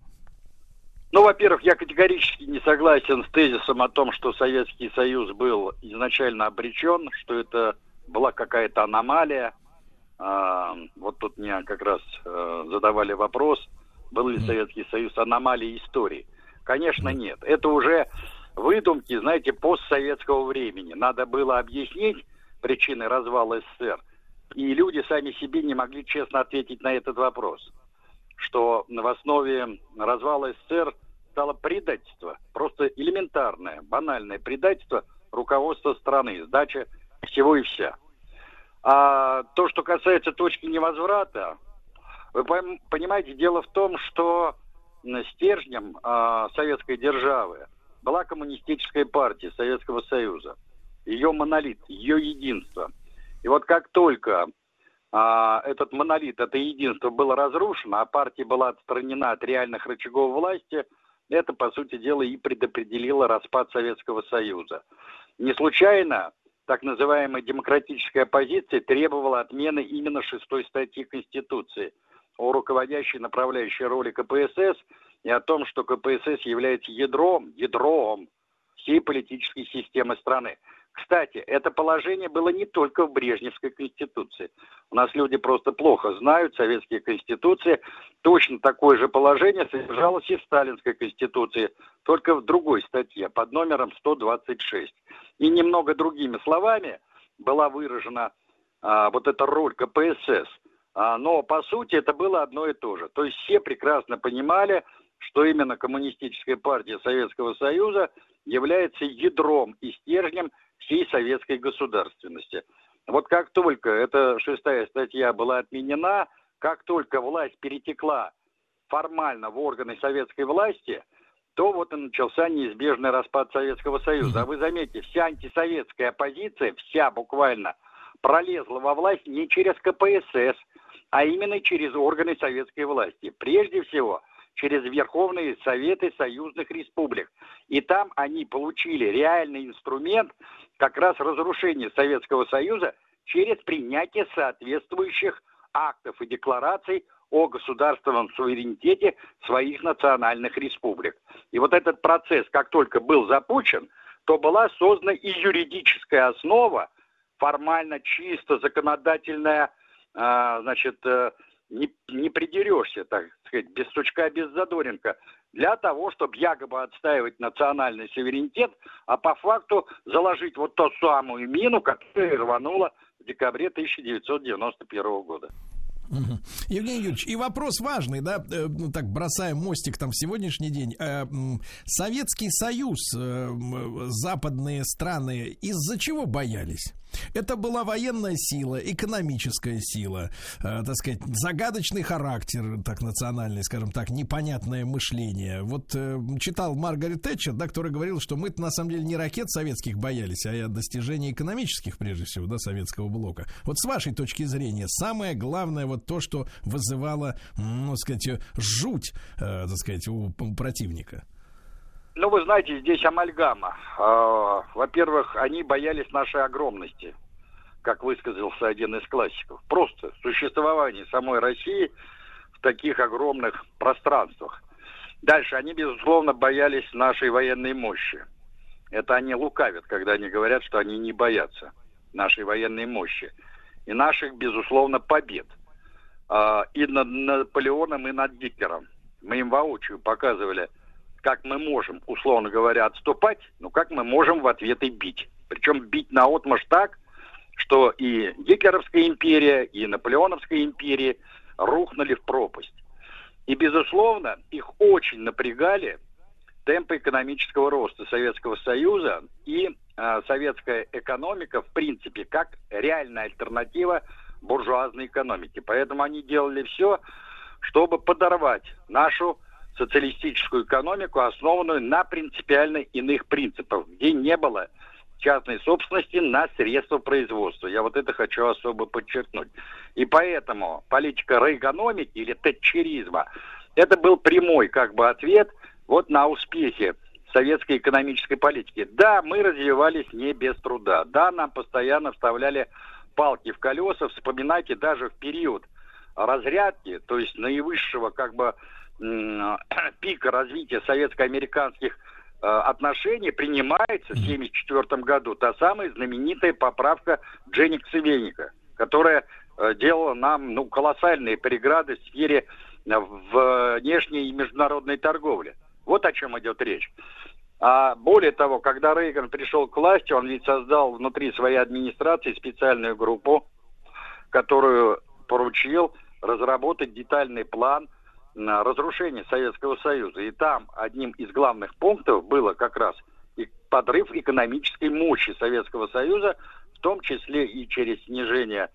Ну, во-первых, я категорически не согласен с тезисом о том, что Советский Союз был изначально обречен, что это была какая-то аномалия. А, вот тут мне как раз задавали вопрос, был ли Советский Союз аномалией истории. Конечно, нет. Это уже выдумки, знаете, постсоветского времени. Надо было объяснить причины развала СССР, и люди сами себе не могли честно ответить на этот вопрос. Что в основе развала СССР стало предательство, просто элементарное, банальное предательство руководства страны, сдача всего и вся. А то, что касается точки невозврата, вы понимаете, дело в том, что стержнем а, советской державы была коммунистическая партия Советского Союза. Ее монолит, ее единство. И вот как только а, этот монолит, это единство было разрушено, а партия была отстранена от реальных рычагов власти, это, по сути дела, и предопределило распад Советского Союза. Не случайно так называемая демократическая оппозиция требовала отмены именно шестой статьи Конституции о руководящей направляющей роли КПСС – и о том, что КПСС является ядром, ядром всей политической системы страны. Кстати, это положение было не только в Брежневской конституции. У нас люди просто плохо знают советские конституции. Точно такое же положение содержалось и в сталинской конституции, только в другой статье под номером 126. И немного другими словами была выражена а, вот эта роль КПСС. А, но по сути это было одно и то же. То есть все прекрасно понимали, что именно Коммунистическая партия Советского Союза является ядром и стержнем всей советской государственности. Вот как только эта шестая статья была отменена, как только власть перетекла формально в органы советской власти, то вот и начался неизбежный распад Советского Союза. А вы заметьте, вся антисоветская оппозиция, вся буквально, пролезла во власть не через КПСС, а именно через органы советской власти. Прежде всего – через Верховные Советы союзных республик. И там они получили реальный инструмент как раз разрушения Советского Союза через принятие соответствующих актов и деклараций о государственном суверенитете своих национальных республик. И вот этот процесс, как только был запущен, то была создана и юридическая основа, формально чисто законодательная, а, значит, э, не, не придерешься, так сказать, без сучка, без задоринка, для того, чтобы якобы отстаивать национальный суверенитет, а по факту заложить вот ту самую мину, которая рванула в декабре 1991 года. Евгений Юрьевич, и вопрос важный, да, э, ну так бросаем мостик там в сегодняшний день. Э, Советский Союз, э, западные страны из-за чего боялись? Это была военная сила, экономическая сила, э, так сказать, загадочный характер, так национальный, скажем так, непонятное мышление. Вот э, читал Маргарет Тэтчер, да, которая говорила, что мы на самом деле не ракет советских боялись, а достижений экономических, прежде всего, да, советского блока. Вот с вашей точки зрения, самое главное вот то, что вызывало, ну, сказать, жуть, э, так сказать, у, у противника. Ну, вы знаете, здесь амальгама. А, во-первых, они боялись нашей огромности, как высказался один из классиков. Просто существование самой России в таких огромных пространствах. Дальше, они, безусловно, боялись нашей военной мощи. Это они лукавят, когда они говорят, что они не боятся нашей военной мощи. И наших, безусловно, побед. А, и над Наполеоном, и над Гитлером. Мы им воочию показывали – как мы можем, условно говоря, отступать, но как мы можем в ответ и бить. Причем бить на отмаш так, что и Гитлеровская империя, и Наполеоновская империя рухнули в пропасть. И, безусловно, их очень напрягали темпы экономического роста Советского Союза и э, советская экономика, в принципе, как реальная альтернатива буржуазной экономике. Поэтому они делали все, чтобы подорвать нашу социалистическую экономику, основанную на принципиально иных принципах, где не было частной собственности на средства производства. Я вот это хочу особо подчеркнуть. И поэтому политика рейгономики или тетчеризма это был прямой как бы ответ вот на успехи советской экономической политики. Да, мы развивались не без труда. Да, нам постоянно вставляли палки в колеса. Вспоминайте даже в период разрядки, то есть наивысшего как бы пика развития советско-американских э, отношений принимается в 1974 году та самая знаменитая поправка Дженни Цивеника, которая э, делала нам ну, колоссальные преграды в сфере э, внешней и международной торговли. Вот о чем идет речь. А более того, когда Рейган пришел к власти, он ведь создал внутри своей администрации специальную группу, которую поручил разработать детальный план разрушение Советского Союза. И там одним из главных пунктов было как раз и подрыв экономической мощи Советского Союза, в том числе и через снижение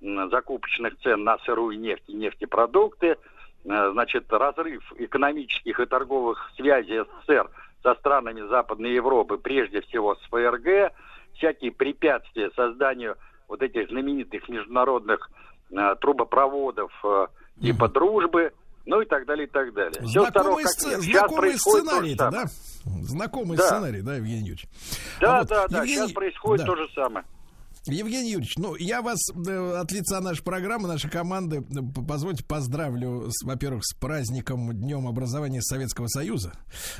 закупочных цен на сырую нефть и нефтепродукты, э, значит, разрыв экономических и торговых связей СССР со странами Западной Европы, прежде всего с ФРГ, всякие препятствия созданию вот этих знаменитых международных э, трубопроводов э, типа дружбы, ну и так далее, и так далее. Знакомый, Все сц... знакомый сценарий да? Знакомый да. сценарий, да, Евгений Юрьевич? Да, а вот, да, да, Евгений... сейчас происходит да. то же самое. Евгений Юрьевич, ну, я вас э, от лица нашей программы, нашей команды, э, позвольте поздравлю, с, во-первых, с праздником Днем образования Советского Союза.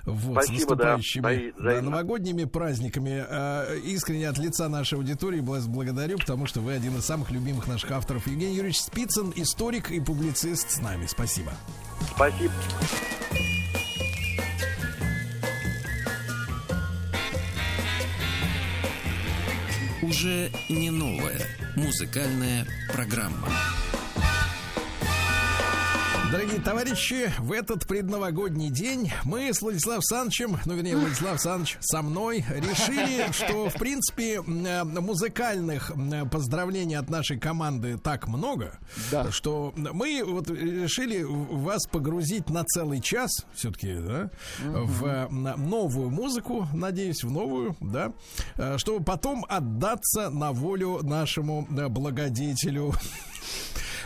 Вот, Спасибо, с наступающими да, да, новогодними праздниками. Э, искренне от лица нашей аудитории вас благодарю, потому что вы один из самых любимых наших авторов. Евгений Юрьевич Спицын, историк и публицист с нами. Спасибо. Спасибо. Уже не новая музыкальная программа. Дорогие товарищи, в этот предновогодний день мы с Владиславом Санычем, ну, вернее, Владислав Саныч со мной, решили, что, в принципе, э, музыкальных поздравлений от нашей команды так много, да. что мы вот решили вас погрузить на целый час, все-таки, да, угу. в новую музыку, надеюсь, в новую, да, э, чтобы потом отдаться на волю нашему благодетелю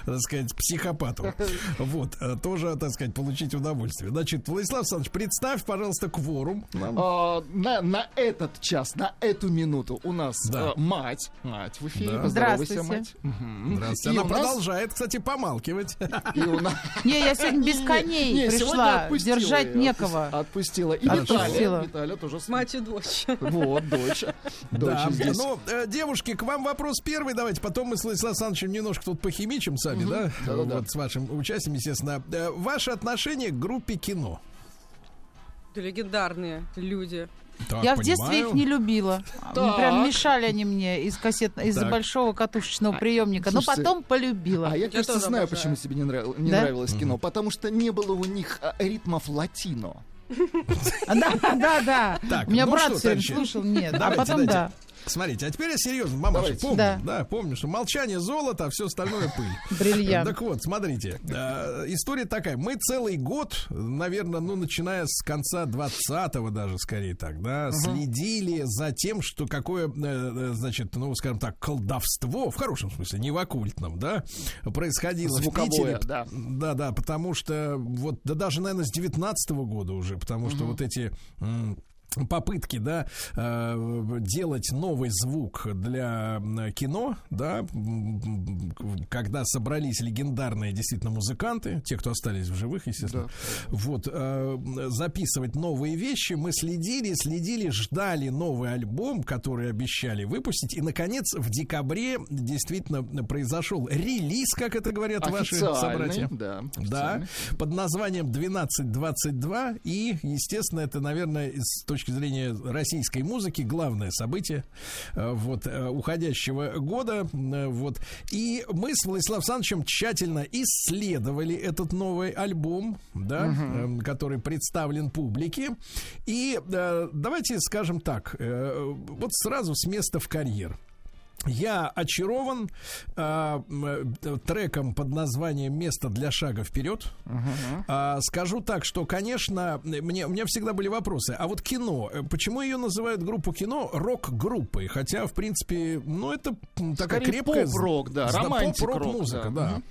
так сказать, психопату. Вот, э, тоже, так сказать, получить удовольствие. Значит, Владислав Александрович, представь, пожалуйста, кворум. А, на, на этот час, на эту минуту у нас да. а, мать. Мать в эфире. Да. Здравствуйте. мать. Угу. Здравствуйте. И Она продолжает, кстати, помалкивать. Не, я сегодня без коней пришла. Держать некого. Отпустила. И Виталия. Виталия тоже. Мать и дочь. Вот, дочь. Да, ну, э, девушки, к вам вопрос первый. Давайте потом мы с Владиславом Александровичем немножко тут похимичим сами да? Да, да, вот с вашим участием, естественно. Э, ваше отношение к группе кино? Это легендарные люди. Так, я в детстве их не любила. Так. Прям мешали они мне из кассет, из большого катушечного приемника. Слушайте, но потом полюбила. А я, я кажется, знаю, обожаю. почему тебе не, нрав... не да? нравилось кино. Потому что не было у них а, ритмов латино. Да, да, да. У меня брат все слушал, нет. А потом да. Смотрите, а теперь я серьезно, мамаша, помню, да. да, помню, что молчание золото, а все остальное пыль. Бриллиант. Так вот, смотрите, э, история такая. Мы целый год, наверное, ну, начиная с конца 20-го даже, скорее так, да, угу. следили за тем, что какое, э, э, значит, ну, скажем так, колдовство, в хорошем смысле, не в оккультном, да, происходило Звуковое, в Питере. Да. да, да, потому что вот, да даже, наверное, с 19 -го года уже, потому угу. что вот эти попытки, да, э, делать новый звук для кино, да, когда собрались легендарные действительно музыканты, те, кто остались в живых, естественно, да. вот, э, записывать новые вещи, мы следили, следили, ждали новый альбом, который обещали выпустить, и, наконец, в декабре действительно произошел релиз, как это говорят ваши собратья. Да, да, под названием 1222, и, естественно, это, наверное, с точки точки зрения российской музыки главное событие э, вот э, уходящего года. Э, вот. И мы с Владиславом Александровичем тщательно исследовали этот новый альбом, да, угу. который представлен публике. И давайте скажем так, вот сразу с места в карьер. Я очарован э, треком под названием "Место для шага вперед". Uh-huh. Э, скажу так, что, конечно, мне у меня всегда были вопросы. А вот кино, почему ее называют группу кино рок-группой? Хотя, в принципе, ну это такая Скорее крепкая поп-рок, да, поп-рок музыка, да. Uh-huh.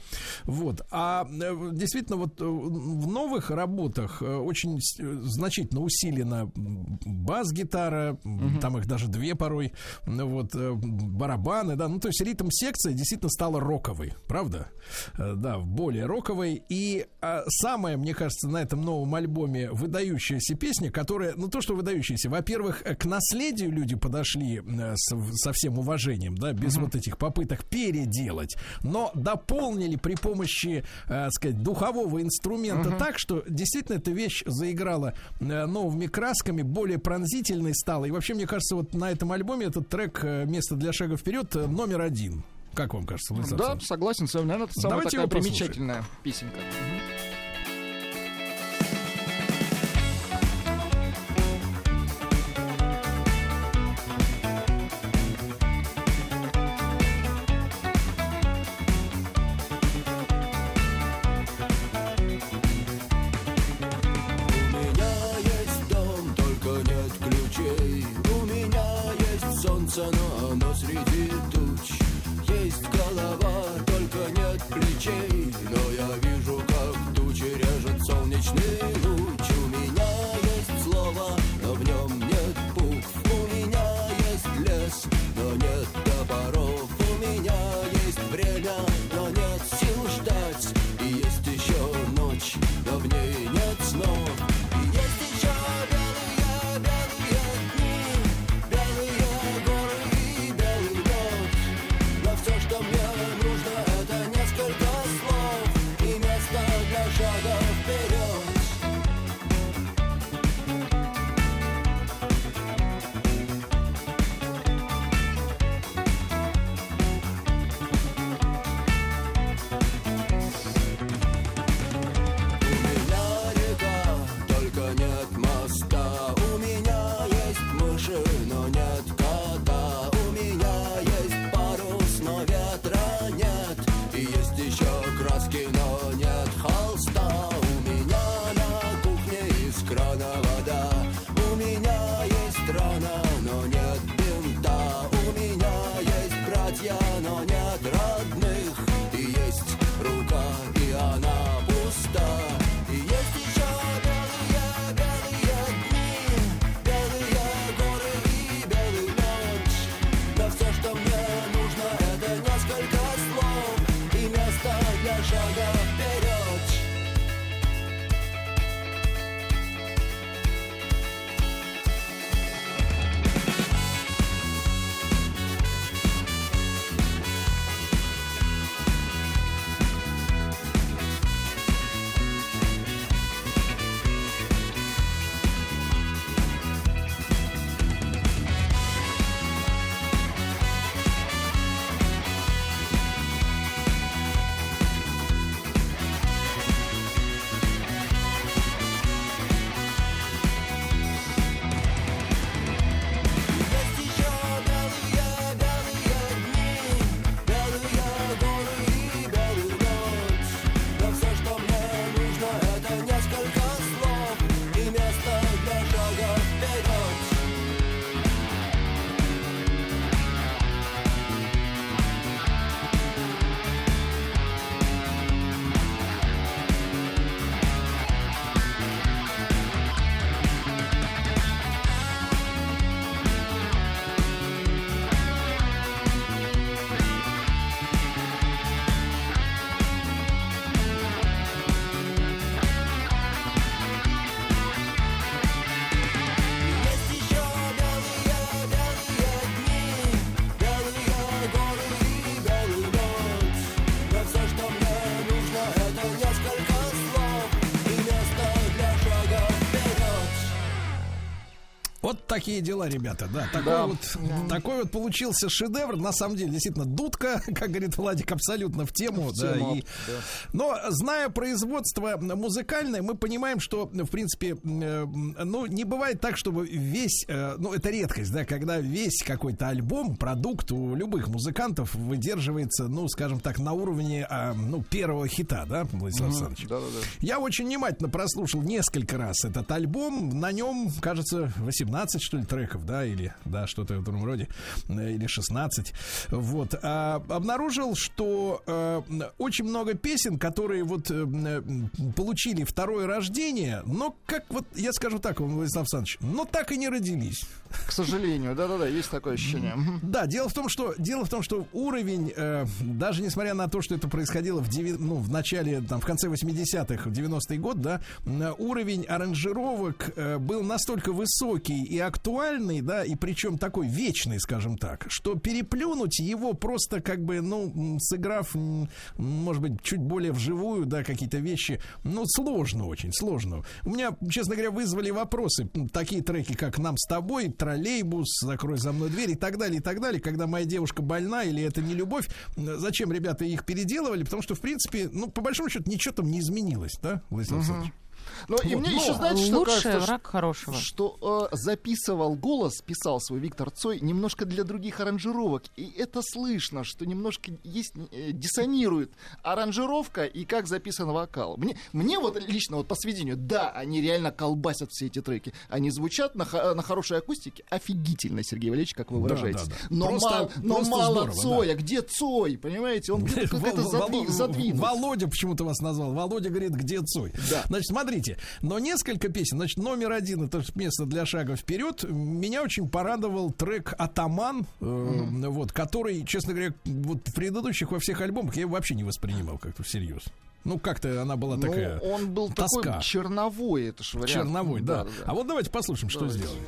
Вот. А э, действительно, вот э, в новых работах э, очень значительно усилена бас-гитара, uh-huh. там их даже две порой, вот барабан барабаны, да, ну то есть ритм секция действительно стала роковой, правда? Э, да, более роковой. И а, самая, мне кажется, на этом новом альбоме выдающаяся песня, которая, ну то, что выдающаяся, во-первых, к наследию люди подошли э, с, со всем уважением, да, без uh-huh. вот этих попыток переделать, но дополнили при помощи, э, сказать, духового инструмента uh-huh. так, что действительно эта вещь заиграла э, новыми красками, более пронзительной стала. И вообще, мне кажется, вот на этом альбоме этот трек э, «Место для шага вперед» вперед э, номер один. Как вам кажется, Владислав Да, согласен с вами. Наверное, это самая Давайте такая примечательная песенка. Что такие дела, ребята, да. Такой, да. Вот, да. такой вот получился шедевр. На самом деле, действительно, дудка, как говорит Владик, абсолютно в тему. В да, тему и... да. Но зная производство музыкальное, мы понимаем, что, в принципе, э, ну, не бывает так, чтобы весь, э, ну, это редкость, да, когда весь какой-то альбом, продукт у любых музыкантов выдерживается, ну, скажем так, на уровне, а, ну, первого хита, да, Владислав Александрович? Да, да, да. Я очень внимательно прослушал несколько раз этот альбом. На нем, кажется, 18, что ли, треков, да, или, да, что-то в этом роде, э, или 16. Вот. А, обнаружил, что а, очень много песен, которые вот а, получили второе рождение, но как вот, я скажу так, Владислав Александрович, но так и не родились. К сожалению, да-да-да, есть такое ощущение. Да, дело в том, что дело в том, что уровень, э, даже несмотря на то, что это происходило в, деви, ну, в начале, там, в конце 80-х, в 90-й год, да, уровень аранжировок э, был настолько высокий и актуальный, да, и причем такой вечный, скажем так, что переплюнуть его просто как бы, ну, сыграв, может быть, чуть более вживую, да, какие-то вещи, ну, сложно очень, сложно. У меня, честно говоря, вызвали вопросы такие треки, как «Нам с тобой», «Троллейбус», «Закрой за мной дверь» и так далее, и так далее, когда моя девушка больна или это не любовь. Зачем ребята их переделывали? Потому что, в принципе, ну, по большому счету, ничего там не изменилось, да, Владислав Александрович? Но вот, и мне еще, знаете, что Лучший кажется, враг хорошего. Что э, записывал голос, писал свой Виктор Цой немножко для других аранжировок. И это слышно, что немножко есть, э, диссонирует аранжировка и как записан вокал. Мне, мне вот лично вот по сведению, да, они реально колбасят все эти треки. Они звучат на, на хорошей акустике офигительно, Сергей Валерьевич, как вы выражаетесь. Да, да, да. Но, просто, мало, но просто мало здорово, Цоя. Да. Где Цой? Понимаете? Он где-то как-то задвинут. Володя почему-то вас назвал. Володя говорит, где Цой? Да. Значит, смотрите, Смотрите, но несколько песен. Значит, номер один это место для шага вперед. Меня очень порадовал трек Атаман, э, mm-hmm. вот, который, честно говоря, вот в предыдущих во всех альбомах я его вообще не воспринимал как-то всерьез. Ну, как-то она была ну, такая. Он был тоска. такой черновой, это ж вариант. Черновой, да. да, да. А вот давайте послушаем, давайте. что сделали.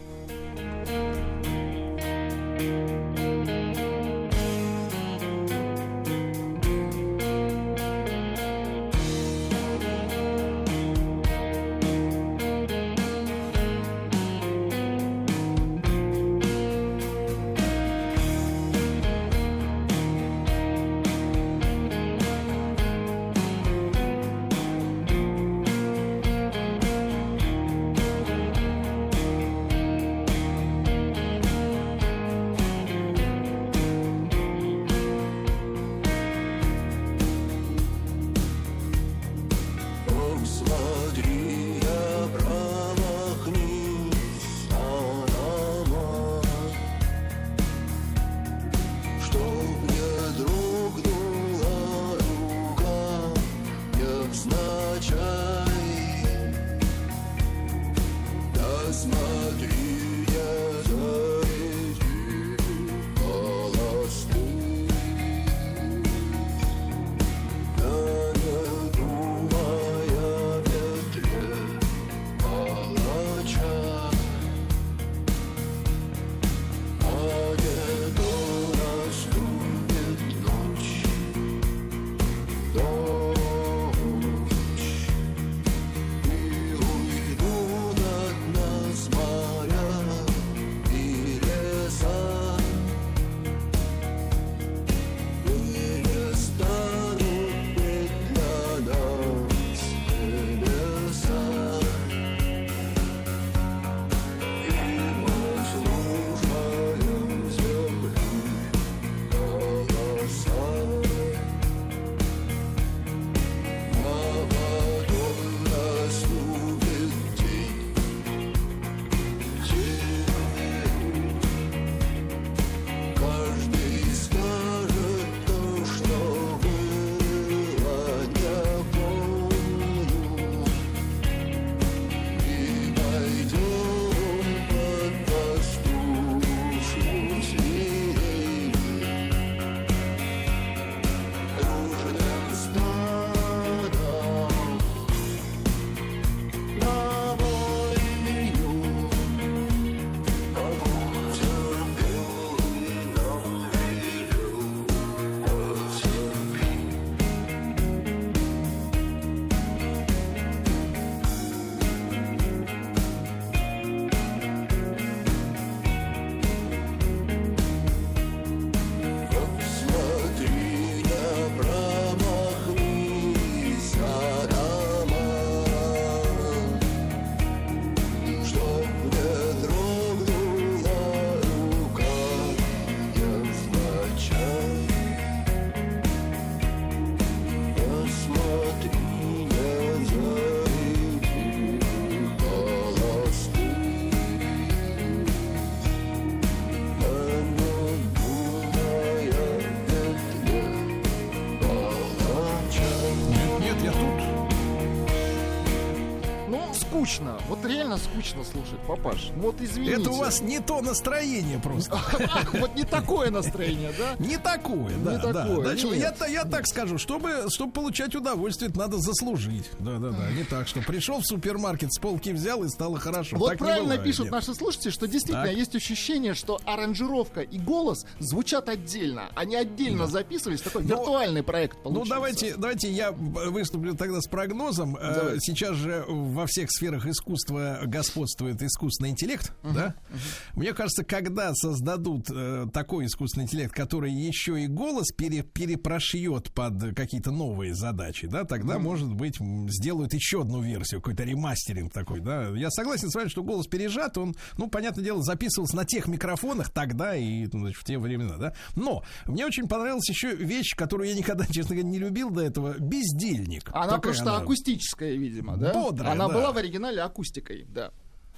Вот реально скучно слушать, папаш. Вот извините. Это у вас не то настроение просто. Вот не такое настроение, да? Не такое, да. да. Значит, я, я так скажу, чтобы, чтобы получать удовольствие, надо заслужить. Да, да, да. Не так, что пришел в супермаркет, с полки взял и стало хорошо. Вот правильно пишут наши слушатели, что действительно есть ощущение, что аранжировка и голос звучат отдельно. Они отдельно записывались. Такой виртуальный проект ну, получился. Ну, давайте, давайте я выступлю тогда с прогнозом. Э. Сейчас же во всех сферах искусства господствует искусственный интеллект, uh-huh, да? Uh-huh. Мне кажется, когда создадут э, такой искусственный интеллект, который еще и голос пере, перепрошьет под какие-то новые задачи, да, тогда, uh-huh. может быть, сделают еще одну версию, какой-то ремастеринг такой, да. Я согласен с вами, что голос пережат, он, ну, понятное дело, записывался на тех микрофонах тогда и ну, значит, в те времена, да. Но мне очень понравилась еще вещь, которую я никогда, честно говоря, не любил до этого, бездельник. Она Такая просто она... акустическая, видимо, да? Бодрая, Она да. была в оригинале акустикой, да.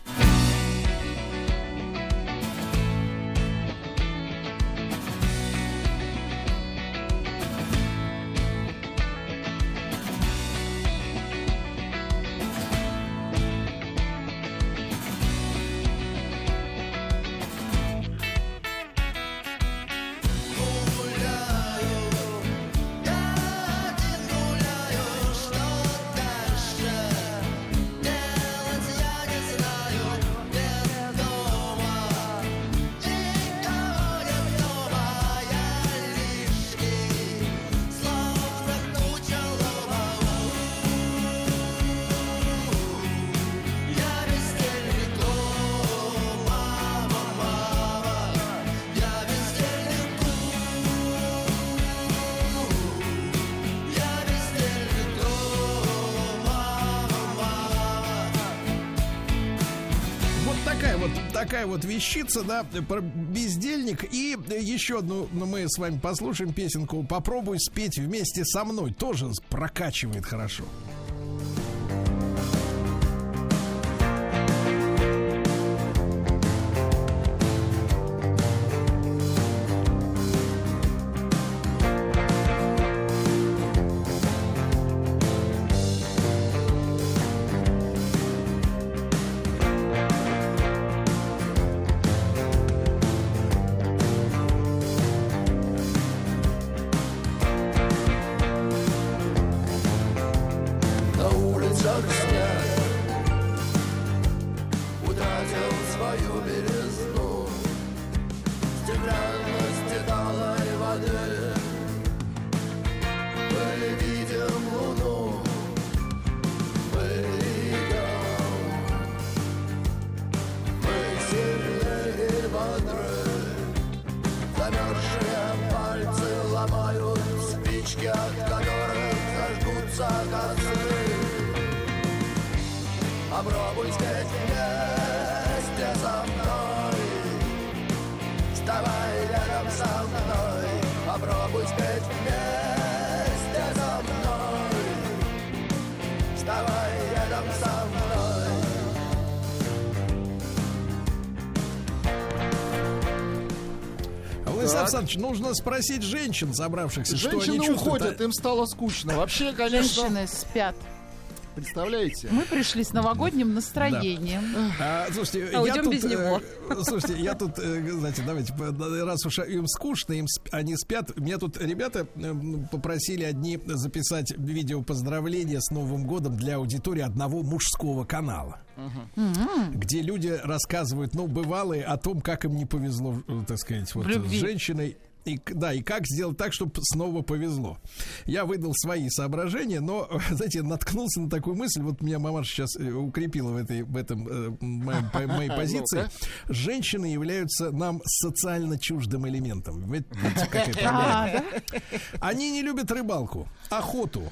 Такая вот вещица, да, про бездельник. И еще одну ну, мы с вами послушаем песенку. Попробуй спеть вместе со мной. Тоже прокачивает хорошо. Александрович, нужно спросить женщин, собравшихся, Женщины что они чувствуют. уходят, им стало скучно. Вообще, конечно... Женщины спят. Представляете? Мы пришли с новогодним настроением. Да. А, слушайте, а я тут, без него. Э, слушайте, я тут, э, знаете, давайте, раз уж им скучно, им они спят. Меня тут ребята э, попросили одни записать видео поздравления с Новым годом для аудитории одного мужского канала. Uh-huh. Где люди рассказывают, ну, бывалые о том, как им не повезло, э, так сказать, вот с женщиной и, да, и как сделать так, чтобы снова повезло. Я выдал свои соображения, но, знаете, наткнулся на такую мысль, вот меня мама сейчас э, укрепила в, этой, в этом э, моем, по, моей позиции. Женщины являются нам социально чуждым элементом. Видите, какая проблема? Они не любят рыбалку, охоту.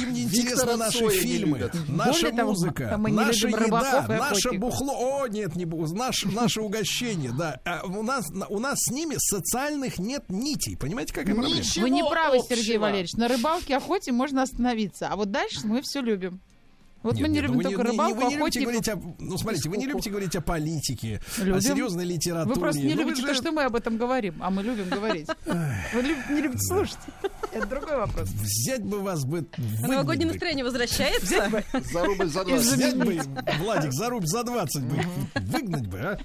Им не интересны наши фильмы, наша музыка, наша еда, наше бухло. О, нет, не наш, наше угощение, да. А у нас, у нас с ними социальных нет нет нитей. Понимаете, какая проблема? Ничего Вы не правы, общего. Сергей Валерьевич. На рыбалке, охоте можно остановиться. А вот дальше мы все любим. Вот нет, мы не нет, любим только не, рыбалку, вы не любите говорить о, Ну, смотрите, вы не любите говорить о политике, любим. о серьезной литературе. Вы просто не ну, любите же... то, что мы об этом говорим, а мы любим говорить. Вы не любите слушать. Это другой вопрос. Взять бы вас бы... Новогоднее настроение возвращается? За рубль, за 20. Взять бы, Владик, за рубль, за 20 бы выгнать бы, а?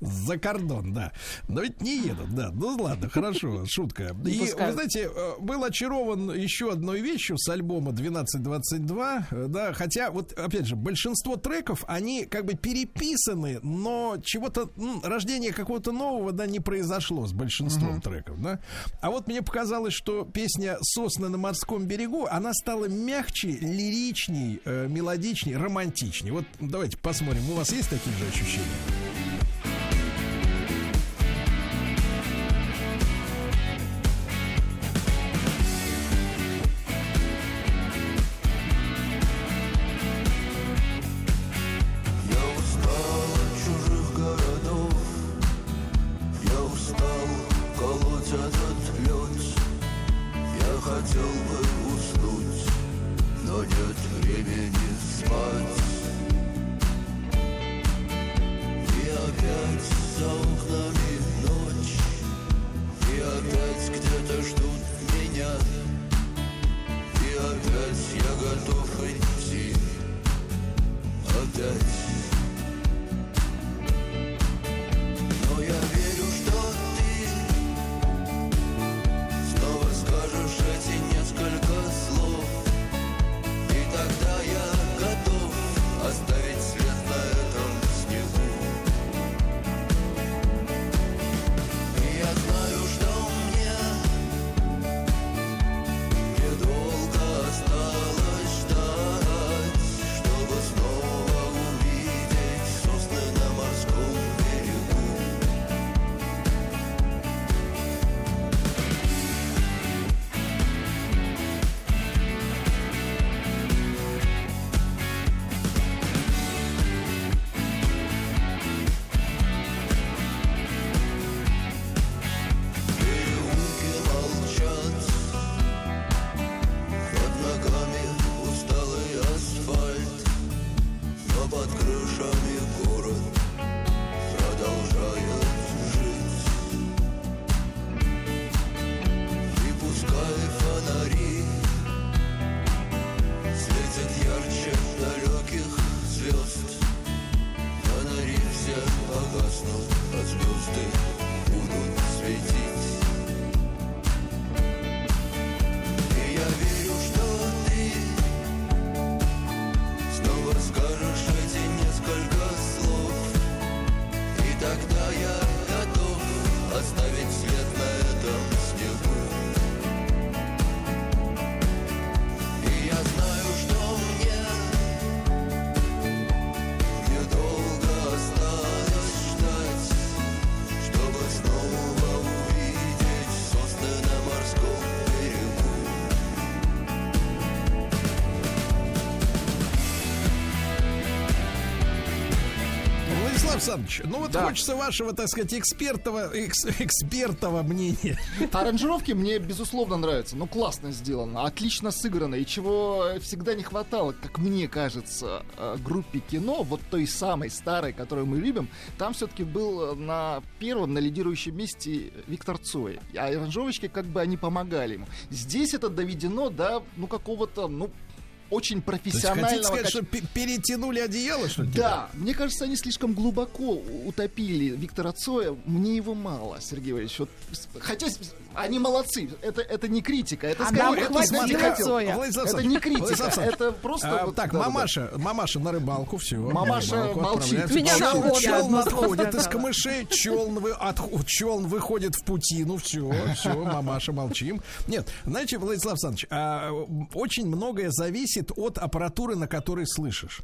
За кордон, да. Но ведь не едут, да. Ну ладно, хорошо, шутка. И, вы знаете, э, был очарован еще одной вещью с альбома 1222, э, да, хотя, вот, опять же, большинство треков, они как бы переписаны, но чего-то, ну, рождение какого-то нового, да, не произошло с большинством uh-huh. треков, да. А вот мне показалось, что песня «Сосны на морском берегу», она стала мягче, лиричней, э, мелодичней, романтичней. Вот давайте посмотрим, у вас есть такие же ощущения? Александрович, ну вот да. хочется вашего, так сказать, экспертного, экс, экспертного мнения. Аранжировки мне, безусловно, нравятся. Ну, классно сделано, отлично сыграно. И чего всегда не хватало, как мне кажется, э, группе кино, вот той самой старой, которую мы любим, там все-таки был на первом, на лидирующем месте Виктор Цой. А аранжировочки как бы они помогали ему. Здесь это доведено до, ну, какого-то, ну, очень профессионального... То есть, сказать, как... что перетянули одеяло, что ли? Да, мне кажется, они слишком глубоко утопили Виктора Цоя. Мне его мало, Сергей Иванович. Вот, хотя они молодцы. Это, это не критика. Это, а скорее, это, смотри, это не критика. Это просто... А, вот, так, да, мамаша, да. мамаша на рыбалку, все. Мамаша молчит. Меня находит. Челн отходит из камышей, челн, вы, от, челн выходит в путину, все, все, мамаша, молчим. Нет, знаете, Владислав Александрович, а, очень многое зависит от аппаратуры, на которой слышишь.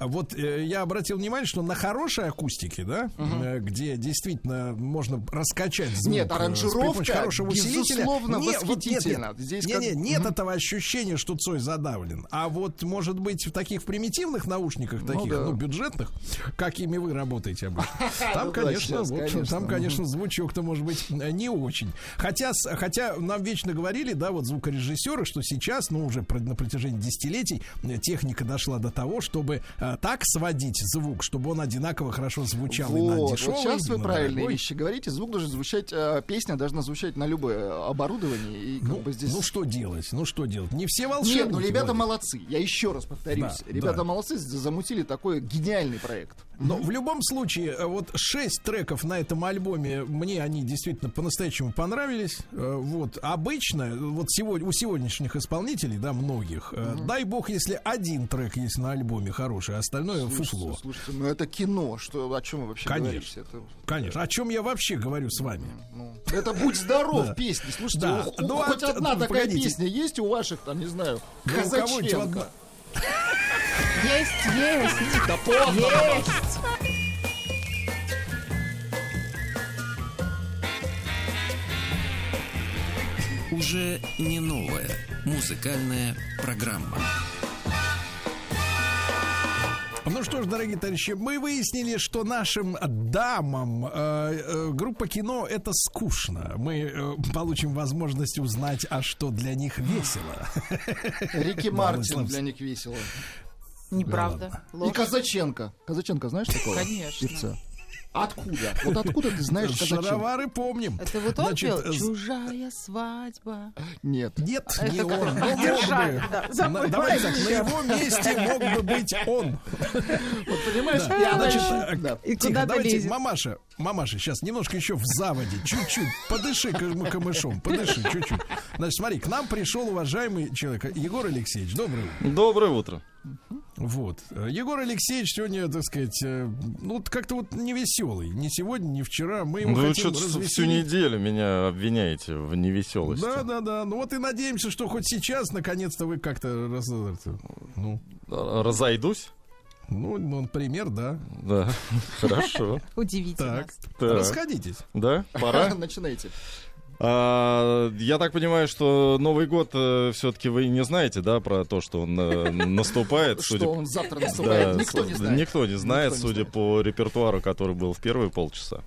Вот э, я обратил внимание, что на хорошей акустике, да, угу. где действительно можно раскачать звук. Нет, аранжировка хорошего усилителя. Безусловно, не, восхитительно. Вот нет, Здесь не, как... не, нет mm этого ощущения, что Цой задавлен. А вот, может быть, в таких примитивных наушниках, ну, таких, да. ну, бюджетных, какими вы работаете обычно, там, конечно, вот, там, конечно, звучок-то может быть не очень. Хотя, хотя нам вечно говорили, да, вот звукорежиссеры, что сейчас, ну, уже на протяжении 10 десятилетий техника дошла до того, чтобы а, так сводить звук, чтобы он одинаково хорошо звучал вот, и на дешевый, вот сейчас вы правильные вещи говорите. Звук должен звучать, э, песня должна звучать на любое оборудование. И как Ну, бы здесь... ну что делать? Ну что делать? Не все волшебники. Нет, ну ребята Владик. молодцы. Я еще раз повторюсь. Да, ребята да. молодцы, замутили такой гениальный проект. Но в любом случае, э, вот шесть треков на этом альбоме, мне они действительно по-настоящему понравились. Э, Вот обычно, вот сегодня, у сегодняшних исполнителей, да, многих, э, дай бог, если один трек есть на альбоме хороший, а остальное фуфло. Слушайте, ну это кино. Что, о чем вы вообще Конечно. говорите? Это, Конечно. О чем я вообще говорю с вами? ну, это «Будь здоров» Да. песни. Слушайте, Да. хо- Ну, хоть а- одна ну, такая погодите. песня есть у ваших, там, не знаю, Да у Казаченко? Есть, есть. Да поздно. Есть. Уже не новая музыкальная программа. Ну что ж, дорогие товарищи, мы выяснили, что нашим дамам э, э, группа кино это скучно. Мы э, получим возможность узнать, а что для них весело. Рики Мартин для них весело. Неправда. И. Казаченко. Казаченко знаешь такого? Конечно. Певца? Откуда? Вот откуда ты знаешь Казаченко? Шаровары помним. Это вот он Значит, пел? э, Чужая свадьба. Нет. Нет, Это не он. Но Держать, бы. да, На- Давайте так, на его месте мог бы быть он. Вот понимаешь, Да. я Значит, э, да. И тихо, куда давайте, лезешь? мамаша, мамаша, сейчас немножко еще в заводе, чуть-чуть, подыши кам- камышом, подыши чуть-чуть. Значит, смотри, к нам пришел уважаемый человек, Егор Алексеевич, доброе утро. Доброе утро. Вот. Егор Алексеевич сегодня, так сказать, э, ну, как-то вот не веселый. Ни сегодня, ни вчера. Мы его Ну, Вы хотим что-то всю развеселить. неделю меня обвиняете в невеселости. Да, да, да. Ну вот и надеемся, что хоть сейчас, наконец-то, вы как-то раз- ну, Разойдусь? ну, ну, например, да. Да. Хорошо. Удивите Так. Так. Расходитесь. Да, пора. Начинайте. А, я так понимаю, что Новый год все-таки вы не знаете, да, про то, что он э, наступает. Что он завтра наступает, Да, никто не знает. Никто не знает, Никто не судя знает. по репертуару, который был в первые полчаса.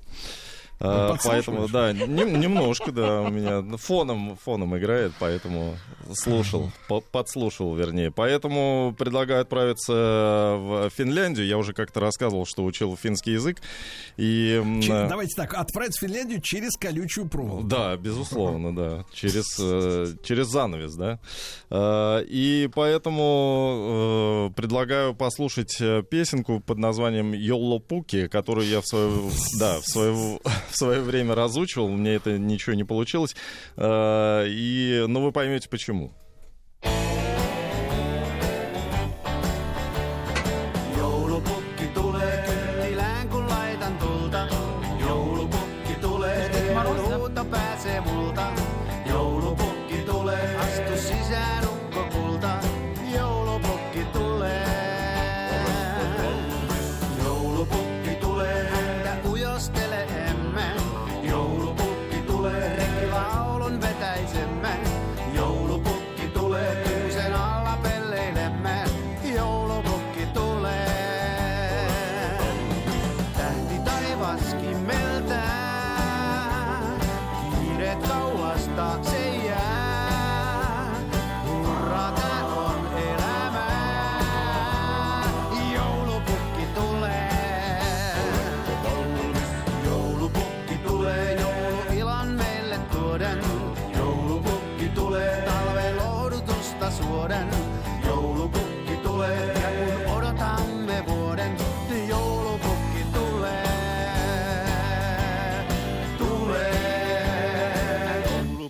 А, подслушиваешь? поэтому, да, нем- немножко, да, у меня фоном, фоном играет, поэтому слушал, по- подслушал, вернее. Поэтому предлагаю отправиться в Финляндию. Я уже как-то рассказывал, что учил финский язык. И, Че- э, Давайте так, отправить в Финляндию через колючую проволоку. да, безусловно, да. Через, э, через занавес, да. Э, И поэтому э, предлагаю послушать э, песенку под названием Йоллопуки, которую я в свое, да, в свое, в свое время разучивал. Мне это ничего не получилось. Э, И, ну, вы поймете почему.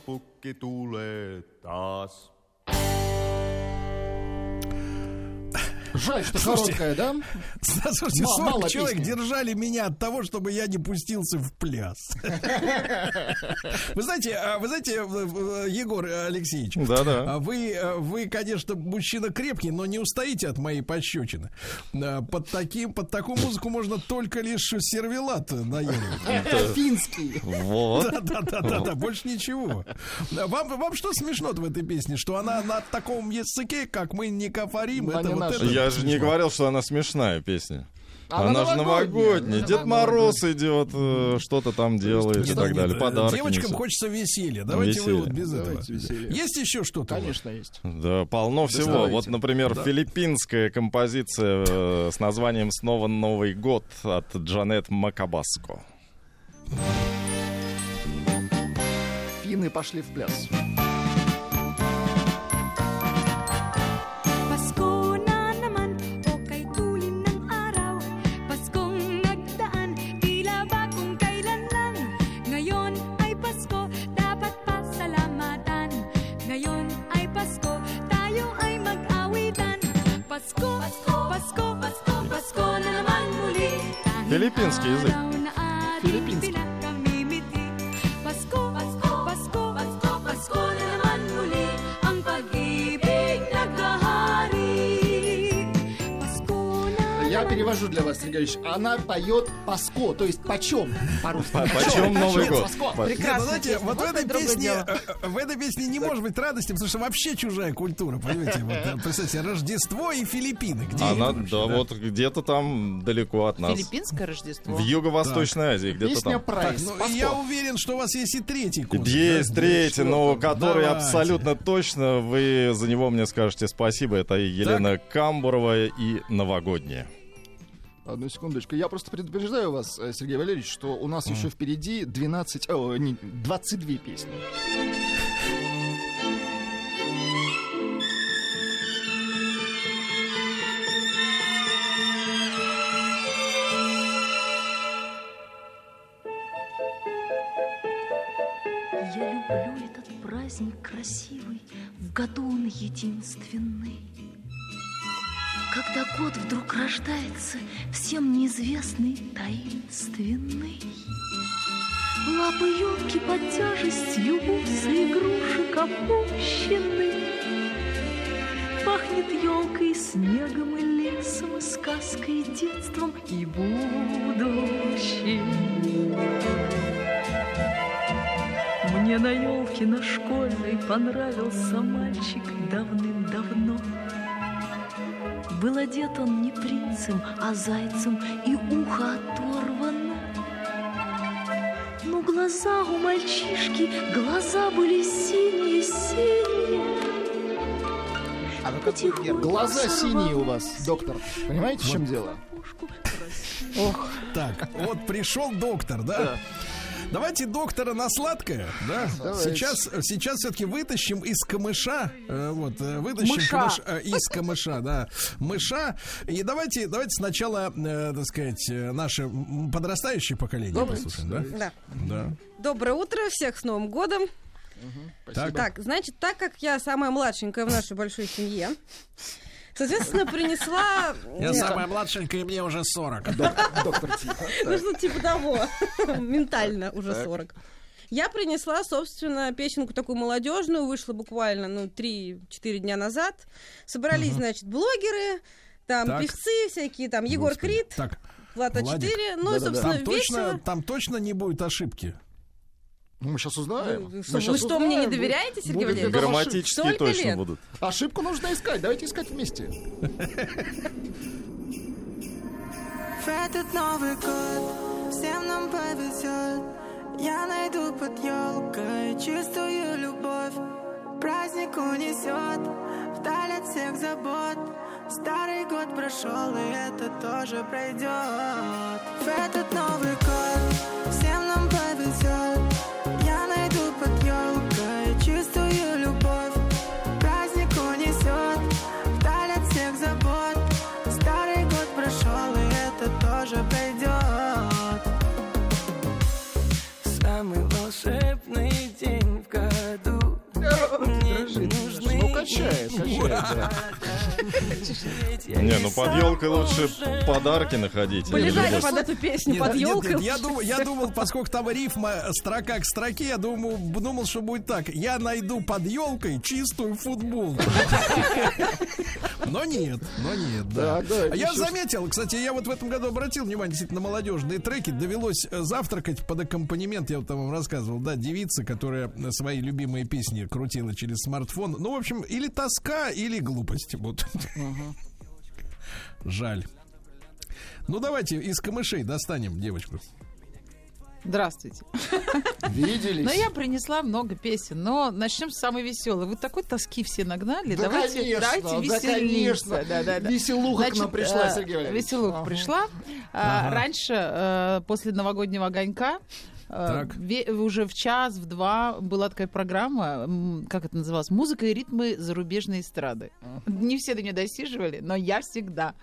pukki tulee taas. Жаль, что Слушайте, короткая, да? Слушайте, Ма- 40 мало человек песни. держали меня от того, чтобы я не пустился в пляс. Вы знаете, а, вы знаете, Егор Алексеевич, Да-да. а вы, э, вы, конечно, мужчина крепкий, но не устоите от моей пощечины. Э, Под, таким, под такую музыку можно только лишь сервелат наеривать. Финский. Вот. Да, да, да, да, да, больше ничего. Вам, вам что смешно в этой песне? Что она на таком языке, как мы не кафарим? Да, это не вот это Я же не говорил, что она смешная песня. А Она же новогодняя. Дед Мороз идет, э, что-то там делает и так далее. Подарки Девочкам хочется веселья. Давайте вы вот без этого. Есть еще что-то? Конечно, есть. Да, полно всего. Вот, например, филиппинская композиция э, с названием «Снова Новый год» от Джанет Макабаско. Финны пошли в пляс. Филиппинский язык. Я перевожу для вас, Сергей Ильич. Она поет паско, то есть почем по-русски. Почем Новый год? Прекрасно. Знаете, вот в этой песне, э, в этой песне не может быть радости, потому что вообще чужая культура, понимаете? Вот, э, представьте, Рождество и Филиппины. Где Она, да, вот где-то там далеко от нас. Филиппинское Рождество? В Юго-Восточной Азии, где-то Песня там. Прайс. Ну, я уверен, что у вас есть и третий кусок. Есть да? третий, но который Давайте. абсолютно точно вы за него мне скажете спасибо. Это Елена Камбурова и новогодняя. Одну секундочку. Я просто предупреждаю вас, э, Сергей Валерьевич, что у нас еще впереди 12, о, не, 22 песни. Я люблю этот праздник красивый, в году он единственный. Когда год вдруг рождается, всем неизвестный, таинственный. Лапы елки под тяжестью бусы игрушек опущены. Пахнет елкой, снегом и лесом, сказкой, детством, и будущим. Мне на елке на школьной понравился мальчик давным-давно. Был одет он не принцем, а зайцем, и ухо оторвано. Но глаза у мальчишки, глаза были синие-синие. А ну как вы- Глаза синие у вас, доктор. Понимаете, в чем дело? Ох. Так, вот пришел доктор, да? Давайте доктора на сладкое, да? Давайте. Сейчас, сейчас все-таки вытащим из камыша, э, вот, э, вытащим Мыша. камыш, э, из камыша, да, мыша. И давайте, давайте сначала, так сказать, наше подрастающее поколение послушаем, да? Да. Да. Доброе утро, всех с Новым годом. Так, Так, значит, так как я самая младшенькая в нашей большой семье, соответственно, принесла... я самая младшенькая, и мне уже 40. Доктор Тихо. Ну, что типа того. Ментально уже 40. Я принесла, собственно, песенку такую молодежную, вышла буквально, ну, 3-4 дня назад. Собрались, значит, блогеры, там Так. певцы всякие, там Егор Господи. Крид, Так, Влад А4. Владик, Ну, и, собственно, там точно, там точно не будет ошибки. Ну, мы сейчас узнаем. Вы Мы что, щас вы что, мне не узнаем. доверяете, Сергей Будет Валерьевич? Грамматически точно лет. будут. Ошибку нужно искать. Давайте искать вместе. В этот Новый год всем нам повезет Я найду под елкой чистую любовь Праздник унесет вдаль от всех забот Старый год прошел, и это тоже пройдет В этот Новый год чистую любовь. Праздник унесет вдаль от всех забот. Старый год прошел, и это тоже пройдет Самый волшебный день в году. Мне не нужны Ну, качает. Не, ну под елкой лучше подарки находить. Полежать под эту песню, под елкой. нет, я, думал, я думал, поскольку там рифма строка к строке, я думал, думал, что будет так. Я найду под елкой чистую футболку. Но нет, но нет, да. Да, да, я еще- заметил, кстати, я вот в этом году обратил внимание действительно на молодежные треки. Довелось э, завтракать под аккомпанемент, я вот там вам рассказывал, да, девица, которая э, свои любимые песни крутила через смартфон. Ну, в общем, или тоска, или глупость. Вот. Жаль. Ну, давайте из камышей достанем девочку. Здравствуйте. Виделись. Но я принесла много песен, но начнем с самой веселой. Вы такой тоски все нагнали. Да, давайте, конечно, давайте да, веселиться. конечно. Да, да, да. Веселуха к нам пришла, э, Сергей Валерьевич. Веселуха Ага. пришла. А, Ага. Раньше, э, после новогоднего огонька, Так. ве- уже в час, в два была такая программа, как это называлось, «Музыка и ритмы зарубежной эстрады». Не все до нее досиживали, но я всегда.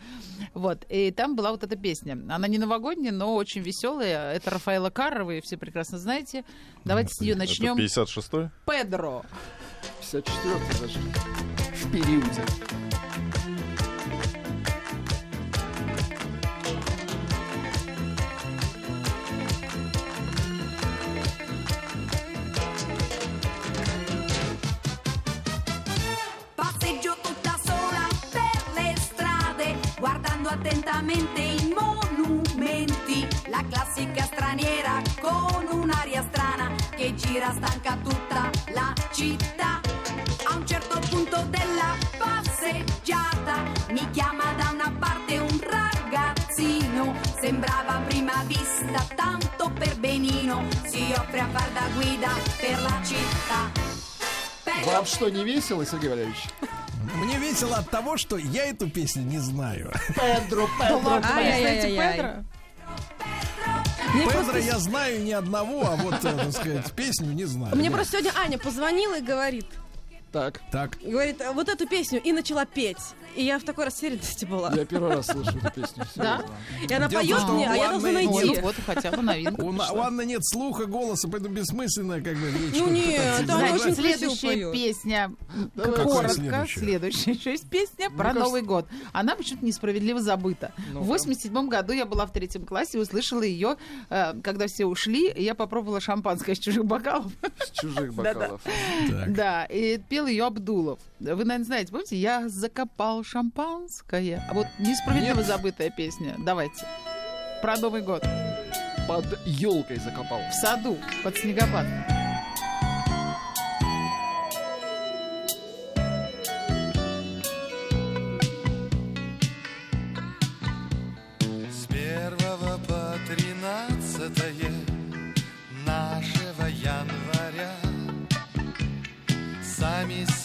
Вот. И там была вот эта песня. Она не новогодняя, но очень веселая. Это Рафаэла Карра, вы все прекрасно знаете. Давайте с нее Это начнем. 56-й? Педро. 54 даже. В периоде. attentamente i monumenti. La classica straniera con un'aria strana che gira stanca tutta la città. A un certo punto della passeggiata mi chiama da una parte un ragazzino. Sembrava a prima vista tanto per benino. Si offre a far da guida per la città. Вам что, не весело, Сергей Валерьевич? Мне весело от того, что я эту песню не знаю. Педро, Ай-яй-яй-яй. Педро? Мне Педро просто, я знаю ни одного, а вот, э, так сказать, песню не знаю. мне просто сегодня Аня позвонила и говорит, Так, Так, говорит, вот эту песню и начала петь. И я в такой растерянности была. я первый раз слышу эту песню. Да? И она поет мне, а я должна найти. Ну вот, хотя бы новинка. у, Анны нет слуха, голоса, поэтому бессмысленно как бы речь. Ну нет, там очень следующая песня. Какая коротко, следующая? еще есть песня про Новый год. Она почему-то несправедливо забыта. В 87 году я была в третьем классе и услышала ее, э, когда все ушли, я попробовала шампанское из чужих бокалов. С чужих бокалов. Да, и пел ее Абдулов. Вы, наверное, знаете, помните, я закопал шампанское. А вот несправедливо забытая песня. Давайте. Про Новый год. Под елкой закопал. В саду, под снегопад.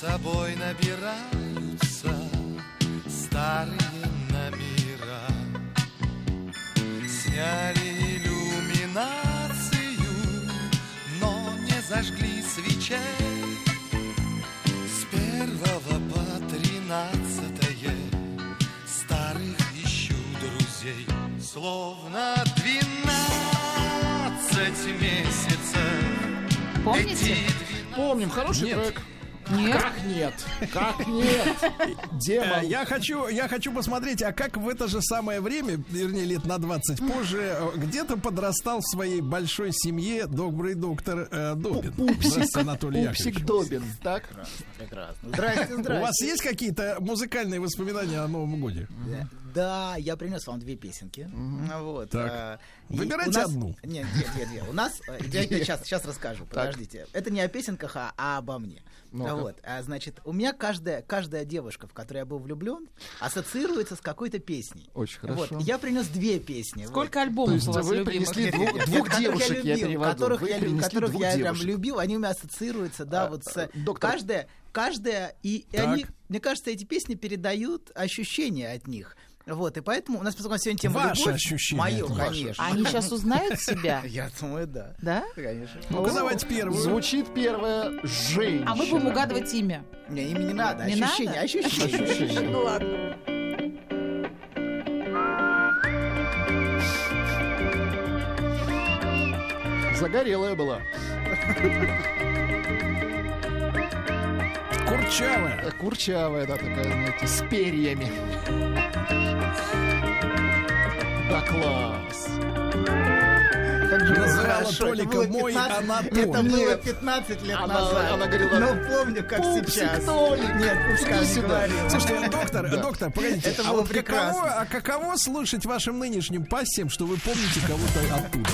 Собой набираются старые номера Сняли иллюминацию, но не зажгли свечей С первого по тринадцатое старых ищу друзей Словно двенадцать месяцев Помните? Помним, хороший Нет. трек. Нет. Как нет? Как нет? Э, Демон. Я хочу, я хочу посмотреть, а как в это же самое время, вернее, лет на 20 позже, э, где-то подрастал в своей большой семье добрый доктор э, Добин. Здравствуйте, Анатолий Пупсик Яковлевич. Добин. Так? Прекрасно. Здрасте, У вас здрасте. есть какие-то музыкальные воспоминания о Новом Годе? Да, я принес вам две песенки. Вот. Так. и Выбирайте нас- одну. Нет, нет, нет, нет. У нас... э, Я сейчас, сейчас расскажу, подождите. Это не о песенках, а, а обо мне. Ну-ка. Вот. а, Значит, у меня каждая, каждая девушка, в которой я был влюблен, ассоциируется с какой-то песней. Очень Вот. хорошо. Я принес две песни. Сколько То альбомов есть у вас вы принесли двух, двух которых девушек, я любил, перевожу. которых Вы я, лю- принесли которых я прям любил, они у меня ассоциируются, да, А, вот с... э, доктор. Каждая, каждая, и, и они, мне кажется, эти песни передают ощущения от них. Вот, и поэтому у нас, поскольку сегодня тема Ваши любовь, ощущения мое, конечно. Они сейчас узнают себя? Я думаю, да. Да? Конечно. Ну-ка, давайте первую. Звучит первая женщина. А мы будем угадывать имя. Не, им не надо, Не ощущения, надо? ощущения. Ощущения. Ну ладно. Загорелая была. Курчавая. Курчавая, да, такая, знаете, с перьями. Да класс. как же Называла хорошо. Толика это было «мой 15 анатолий». Это было Нет. 15 лет Она- назад. она говорила, Но помню, как «Пупсик, сейчас. Толик, Нет, пускай сюда». Слушайте, доктор, доктор, погодите, Это а было вот прекрасно. каково, а каково слышать вашим нынешним пассиям, что вы помните кого-то оттуда?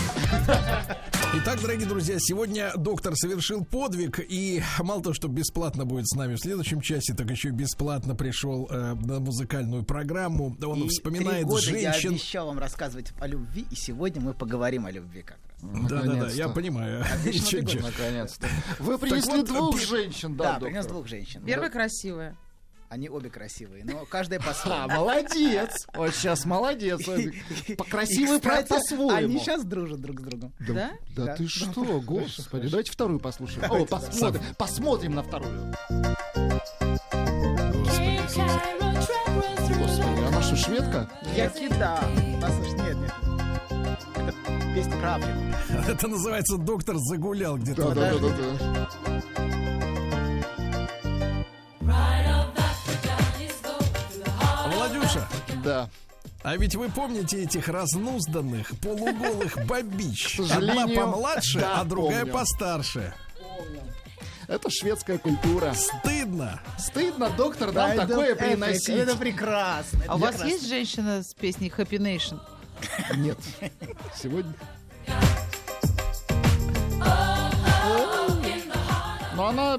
Итак, дорогие друзья, сегодня доктор совершил подвиг, и мало того, что бесплатно будет с нами в следующем часе, так еще и бесплатно пришел э, на музыкальную программу. Он И вспоминает три года я женщин. обещал вам рассказывать о любви, и сегодня мы поговорим о любви как. Да, да, да, я понимаю. Отлично. Наконец-то. Вы принесли двух женщин, да, Да, принес двух женщин. Первая красивая. Они обе красивые, но каждая А, по-своему. молодец. Вот сейчас молодец. По- Красивый И, кстати, по-своему. Они сейчас дружат друг с другом. Да? Да Да. ты что, господи, давайте вторую послушаем. О, посмотрим, посмотрим на вторую. Господи, она что, шведка? Яки да. Послушай, нет, нет. Про Африку. Это называется доктор загулял где-то. Да, да, да, да. Владюша, Да. а ведь вы помните этих разнузданных, полуголых бабич? Одна помладше, да, а другая помню. постарше. Это шведская культура. Стыдно. Стыдно, доктор, нам Да, такое это- приносить. Это, прекрасно. это А у вас прекрасно. есть женщина с песней Happy Nation? Нет. Сегодня... Но она...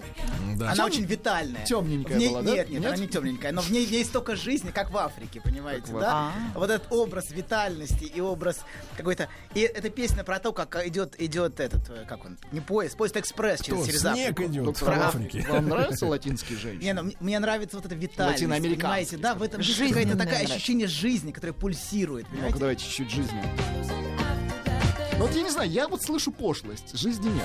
Да. Она очень витальная. Темненькая В ней- была, да? Нет, нет, Нет? она не темненькая, но в ней есть столько жизни, как в Африке, понимаете, Как да? Африке. Вот этот образ витальности и образ какой-то... И эта песня про то, как идет, идет этот, э, как он, не поезд, поезд-экспресс через, Что, через снег Африку. идет Доктор, в вам- Африке. Вам нравятся латинские женщины? Не, ну, мне- нравится вот эта витальность, понимаете, да, в этом Жизненная какое-то такое ощущение жизни, которое пульсирует, Ну-ка, давайте чуть-чуть жизни. Ну, вот я не знаю, я вот слышу пошлость. Жизни нет.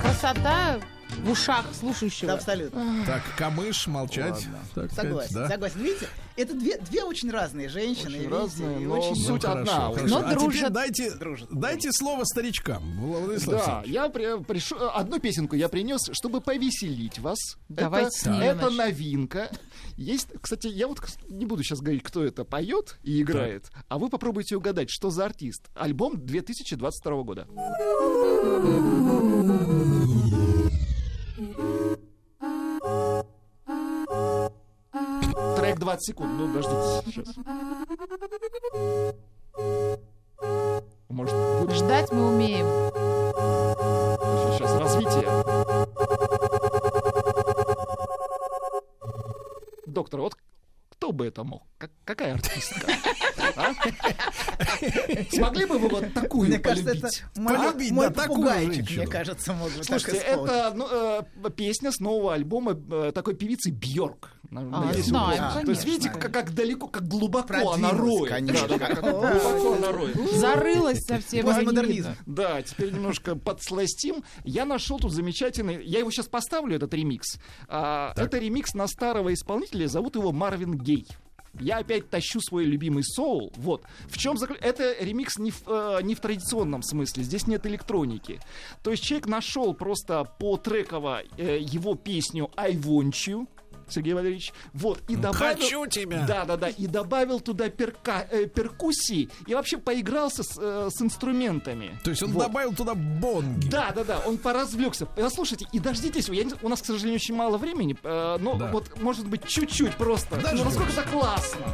Красота в ушах слушающего. Да, абсолютно. Так, камыш, молчать. так сказать, Согласен, да? согласен. Видите, это две, две очень разные женщины. Очень видите, разные, но очень- суть Ну, одна. хорошо. Но а теперь дружат. дайте, Дружат. дайте слово старичкам. Владислав Да, я при- пришел, одну песенку я принес, чтобы повеселить вас. Давайте это, это новинка. Есть, кстати, я вот не буду сейчас говорить, кто это поет и играет, а вы попробуйте угадать, что за артист. Альбом 2022 года. 20 секунд. Ну, подождите сейчас. Может, будет Ждать мы умеем. Сейчас развитие. Доктор, вот кто бы это мог? Как- какая артистка? А? Смогли бы вы вот такую Мне кажется, это полюбить? мой, Полюбить, мой да, такую попугайчик, мне кажется, мог бы Слушайте, это ну, э, песня с нового альбома э, такой певицы Бьорк. А, знаем, То есть видите, как, как далеко, как глубоко она роет. конечно. Да, да, как глубоко она роет. Зарылась совсем. Постмодернизм. Да, теперь немножко подсластим. Я нашел тут замечательный... Я его сейчас поставлю, этот ремикс. А, это ремикс на старого исполнителя, зовут его Марвин Гей. Я опять тащу свой любимый соул. Вот. В чем закл... Это ремикс не в, э, не в традиционном смысле. Здесь нет электроники. То есть человек нашел просто по треково э, его песню I Want You. Сергей Валерьевич. Вот. И добавил... Хочу тебя. Да, да, да. И добавил туда перка- э, перкуссии. И вообще поигрался с, э, с инструментами. То есть он Вот. добавил туда бонги. Да, да, да, он поразвлекся. Послушайте, и дождитесь, я не- у нас, к сожалению, очень мало времени, э, но Да. вот, может быть, чуть-чуть просто. Ну, Дождёмся. насколько это классно.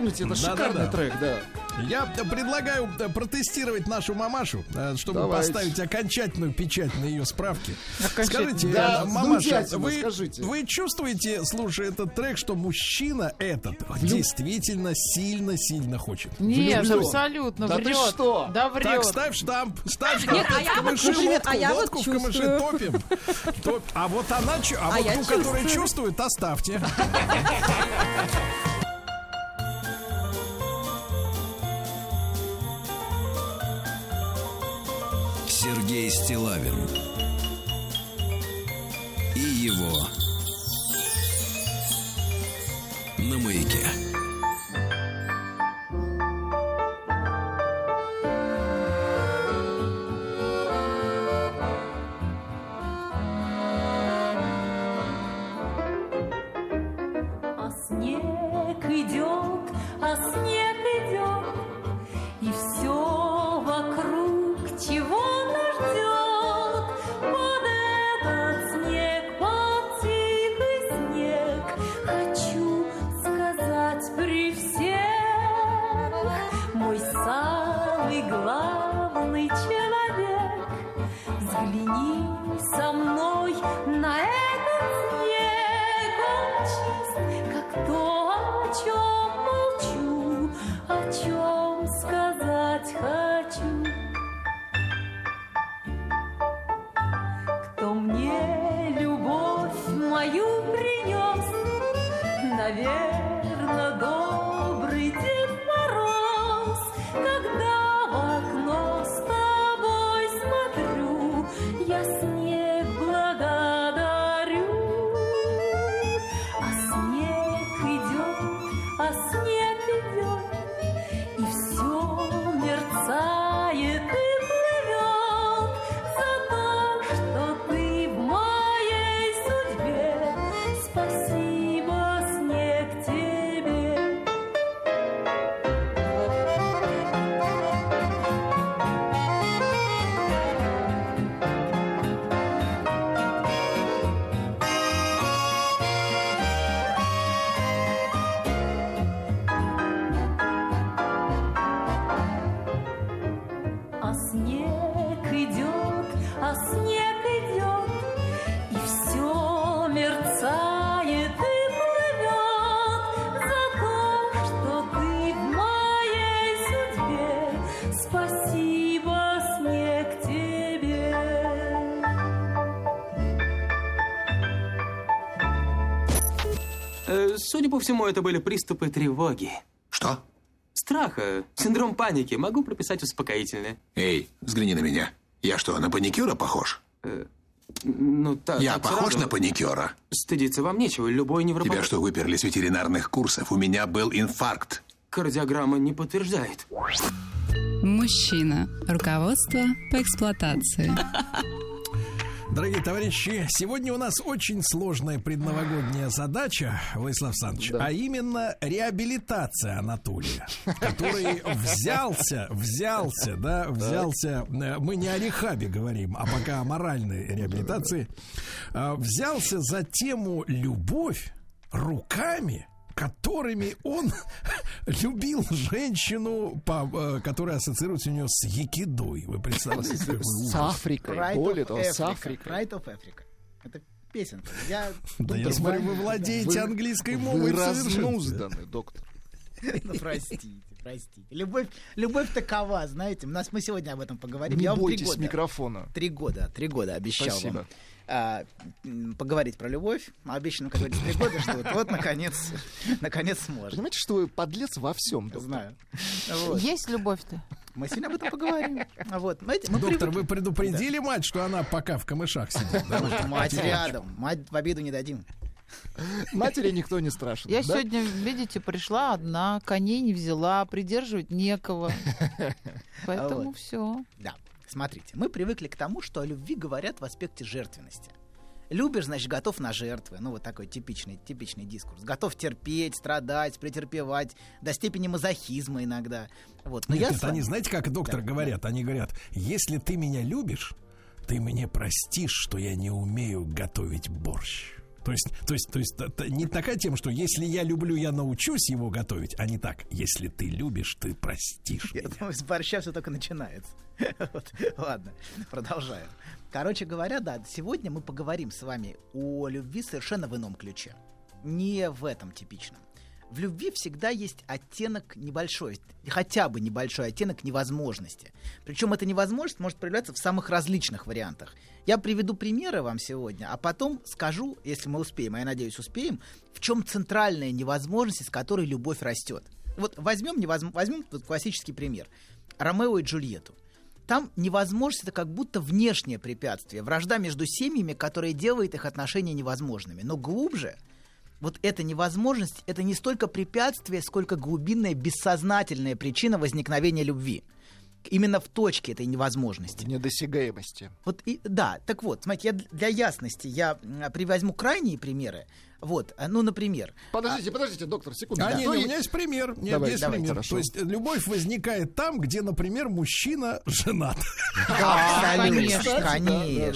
Баллада. Вы же помните, это Да-да-да. шикарный трек, да. Я предлагаю протестировать нашу мамашу, э, чтобы Давайте. поставить окончательную печать на ее справке. Скажите, Да, э, мамаша, внутятина, вы, скажите. вы чувствуете, слушая этот трек, что мужчина этот действительно сильно-сильно хочет? Нет, Влюблен. абсолютно Да ты врет. что? Да врет. Так, ставь штамп, ставь штамп. Нет, а я вот, водку, а я вот водку в камыши чувствую. топим. Топ- А вот она, а, А вот я ту, которая чувствую. чувствует, оставьте. по всему, это были приступы тревоги. Что? Страха, синдром паники. Могу прописать успокоительное. Эй, взгляни на меня. Я что, на паникюра похож? Ну, так. Я так похож сразу. на паникюра? Стыдиться вам нечего. Любой невропат... Тебя что, выперли с ветеринарных курсов? У меня был инфаркт. Кардиограмма не подтверждает. Мужчина. Руководство по эксплуатации. Дорогие товарищи, сегодня у нас очень сложная предновогодняя задача, Владислав Александрович, а именно реабилитация Анатолия, который взялся, взялся, да, взялся, э, мы не о рехабе говорим, а пока о моральной реабилитации, а, взялся за тему любовь руками, которыми он любил женщину, по, э, которая ассоциируется у него с Якидой. Вы представляете? С Африкой. Right Более того, с. Африкой. Right of Africa. Это песенка. Я, Да я смотрю, вы владеете английской мовой Вы разнузданы, доктор. Ну, простите, простите. Любовь, любовь такова, знаете. У нас мы сегодня об этом поговорим. Не Я вам три бойтесь года, микрофона. Три года, три года обещал Спасибо. вам а, поговорить про любовь. Обещано, как говорится, три года ждут. Вот, наконец, наконец сможем. Понимаете, что вы подлец во всем, доктор? Знаю. Вот. Есть любовь-то? Мы сегодня об этом поговорим. Вот, знаете, мы Доктор, привыкли- вы предупредили мать, что она пока в камышах сидит? да? Мать рядом, мать в обиду не дадим. Матери никто не страшен. Я да? сегодня, видите, пришла одна, коней не взяла, придерживать некого. Поэтому Вот. все. Да, смотрите, мы привыкли к тому, что о любви говорят в аспекте жертвенности. Любишь, значит, готов на жертвы. Ну, вот такой типичный, типичный дискурс. Готов терпеть, страдать, претерпевать, до степени мазохизма иногда. Вот. Но Нет, я нет, вами- они, знаете, как доктор Да, говорят? Они говорят, если ты меня любишь, ты мне простишь, что я не умею готовить борщ. То есть, то есть, то есть, это не такая тема, что если я люблю, я научусь его готовить, а не так. Если ты любишь, ты простишь. Я думаю, с борща все только начинается. Вот. Ладно, продолжаем. Короче говоря, да, сегодня мы поговорим с вами о любви совершенно в ином ключе. Не в этом типичном. В любви всегда есть оттенок небольшой, хотя бы небольшой оттенок невозможности. Причем эта невозможность может проявляться в самых различных вариантах. Я приведу примеры вам сегодня, а потом скажу, если мы успеем, а я надеюсь успеем, в чем центральная невозможность, из которой любовь растет. Вот возьмем, невозм... возьмем вот классический пример. Ромео и Джульетту. Там невозможность это как будто внешнее препятствие, вражда между семьями, которая делает их отношения невозможными. Но глубже вот эта невозможность это не столько препятствие, сколько глубинная бессознательная причина возникновения любви. Именно в точке этой невозможности. Недосягаемости. Вот и, да, так вот, смотрите, я для ясности я привозьму крайние примеры. Вот, а, ну, например. Подождите, подождите, доктор, секунду. А, Да. не, То не, у меня есть пример. Нет, Давай, есть давай, пример. хорошо. То есть любовь возникает там, где, например, мужчина женат. Да, конечно,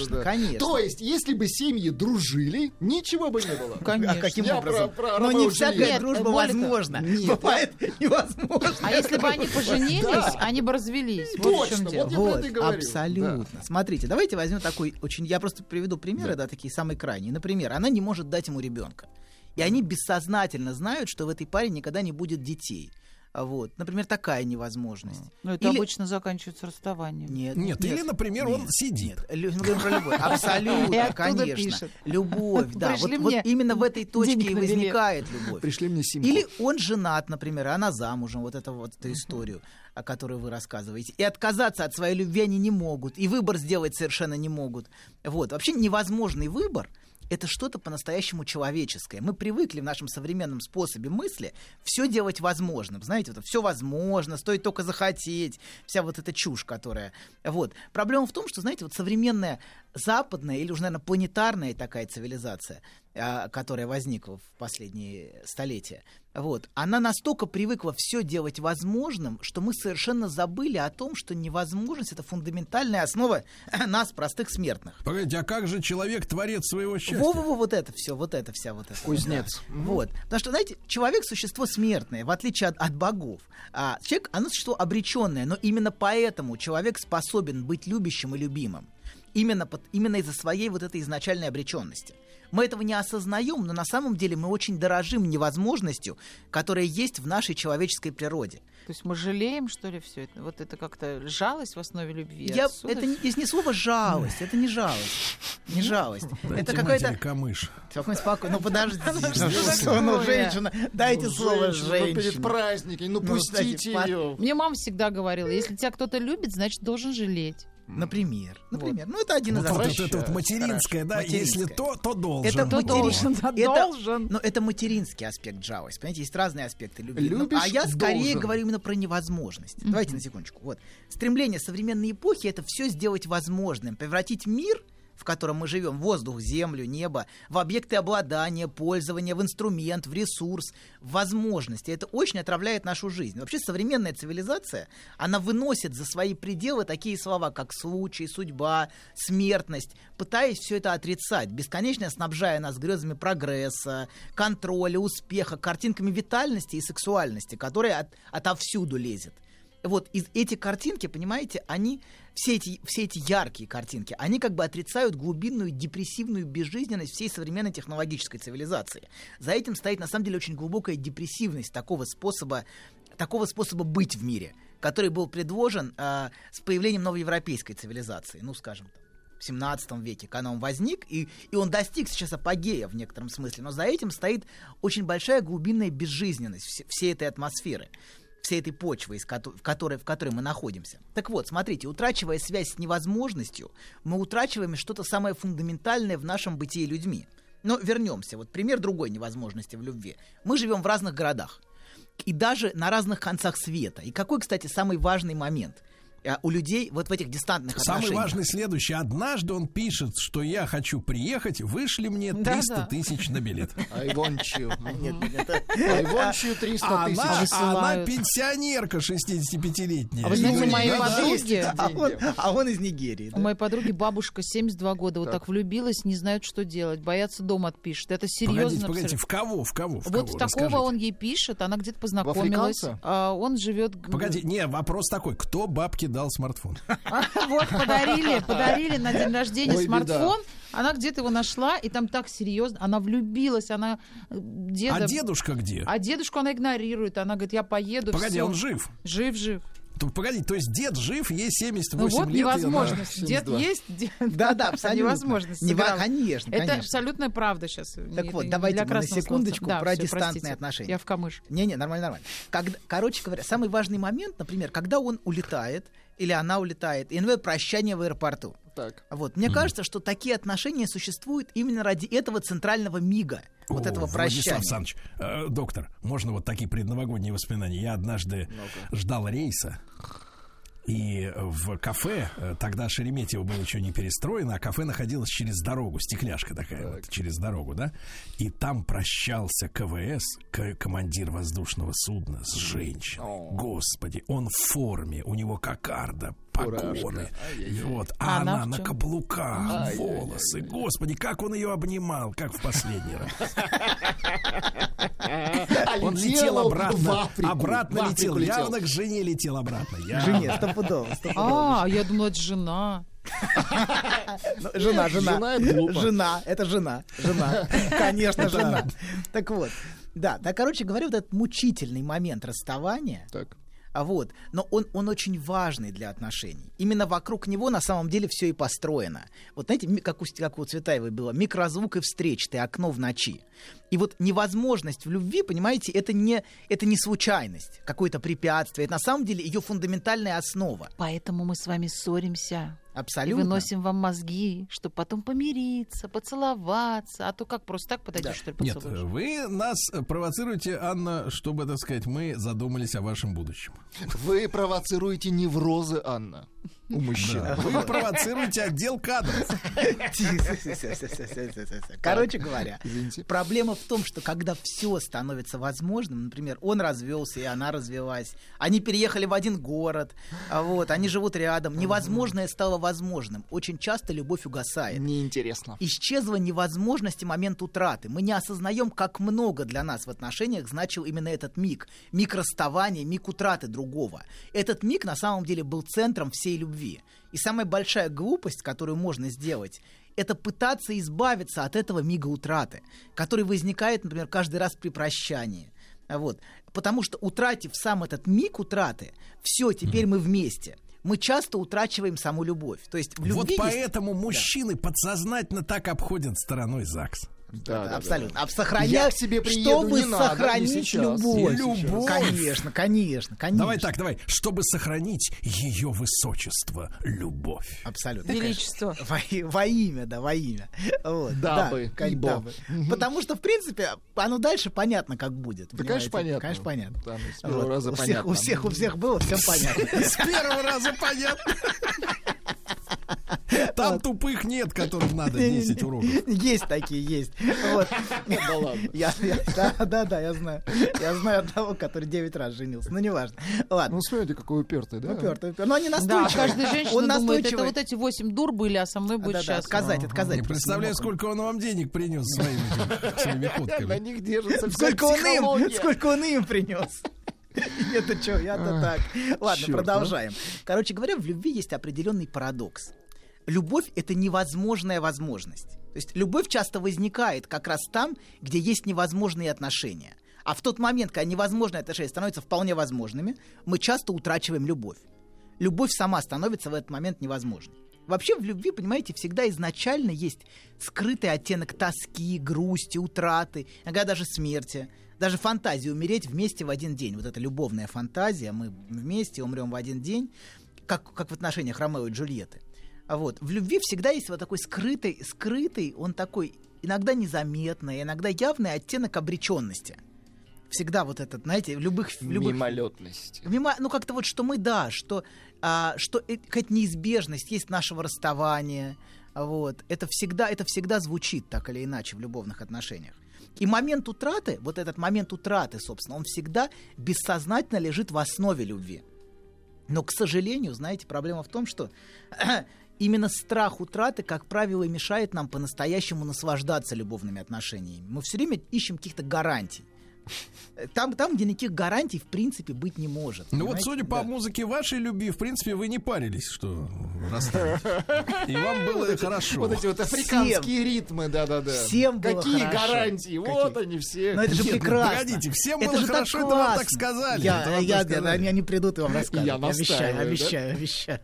да. конечно. То есть, если бы семьи дружили, ничего бы не было. А каким образом? Но Ромео не всякая дружба возможна. Нет, Бывает невозможно. А если бы они поженились, они бы развелись. Вот в чем дело. вот абсолютно. Смотрите, давайте возьмем такой очень... Я просто приведу примеры, да, такие самые крайние. Например, она не может дать ему ребенка. И они бессознательно знают, что в этой паре никогда не будет детей. Вот, например, такая невозможность. Но это Или- обычно заканчивается расставанием. Нет, Нет, или, например, он сидит. Лю- мы говорим про любовь. Абсолютно, конечно. пишет. Любовь, да. Вот, вот именно в этой точке и возникает любовь. Пришли мне симку. Или он женат, например, а она замужем, вот это вот эту историю, о которой вы рассказываете. И отказаться от своей любви они не могут, и выбор сделать совершенно не могут. Вот, вообще невозможный выбор это что-то по-настоящему человеческое. Мы привыкли в нашем современном способе мысли все делать возможным. Знаете, вот все возможно, стоит только захотеть. Вся вот эта чушь, которая... Вот. Проблема в том, что, знаете, вот современная западная или уже, наверное, планетарная такая цивилизация, а, которая возникла в последние столетия, вот, она настолько привыкла все делать возможным, что мы совершенно забыли о том, что невозможность это фундаментальная основа нас, простых смертных. Погодите, а как же человек творец своего счастья? Во-во-во, вот это все, вот это вся вот это. Кузнец. Да. Вот. Потому что, знаете, человек существо смертное, в отличие от, от богов. А человек, оно существо обреченное, но именно поэтому человек способен быть любящим и любимым. Именно, под, именно из-за своей вот этой изначальной обреченности. Мы этого не осознаем, но на самом деле мы очень дорожим невозможностью, которая есть в нашей человеческой природе. То есть мы жалеем, что ли, все это? Вот это как-то жалость в основе любви? Я, Отсюда это не, не слово жалость, это не жалость. Не жалость. Дайте это какая-то матери камыш. Спокойно, спокойно. Ну подождите. Что Ну, ну, женщина, дайте Ну, слово ну, перед женщина. праздниками, ну, Ну, пустите ее. Мне мама всегда говорила, если тебя кто-то любит, значит, должен жалеть. Например. Например. Ну, это один Вот, из вот аспектов. это вот материнское, да, Материнское. если то, то должен. Это Кто материн- должен, да, это- должен. Но это материнский аспект жалости. Понимаете, есть разные аспекты любви. Ну, Любишь, а я скорее должен. говорю именно про невозможность. Давайте на секундочку. Вот. Стремление современной эпохи это все сделать возможным, превратить мир в котором мы живем, воздух, землю, небо, в объекты обладания, пользования, в инструмент, в ресурс, в возможности. Это очень отравляет нашу жизнь. Вообще современная цивилизация, она выносит за свои пределы такие слова, как случай, судьба, смертность, пытаясь все это отрицать, бесконечно снабжая нас грезами прогресса, контроля, успеха, картинками витальности и сексуальности, которая от, отовсюду лезет. Вот из эти картинки, понимаете, они все эти, все эти яркие картинки, они как бы отрицают глубинную депрессивную безжизненность всей современной технологической цивилизации. За этим стоит на самом деле очень глубокая депрессивность такого способа, такого способа быть в мире, который был предложен э, с появлением новой европейской цивилизации, ну, скажем, в 17 веке, когда он возник, и, и он достиг сейчас апогея в некотором смысле, но за этим стоит очень большая глубинная безжизненность все- всей этой атмосферы всей этой почвы, из в, которой, в которой мы находимся. Так вот, смотрите, утрачивая связь с невозможностью, мы утрачиваем что-то самое фундаментальное в нашем бытии людьми. Но вернемся. Вот пример другой невозможности в любви. Мы живем в разных городах. И даже на разных концах света. И какой, кстати, самый важный момент? А у людей вот в этих дистантных Самый отношениях... важный следующий. Однажды он пишет, что я хочу приехать, вышли мне 300 Да-да. тысяч на билет. I want you. Нет, нет, I want you 300 А тысяч. она, она пенсионерка 65-летняя. А вы знаете, у моей да, подруги... А он, а он из Нигерии. У да. моей подруги бабушка 72 года вот так влюбилась, не знают, что делать, боятся дом отпишет. Это серьезно. Погодите, погодите, в кого, в кого, в Вот кого? в такого Расскажите. он ей пишет, она где-то познакомилась. а он живет... Погоди, не, вопрос такой, кто бабке дал смартфон? Вот, подарили, подарили на день рождения смартфон. Она где-то его нашла, и там так серьезно. Она влюбилась, она э, деда... А дедушка где? А дедушку она игнорирует. Она говорит, я поеду. Погоди, всё. он жив? Жив, жив. То, погоди, то есть дед жив, ей 78 Ну вот лет. и она- невозможность. Дед 72. есть, дед... Да, да, абсолютно. Невозможность. Нево- конечно, Это конечно. абсолютная правда сейчас. Так вот, давайте мы на секундочку про дистантные отношения. Я в камыш. Не-не, нормально, нормально. Когда, короче говоря, самый важный момент, например, когда он улетает, или она улетает, и, например, прощание в аэропорту. Так. Вот. Мне кажется, что такие отношения существуют именно ради этого центрального мига, вот О, этого Владислав прощания. Александрович, э, доктор, можно вот такие предновогодние воспоминания? Я однажды ждал рейса, и в кафе, э, тогда Шереметьево было еще не перестроено, а кафе находилось через дорогу, стекляшка такая вот, через дорогу, да? И там прощался КВС, командир воздушного судна, с женщиной. Господи, он в форме, у него кокарда, погоны. Вот, а, А она она на каблуках, волосы. Господи, как он ее обнимал, как в последний раз. Он летел обратно. Обратно летел. Явно к жене летел обратно. К Жене, стопудово. А, я думала, это жена. Ну, Жена, жена. Жена. Жена, это жена. Жена. Конечно, жена. Так вот. Да, да, короче говоря, вот этот мучительный момент расставания, Так. А вот, но он, он очень важный для отношений. Именно вокруг него на самом деле все и построено. Вот знаете, как у, как у Цветаевой было, микрозвук и встреч, ты окно в ночи. И вот невозможность в любви, понимаете, это не, это не случайность, какое-то препятствие. Это на самом деле ее фундаментальная основа. Поэтому мы с вами ссоримся. Абсолютно. И выносим вам мозги, чтобы потом помириться, поцеловаться. А то как просто так подойдешь, что ли, Нет, поцелуешь? вы нас провоцируете, Анна, чтобы, так сказать, мы задумались о вашем будущем. Вы провоцируете неврозы, Анна, у мужчин. Да, Вы провоцируете отдел кадров. Короче говоря, Извините. проблема в том, что когда все становится возможным, например, он развелся и она развелась, они переехали в один город, вот, они живут рядом, невозможное стало возможным. Очень часто любовь угасает. Неинтересно. Исчезла невозможность и момент утраты. Мы не осознаем, как много для нас в отношениях значил именно этот миг. Миг расставания, миг утраты другого. Этот миг на самом деле был центром всей любви. И самая большая глупость, которую можно сделать, это пытаться избавиться от этого мига утраты, который возникает, например, каждый раз при прощании. Вот. Потому что утратив сам этот миг утраты, все, теперь мы вместе. Мы часто утрачиваем саму любовь. То есть в любви Вот есть- поэтому мужчины подсознательно так обходят стороной ЗАГС. Да, да, абсолютно. А Я сохранять, к себе приеду, чтобы не надо, не сохранить сейчас. любовь. Не сейчас. Конечно, конечно, конечно. Давай так, давай. Чтобы сохранить ее высочество, любовь. Абсолютно. Величество. Во, во имя, да, во имя. Вот, Дабы, да, ибо. дабы. Потому что, в принципе, оно дальше понятно, как будет. Да, конечно, понимаете? понятно. Конечно, понятно. Там с первого Вот. раза у всех, понятно. У всех, у всех было, всем понятно. С первого раза понятно. Там тупых нет, которым надо 10 уроков. Есть такие, есть. Вот. Да ладно. Я, я- да, да, да, я знаю. Я знаю одного, который 9 раз женился. Ну, неважно. Ладно. Ну, смотрите, какой упертый, да? Упертый, упертый. Но они Да, настойчивые. каждая женщина Он думает, это вот эти восемь дур были, а со мной будет Да, да, счастлив. отказать, отказать. Не представляю, сколько он вам денег принес своими, своими На них держится Сколько он им, сколько он им принес. Это что, я-то так. Ладно, чёрт, продолжаем. Короче говоря, в любви есть определенный парадокс. Любовь — это невозможная возможность. То есть любовь часто возникает как раз там, где есть невозможные отношения. А в тот момент, когда невозможные отношения становятся вполне возможными, мы часто утрачиваем любовь. Любовь сама становится в этот момент невозможной. Вообще в любви, понимаете, всегда изначально есть скрытый оттенок тоски, грусти, утраты, иногда даже смерти, даже фантазии умереть вместе в один день. Вот эта любовная фантазия, мы вместе умрем в один день, как, как в отношениях Ромео и Джульетты. А вот в любви всегда есть вот такой скрытый, скрытый, он такой иногда незаметный, иногда явный оттенок обреченности. всегда вот этот, знаете, в любых... В любых Мимолетность. Мимо, ну как-то вот, что мы, да, что, а, что э- какая-то неизбежность есть нашего расставания, вот, это всегда, это всегда звучит так или иначе в любовных отношениях. И момент утраты, вот этот момент утраты, собственно, он всегда бессознательно лежит в основе любви. Но, к сожалению, знаете, проблема в том, что именно страх утраты, как правило, мешает нам по-настоящему наслаждаться любовными отношениями. Мы все время ищем каких-то гарантий. Там, там, где никаких гарантий, в принципе, быть не может. Ну вот, понимаете? судя по Да. музыке вашей любви, в принципе, вы не парились, что расстались. И вам было хорошо. Вот эти вот африканские ритмы, да-да-да. Всем было Какие гарантии? Вот они все. Но это же ну, прекрасно. погодите, всем было же хорошо, это вам так сказали, Я, я, они, они придут и вам расскажут. Я обещаю, обещаю, обещаю.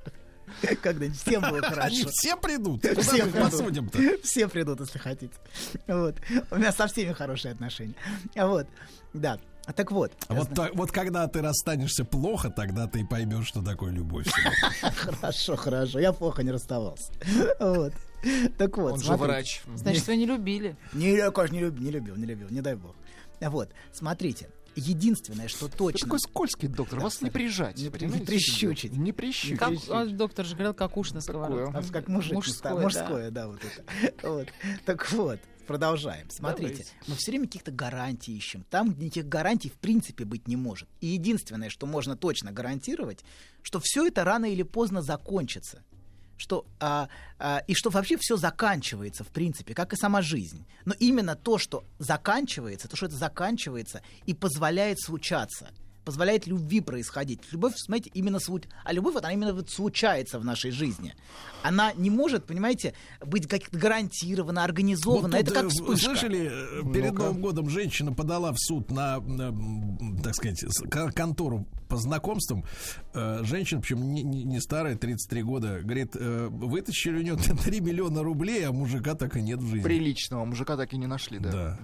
Когда-нибудь всем было хорошо. Они все придут. Все посудим-то? Все придут, если хотите. Вот. У меня со всеми хорошие отношения. Вот. Да. А Так вот. Вот, так- вот когда ты расстанешься плохо, тогда ты поймешь, что такое любовь. Хорошо, хорошо. Я плохо не расставался. Вот. Так вот, Он же врач. Значит, вы не любили. Не, я, конечно, не любил, не любил, не любил, не дай бог. Вот, смотрите, единственное, что точно... такой скользкий доктор, вас не прижать. Не, не прищучить. Не прищучить. Как, а, доктор же говорил, как уж на сковородке. Как мужик, Мужское, мужское, да. мужское, да, вот это. Вот. Так вот, продолжаем. Смотрите, Давайте. мы все время каких-то гарантий ищем. Там, где никаких гарантий в принципе быть не может. И единственное, что можно точно гарантировать, что все это рано или поздно закончится. Что, а, а, и что вообще все заканчивается, в принципе, как и сама жизнь. Но именно то, что заканчивается, то, что это заканчивается и позволяет случаться, позволяет любви происходить. Любовь, смотрите, именно сву- а любовь, вот она именно вот случается в нашей жизни. Она не может, понимаете, быть как гарантирована, организована. Вот это как э, вспышка. Слышали, э, перед Новым годом женщина подала в суд на, так сказать, контору по знакомствам. Э, Женщина, причем не, не- не старая, 33 года, говорит, вытащили у нее 3 миллиона рублей, а мужика так и нет в жизни. Приличного мужика так и не нашли, да. Да.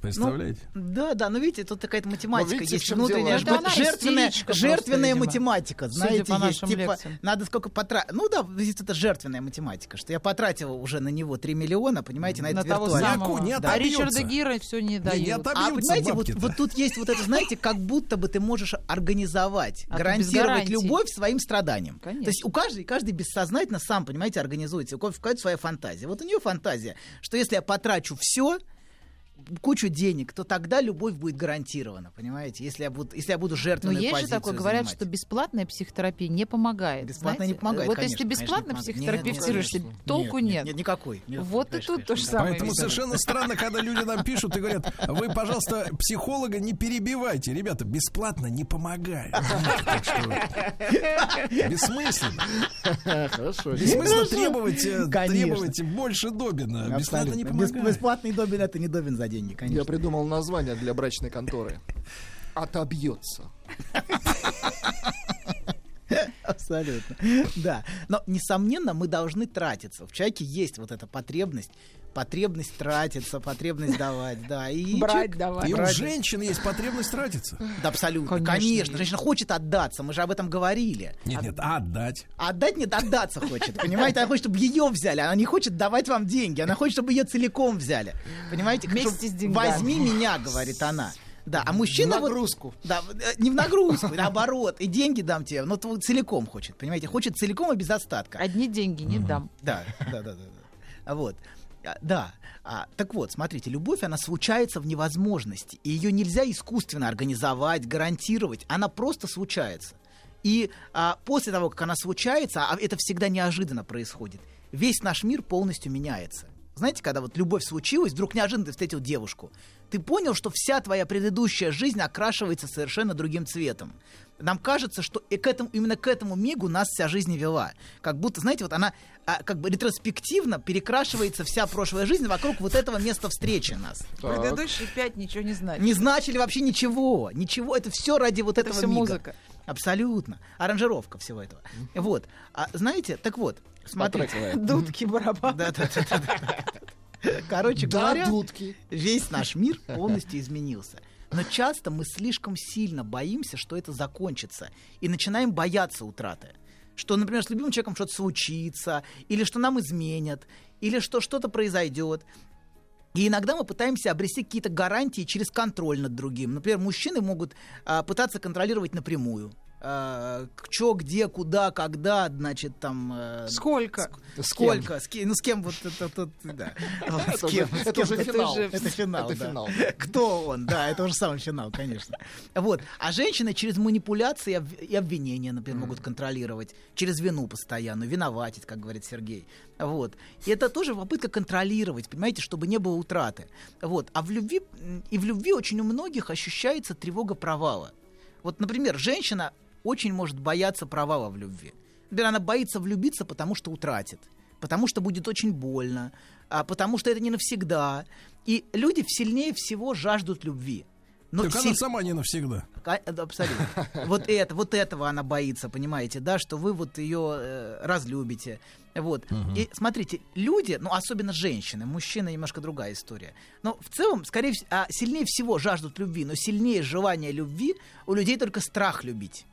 Представляете? Ну, да, да, но видите, тут какая-то математика видите, есть внутренняя, дело? она жертвенная, жертвенная просто, видимо. математика, Судя знаете, по есть, типа, лекциям. надо сколько потратить, ну да, есть это жертвенная математика, что я потратил уже на него 3 миллиона, понимаете, на, На это виртуально. не а отобьется. Ричарда Гира все не Не, не отобьются А понимаете, вот, вот тут есть вот это, знаете, как будто бы ты можешь организовать, А гарантировать любовь своим страданиям. Конечно. То есть у каждой, каждый бессознательно сам, понимаете, организуется, у кого-то своя фантазия. Вот у нее фантазия, что если я потрачу все, кучу денег, то тогда любовь будет гарантирована, понимаете? Если я буду, если я буду Но жертвенную есть же такое, говорят, занимать. что бесплатная психотерапия не помогает. Бесплатно знаете? не помогает, Вот конечно, если конечно, бесплатно психотерапевтируешься, толку нет, нет. нет, никакой. Нет, Вот и конечно, тут то же самое. Поэтому совершенно странно, когда люди нам пишут и говорят, вы, пожалуйста, психолога не перебивайте. Ребята, бесплатно не помогает. Так что Бессмысленно. Хорошо. Бессмысленно требовать, э, требовать больше Добина. Бесплатно не помогает. Бесплатный Добин это не Добин за деньги, конечно. Я придумал название для брачной конторы. Отобьется. Абсолютно. Да. Но, несомненно, мы должны тратиться. В человеке есть вот эта потребность. Потребность тратиться, потребность давать, да. И Брать, человек- давать. И у женщин есть потребность тратиться. Да, абсолютно. Конечно. Конечно. Женщина хочет отдаться, мы же об этом говорили. Нет, нет, а отдать. А отдать нет, отдаться хочет. Понимаете, она хочет, чтобы ее взяли. Она не хочет давать вам деньги. Она хочет, чтобы ее целиком взяли. Понимаете? Вместе с деньгами. Возьми меня, говорит она. Да, а мужчина В вот- нагрузку. да, э, не в нагрузку, наоборот. И деньги дам тебе, но целиком хочет, понимаете? Хочет целиком и без остатка. Одни деньги не дам. Да, да, да, да. да. Вот. А, Да. А, так вот, смотрите, любовь, она случается в невозможности. И ее нельзя искусственно организовать, гарантировать. Она просто случается. И а, после того, как она случается, а это всегда неожиданно происходит, весь наш мир полностью меняется. Знаете, когда вот любовь случилась, вдруг неожиданно ты встретил девушку, ты понял, что вся твоя предыдущая жизнь окрашивается совершенно другим цветом. Нам кажется, что и к этому, именно к этому мигу нас вся жизнь вела. Как будто, знаете, вот она а, как бы ретроспективно перекрашивается вся прошлая жизнь вокруг вот этого места встречи нас. Предыдущие пять ничего не значит. Не значили вообще ничего. Ничего. Это все ради вот Это этого всё мига. музыка. Абсолютно. Аранжировка всего этого. Вот. А знаете, так вот, смотрите. Дудки, барабаны. Да, да, да, да, да. Короче Да, говоря, дудки. весь наш мир полностью изменился. Но часто мы слишком сильно боимся, что это закончится, и начинаем бояться утраты. Что, например, с любимым человеком что-то случится, или что нам изменят, или что что-то произойдет. И иногда мы пытаемся обрести какие-то гарантии через контроль над другим. Например, мужчины могут а, пытаться контролировать напрямую. К- чё, где, куда, когда, значит, там... э, Сколько? ск- Сколько? С кем? Ну, с кем вот это тут, да. С кем, это уже финал. Это финал, да. Кто он? Да, это уже самый финал, конечно. Вот. А женщины через манипуляции и обв- и обвинения, например, могут контролировать. Через вину постоянную, виноватить, как говорит Сергей. Вот. И это тоже попытка контролировать, понимаете, чтобы не было утраты. Вот. А в любви, и в любви очень у многих ощущается тревога провала. Вот, например, женщина очень может бояться провала в любви. Например, она боится влюбиться, потому что утратит, потому что будет очень больно, а потому что это не навсегда. И люди сильнее всего жаждут любви. Но так в она сама не навсегда. Да, Абсолютно. Вот это, вот этого она боится, понимаете, да, что вы вот ее э, разлюбите. Вот. И смотрите, люди, ну особенно женщины, мужчины немножко другая история. Но в целом, скорее всего, а, сильнее всего жаждут любви, но сильнее желание любви у людей только страх любить.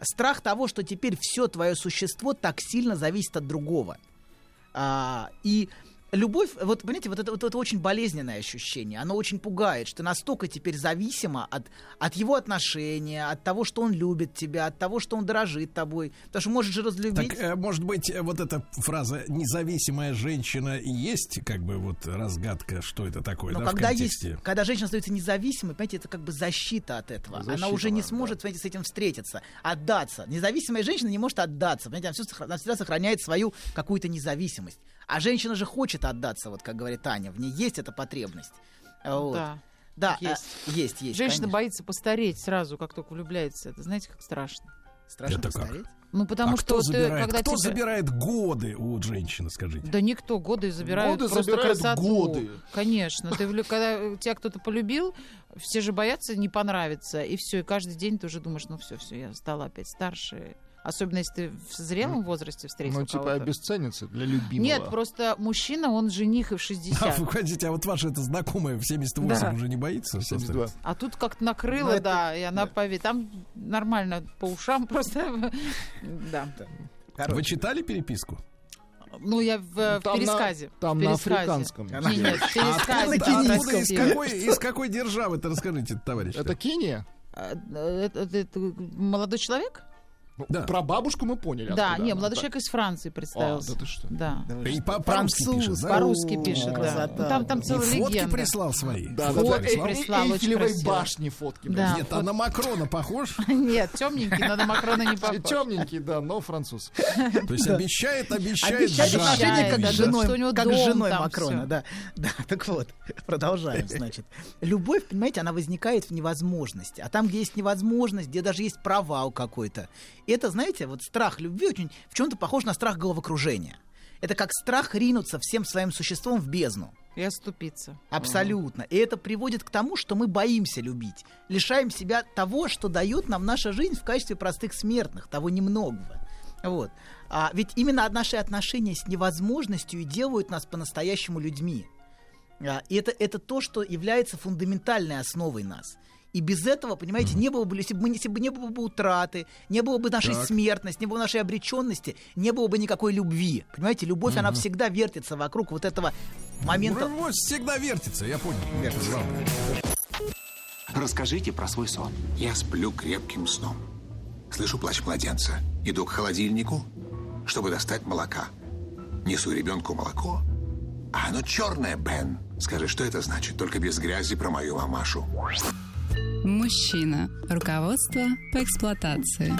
Страх того, что теперь все твое существо так сильно зависит от другого. А, и любовь, вот понимаете, вот это, вот это очень болезненное ощущение, оно очень пугает, что настолько теперь зависимо от, от его отношения, от того, что он любит тебя, от того, что он дорожит тобой. Потому что можешь же разлюбить. Так, э, может быть, э, вот эта фраза «независимая женщина» и есть как бы вот разгадка, что это такое, Но да, когда есть, когда женщина становится независимой, понимаете, это как бы защита от этого. она Защита, уже не да, сможет, понимаете, с этим встретиться, отдаться. Независимая женщина не может отдаться, понимаете, она, она всегда сохраняет свою какую-то независимость. А женщина же хочет отдаться, вот как говорит Таня, в ней есть эта потребность. Вот. Да. Да, Есть. а, есть, есть. Женщина конечно. боится постареть сразу, как только влюбляется. Это знаете, как страшно. Страшно Это как? постареть? Ну, потому а что кто ты, забирает, когда кто тебя- забирает годы у женщины, скажите? Да никто годы забирают Годы просто забирают красоту. годы. Конечно. Ты, когда тебя кто-то полюбил, все же боятся не понравиться. И все, и каждый день ты уже думаешь, ну все, все, я стала опять старше. Особенно если ты в зрелом возрасте встретил Ну, типа, обесценится для любимого. Нет, просто мужчина, он жених и в А, 60. вы хотите, а вот ваша эта знакомая в 78 Да. уже не боится? 72. А тут как-то накрыло, Ну, это- да, и она пове... Там нормально по ушам просто. Да. Вы читали переписку? Ну, я в, в Там на- пересказе. там в на пересказе. африканском. Не, нет, в А пересказе. откуда, откуда, из, какой, из какой державы-то расскажите, товарищ? Это Кения? А, Это, это- это молодой человек? Ну, Да. Про бабушку мы поняли. Да, не, молодой Так. человек из Франции представился. А, да ты что? Да. И по- по-русски пишет? По-русски пишет, да. Ну, Там, там И целая фотки легенда. прислал свои. Да, Фотки да, да. прислал? Очень Эйфелевой башни фотки. Да. Нет, а на Макрона похож? Нет, темненький, но на Макрона не похож. Темненький, да, но француз. То есть обещает, обещает Обещает отношения как с женой, как с женой Макрона, да. Да, так вот, продолжаем, значит. Любовь, понимаете, она возникает в невозможности. А там, где есть невозможность, где даже есть провал какой-то. И это, знаете, вот страх любви очень в чем-то похож на страх головокружения. Это как страх ринуться всем своим существом в бездну. И оступиться. Абсолютно. И это приводит к тому, что мы боимся любить. Лишаем себя того, что дает нам наша жизнь в качестве простых смертных, того немногого. Вот. А ведь именно наши отношения с невозможностью и делают нас по-настоящему людьми. А, и это, это то, что является фундаментальной основой нас. И без этого, понимаете, не было бы, если бы, мы- если бы не было бы утраты, не было бы нашей Так. смертности, не было нашей обреченности, не было бы никакой любви. Понимаете, любовь, она всегда вертится вокруг вот этого момента. Любовь всегда вертится, я понял. Вертится. Ладно. Расскажите про свой сон. Я сплю крепким сном. Слышу плач младенца. Иду к холодильнику, чтобы достать молока. Несу ребенку молоко. А оно черное, Бен. Скажи, что это значит? Только без грязи про мою мамашу. Мужчина. Руководство по эксплуатации.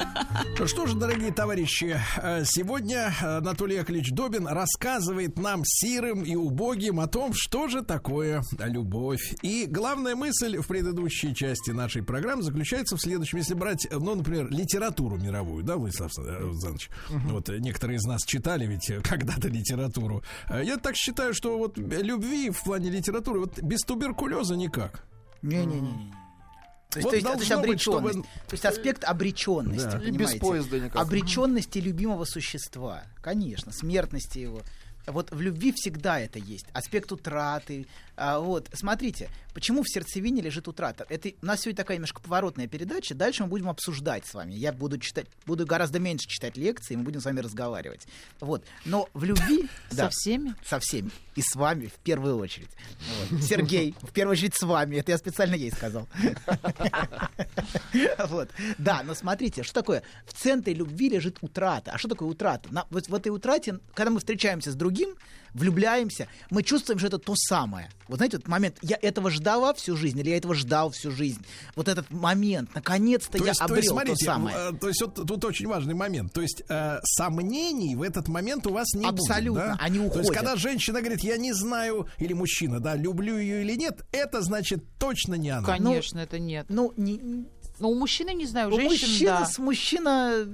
Что ж, дорогие товарищи, э, сегодня Анатолий Яковлевич Добин рассказывает нам сирым и убогим о том, что же такое любовь. И главная мысль в предыдущей части нашей программы заключается в следующем. Если брать, ну, например, литературу мировую, да, Владислав э, Занович? Вот э, некоторые из нас читали ведь э, когда-то литературу. Э, Я так считаю, что вот любви в плане литературы вот без туберкулеза никак. Не-не-не. То есть, Вот то есть, то есть должно быть, чтобы- обреченность. То есть аспект обреченности. Да. И без поезда никак. Обреченности любимого существа. Конечно, смертности его. Вот в любви всегда это есть. Аспект утраты. А, вот, смотрите, почему в сердцевине лежит утрата? Это у нас сегодня такая немножко поворотная передача. Дальше мы будем обсуждать с вами. Я буду читать, буду гораздо меньше читать лекции, мы будем с вами разговаривать. Вот. Но в любви... Со всеми? Со всеми. И с вами в первую очередь. Вот. Сергей, в первую очередь с вами. Это я специально ей сказал. Вот. Да, но смотрите, что такое? В центре любви лежит утрата. А что такое утрата? На, вот в этой утрате, когда мы встречаемся с другим, влюбляемся, мы чувствуем, что это то самое. Вот знаете, этот момент, я этого ждала всю жизнь, или я этого ждал всю жизнь. Вот этот момент, наконец-то То я есть, то, обрел есть, то, смотрите, самое. э, то есть вот тут очень важный момент. То есть э, сомнений в этот момент у вас не Абсолютно, будет. да? они То есть уходят. когда женщина говорит, я не знаю, или мужчина, да, люблю ее или нет, это значит точно не она. Конечно, это нет. Ну, не... Но у мужчины, не знаю, у женщин, мужчина, да. с мужчина...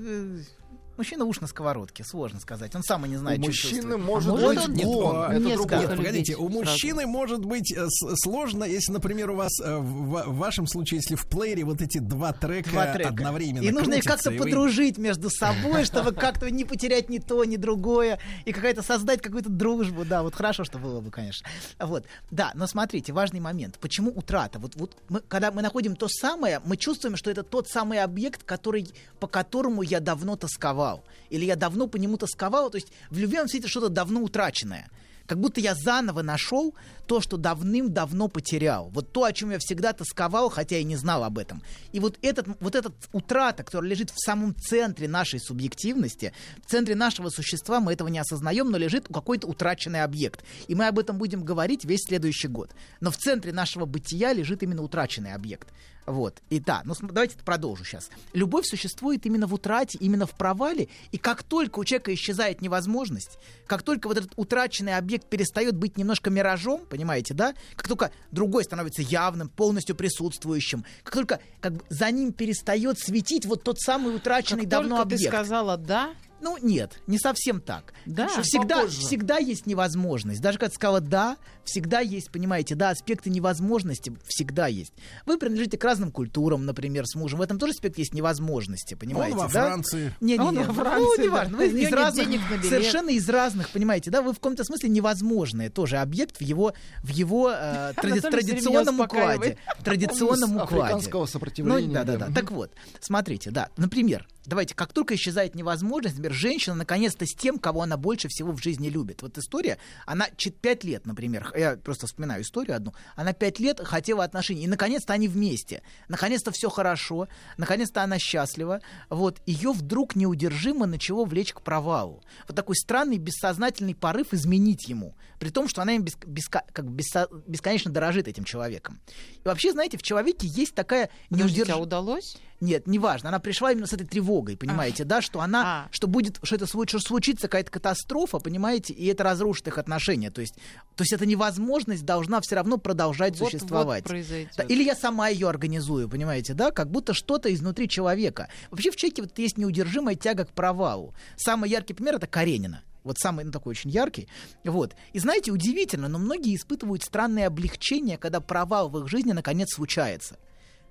Мужчина уж на сковородке, сложно сказать. Он сам и не знает, У что мужчины чувствует. может А быть он- Нет, гон, а, это другое. нет, погодите, у сразу. мужчины может быть э, сложно, если, например, у вас э, в, в вашем случае, если в плеере вот эти два трека, Два трека. одновременно И нужно их как-то вы- подружить между собой, чтобы как-то не потерять ни то, ни другое, и какая-то создать какую-то дружбу. Да, вот хорошо, что было бы, конечно. Вот. Да, но смотрите, важный момент. Почему утрата? Вот, вот мы, когда мы находим то самое, мы чувствуем, что это тот самый объект, который, по которому я давно тосковал. Или я давно по нему тосковал. То есть в любви свете что-то давно утраченное. Как будто я заново нашел то, что давным-давно потерял. Вот то, о чем я всегда тосковал, хотя и не знал об этом. И вот этот, вот этот утрата, которая лежит в самом центре нашей субъективности, в центре нашего существа, мы этого не осознаем, но лежит какой-то утраченный объект. И мы об этом будем говорить весь следующий год. Но в центре нашего бытия лежит именно утраченный объект. Вот. И да, ну давайте продолжу сейчас. Любовь существует именно в утрате, именно в провале. И как только у человека исчезает невозможность, как только вот этот утраченный объект перестает быть немножко миражом, понимаете, да? Как только другой становится явным, полностью присутствующим, как только как бы, за ним перестает светить вот тот самый утраченный Как давно только ты объект. сказала «да», Ну, нет, не совсем так. Да, Что всегда, попозже. всегда есть невозможность. Даже когда ты сказала «да», всегда есть, понимаете, да, аспекты невозможности всегда есть. Вы принадлежите к разным культурам, например, с мужем. В этом тоже аспект есть невозможности, понимаете, во да? Франции. Не, не, Он не, во ну, Франции, неважно. да. Вы из разных, денег на билет. совершенно из разных, понимаете, да? Вы в каком-то смысле невозможное тоже объект в его, в его э, тради- традиционном укладе. Традиционном Он укладе. африканского сопротивления, Ну, да, да, да. Так вот, смотрите, да, например, давайте, как только исчезает невозможность, например, женщина наконец-то с тем, кого она больше всего в жизни любит. Вот история, она чет- пять лет, например, я просто вспоминаю историю одну, она пять лет хотела отношений, и наконец-то они вместе. Наконец-то все хорошо, наконец-то она счастлива. Вот, ее вдруг неудержимо начало влечь к провалу. Вот такой странный бессознательный порыв изменить ему, при том, что она им беск- беска- как бессо- бесконечно дорожит этим человеком. И вообще, знаете, в человеке есть такая неудержимая... а удалось? Нет, неважно. Она пришла именно с этой тревогой, понимаете, да, что она, А. что будет, что это что случится какая-то катастрофа, понимаете, и это разрушит их отношения. То есть, то есть эта невозможность должна все равно продолжать Вот-вот существовать. произойдет. Да, или я сама ее организую, понимаете, да, как будто что-то изнутри человека. Вообще в человеке вот есть неудержимая тяга к провалу. Самый яркий пример это Каренина. Вот самый, ну, такой очень яркий. Вот. И знаете, удивительно, но многие испытывают странное облегчение, когда провал в их жизни наконец случается.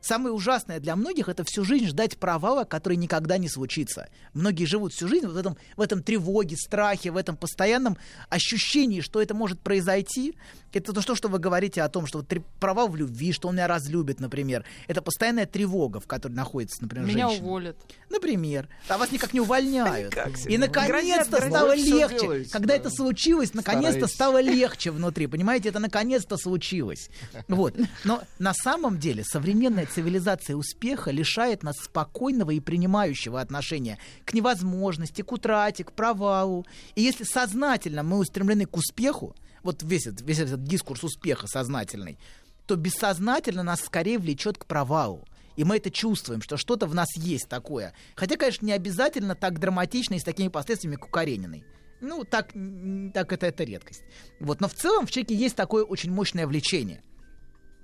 Самое ужасное для многих это всю жизнь ждать провала, который никогда не случится. Многие живут всю жизнь в этом, в этом тревоге, страхе, в этом постоянном ощущении, что это может произойти. Это то, что, вы говорите о том, что вот провал в любви, что он меня разлюбит, например. Это постоянная тревога, в которой находится, например, Меня женщина. уволят. Например. А вас никак не увольняют. себе И наконец-то стало легче. делаете, Когда да. это случилось, наконец-то стало легче внутри. Понимаете, это наконец-то случилось. Вот. Но на самом деле современная цивилизация успеха лишает нас спокойного и принимающего отношения к невозможности, к утрате, к провалу. И если сознательно мы устремлены к успеху, вот весь этот, весь этот дискурс успеха сознательный, то бессознательно нас скорее влечет к провалу. И мы это чувствуем, что что-то в нас есть такое. Хотя, конечно, не обязательно так драматично и с такими последствиями, как у Карениной. Ну, так, так это, это редкость. Вот. Но в целом в человеке есть такое очень мощное влечение.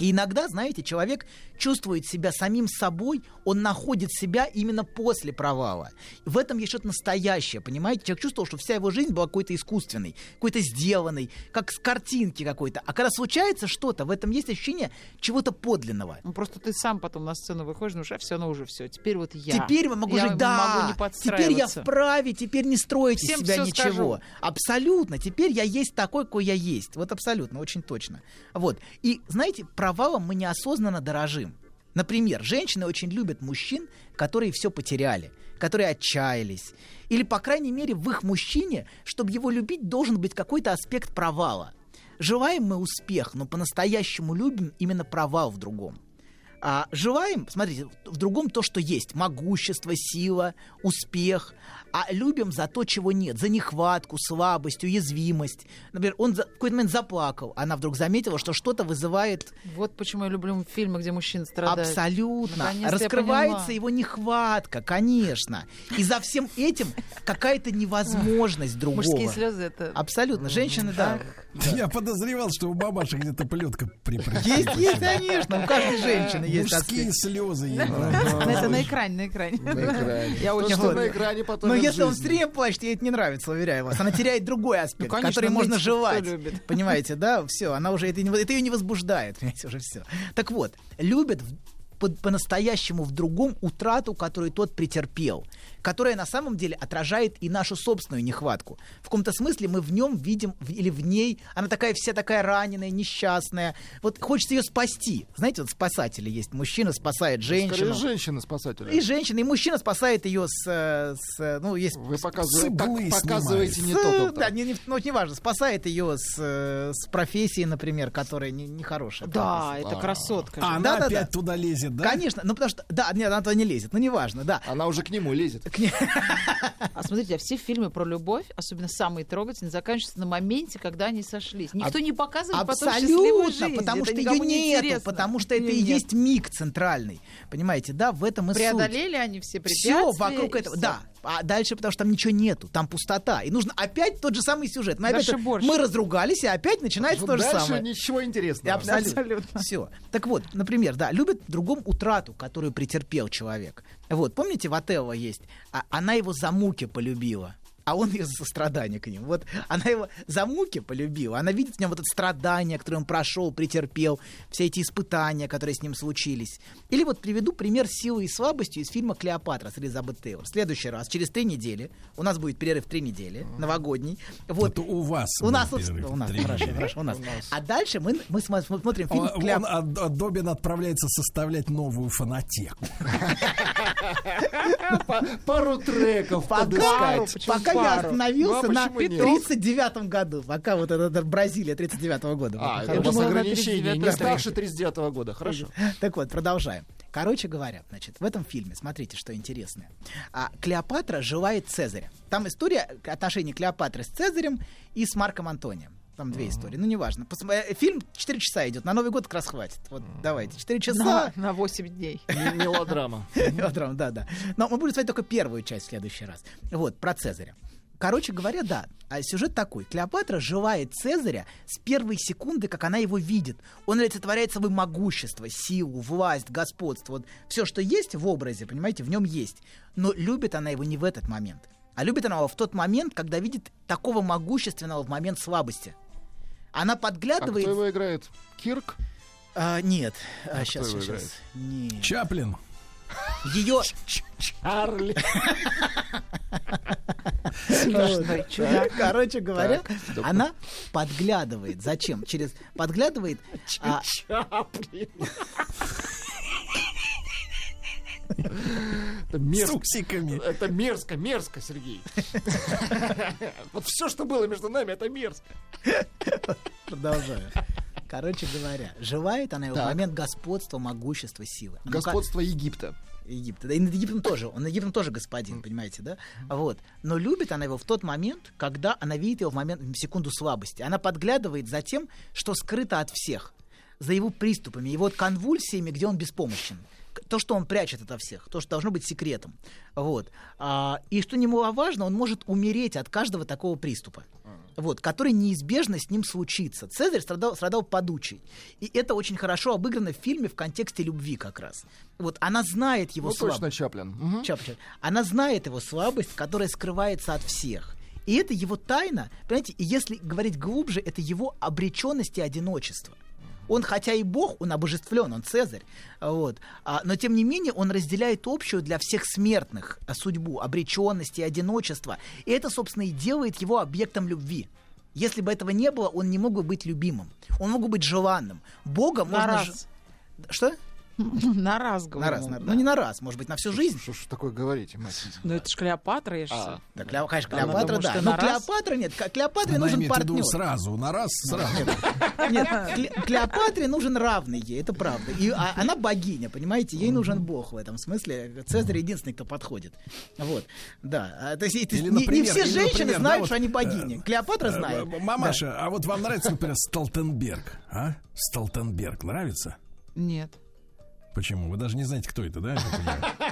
И иногда, знаете, человек чувствует себя самим собой, он находит себя именно после провала. В этом есть что-то настоящее, понимаете? Человек чувствовал, что вся его жизнь была какой-то искусственной, какой-то сделанной, как с картинки какой-то. А когда случается что-то, в этом есть ощущение чего-то подлинного. Ну, просто ты сам потом на сцену выходишь, ну, все, ну уже все. Теперь вот я. Теперь я могу я жить, да, могу не теперь я вправе, теперь не строите Всем из себя ничего. скажу. Абсолютно, теперь я есть такой, какой я есть. Вот абсолютно, очень точно. Вот. И, знаете, провалом мы неосознанно дорожим. Например, женщины очень любят мужчин, которые все потеряли, которые отчаялись. Или, по крайней мере, в их мужчине, чтобы его любить, должен быть какой-то аспект провала. Желаем мы успех, но по-настоящему любим именно провал в другом. А желаем, смотрите, в другом то, что есть. Могущество, сила, успех. А любим за то, чего нет. За нехватку, слабость, уязвимость. Например, он за- в какой-то момент заплакал. Она вдруг заметила, что что-то вызывает... Вот почему я люблю фильмы, где мужчины страдают. Абсолютно. Раскрывается его нехватка, конечно. И за всем этим какая-то невозможность другого. Мужские слезы это... Абсолютно. Женщины, да. Я подозревал, что у мамаши где-то плетка припрятана. Есть, есть, конечно. У каждой женщины есть Мужские слезы. Ну, Это на экране, на экране. Я очень на экране потом Но если он время плачет, ей это не нравится, уверяю вас. Она теряет другой аспект, Ну, который можно любит? Понимаете, да? Все, она уже это, ее не возбуждает, понимаете, уже все. Так вот, любят в- по- по-настоящему в другом утрату, которую тот претерпел, которая на самом деле отражает и нашу собственную нехватку. В каком-то смысле мы в нем видим, или в ней, она такая вся такая раненая, несчастная. Вот хочется ее спасти. Знаете, вот спасатели есть. Мужчина спасает женщину. Скорее женщины спасатели. И женщина, и мужчина спасает ее с, э, с, э, ну, есть... Вы показываете, пок- показываете не С, то, доктор. Да, не, не- ну, неважно, спасает ее с, э, с профессии, например, которая не- нехорошая. Да, профессия. это красотка. А же. она Да, да, опять да. туда лезет, да? Конечно, ну потому что, да, нет, она туда не лезет, ну неважно, да. Она уже к нему лезет. А смотрите, а все фильмы про любовь, особенно самые трогательные, заканчиваются на моменте, когда они сошлись. Никто не показывает потом счастливую жизнь. потому что ее нету, потому что это и есть миг центральный. Понимаете, да, в этом и суть. Преодолели они все препятствия. Все вокруг этого. Да. А дальше, потому что там ничего нету, там пустота. И нужно опять тот же самый сюжет. Мы, опять, Дальше больше. мы разругались, и опять начинается то же Дальше самое. ничего интересного. Абсолютно. Все. Так вот, например, да, любит в другом утрату, которую претерпел человек. Вот, помните, в Отелло есть, а, она его за муки полюбила. А он ее за сострадание к ним. Вот она его за муки полюбила. Она видит в нем вот это страдание, которое он прошел, претерпел, все эти испытания, которые с ним случились. Или вот приведу пример силы и слабостью из фильма «Клеопатра» с Элизабет Тейлор. В следующий раз, через три недели, у нас будет перерыв три недели, новогодний. Вот Это у вас. у нас, вот- у нас, хорошо, недели. хорошо, у нас. А дальше мы, мы смо- смотрим фильм Он, «Клеоп- он, а Добин отправляется составлять новую фонотеку. Пару треков Пока, пока я Пару. остановился Ну, а на почему нет? 39 году. Пока вот это, это Бразилия 39 года. А, это у вас ограничение. 39-й Не старше 39 года. Хорошо. Так вот, продолжаем. Короче говоря, значит, в этом фильме, смотрите, что интересное. А, Клеопатра желает Цезаря. Там история отношений Клеопатры с Цезарем и с Марком Антонием. Там две истории, ну неважно. Посм- э, Фильм 4 часа идет, на Новый год как раз хватит. Вот давайте, 4 На, часа. на 8 дней. Мелодрама. Мелодрама, да, да. Но мы будем смотреть только первую часть в следующий раз. Вот, про Цезаря. Короче говоря, да, а сюжет такой. Клеопатра желает Цезаря с первой секунды, как она его видит. Он олицетворяет собой могущество, силу, власть, господство. Вот все, что есть в образе, понимаете, в нем есть. Но любит она его не в этот момент. А любит она его в тот момент, когда видит такого могущественного в момент слабости. Она А кто подглядывает... его играет? Кирк? А, нет, а, А сейчас, кто его сейчас, сейчас. Нет. Чаплин. Ее... Чарли. Смешной чудак. Короче говоря, Так, она подглядывает. Зачем? Через подглядывает. а, Чаплин. Это мерзко. С усиками. Это мерзко, мерзко, Сергей. Вот все, что было между нами, это мерзко. продолжаю. Короче говоря, желает она его в момент господства, могущества, силы. Ну, как- Господство Египта. Египта. Да и над Египтом тоже. Он над Египтом тоже господин, понимаете, да? Вот. Но любит она его в тот момент, когда она видит его в момент, в секунду слабости. Она подглядывает за тем, что скрыто от всех. за его приступами, его конвульсиями, где он беспомощен. То, что он прячет ото всех, то, что должно быть секретом. Вот. А, и что немаловажно, он может умереть от каждого такого приступа. Вот, который неизбежно с ним случится. Цезарь страдал, страдал подучей. И это очень хорошо обыграно в фильме в контексте любви как раз. Вот, она знает его Ну, слабость. точно Чаплин. Мгм. Чаплин. Она знает его слабость, которая скрывается от всех. И это его тайна, понимаете, и если говорить глубже, это его обреченность и одиночество. Он, хотя и бог, он обожествлен, он Цезарь, вот, а, но тем не менее он разделяет общую для всех смертных а, судьбу, обреченность и одиночество. И это, собственно, и делает его объектом любви. Если бы этого не было, он не мог бы быть любимым. Он мог бы быть желанным. Бога На можно... раз. ж- Что? На раз, На говорю. раз, на- ну не на раз, может быть, на всю жизнь. Что ж такое говорите, мать? Ну это ж Клеопатра, я ж А, Да, Клео- конечно, Она Клеопатра, думает, да. Но на раз? Клеопатра нет. Клеопатре Она нужен в виду партнер. сразу, на раз, сразу. Нет, Кле- Клеопатре нужен равный ей, это правда. И а- она богиня, понимаете, ей нужен бог в этом смысле. Цезарь единственный, кто подходит. Вот, да. А, То есть Или, не, все женщины например, да, знают, вот, что они богини. Клеопатра Э, знает. э, Мамаша, а вот вам нравится, например, Столтенберг? А? Столтенберг нравится? Нет. Почему? Вы даже не знаете, кто это, да?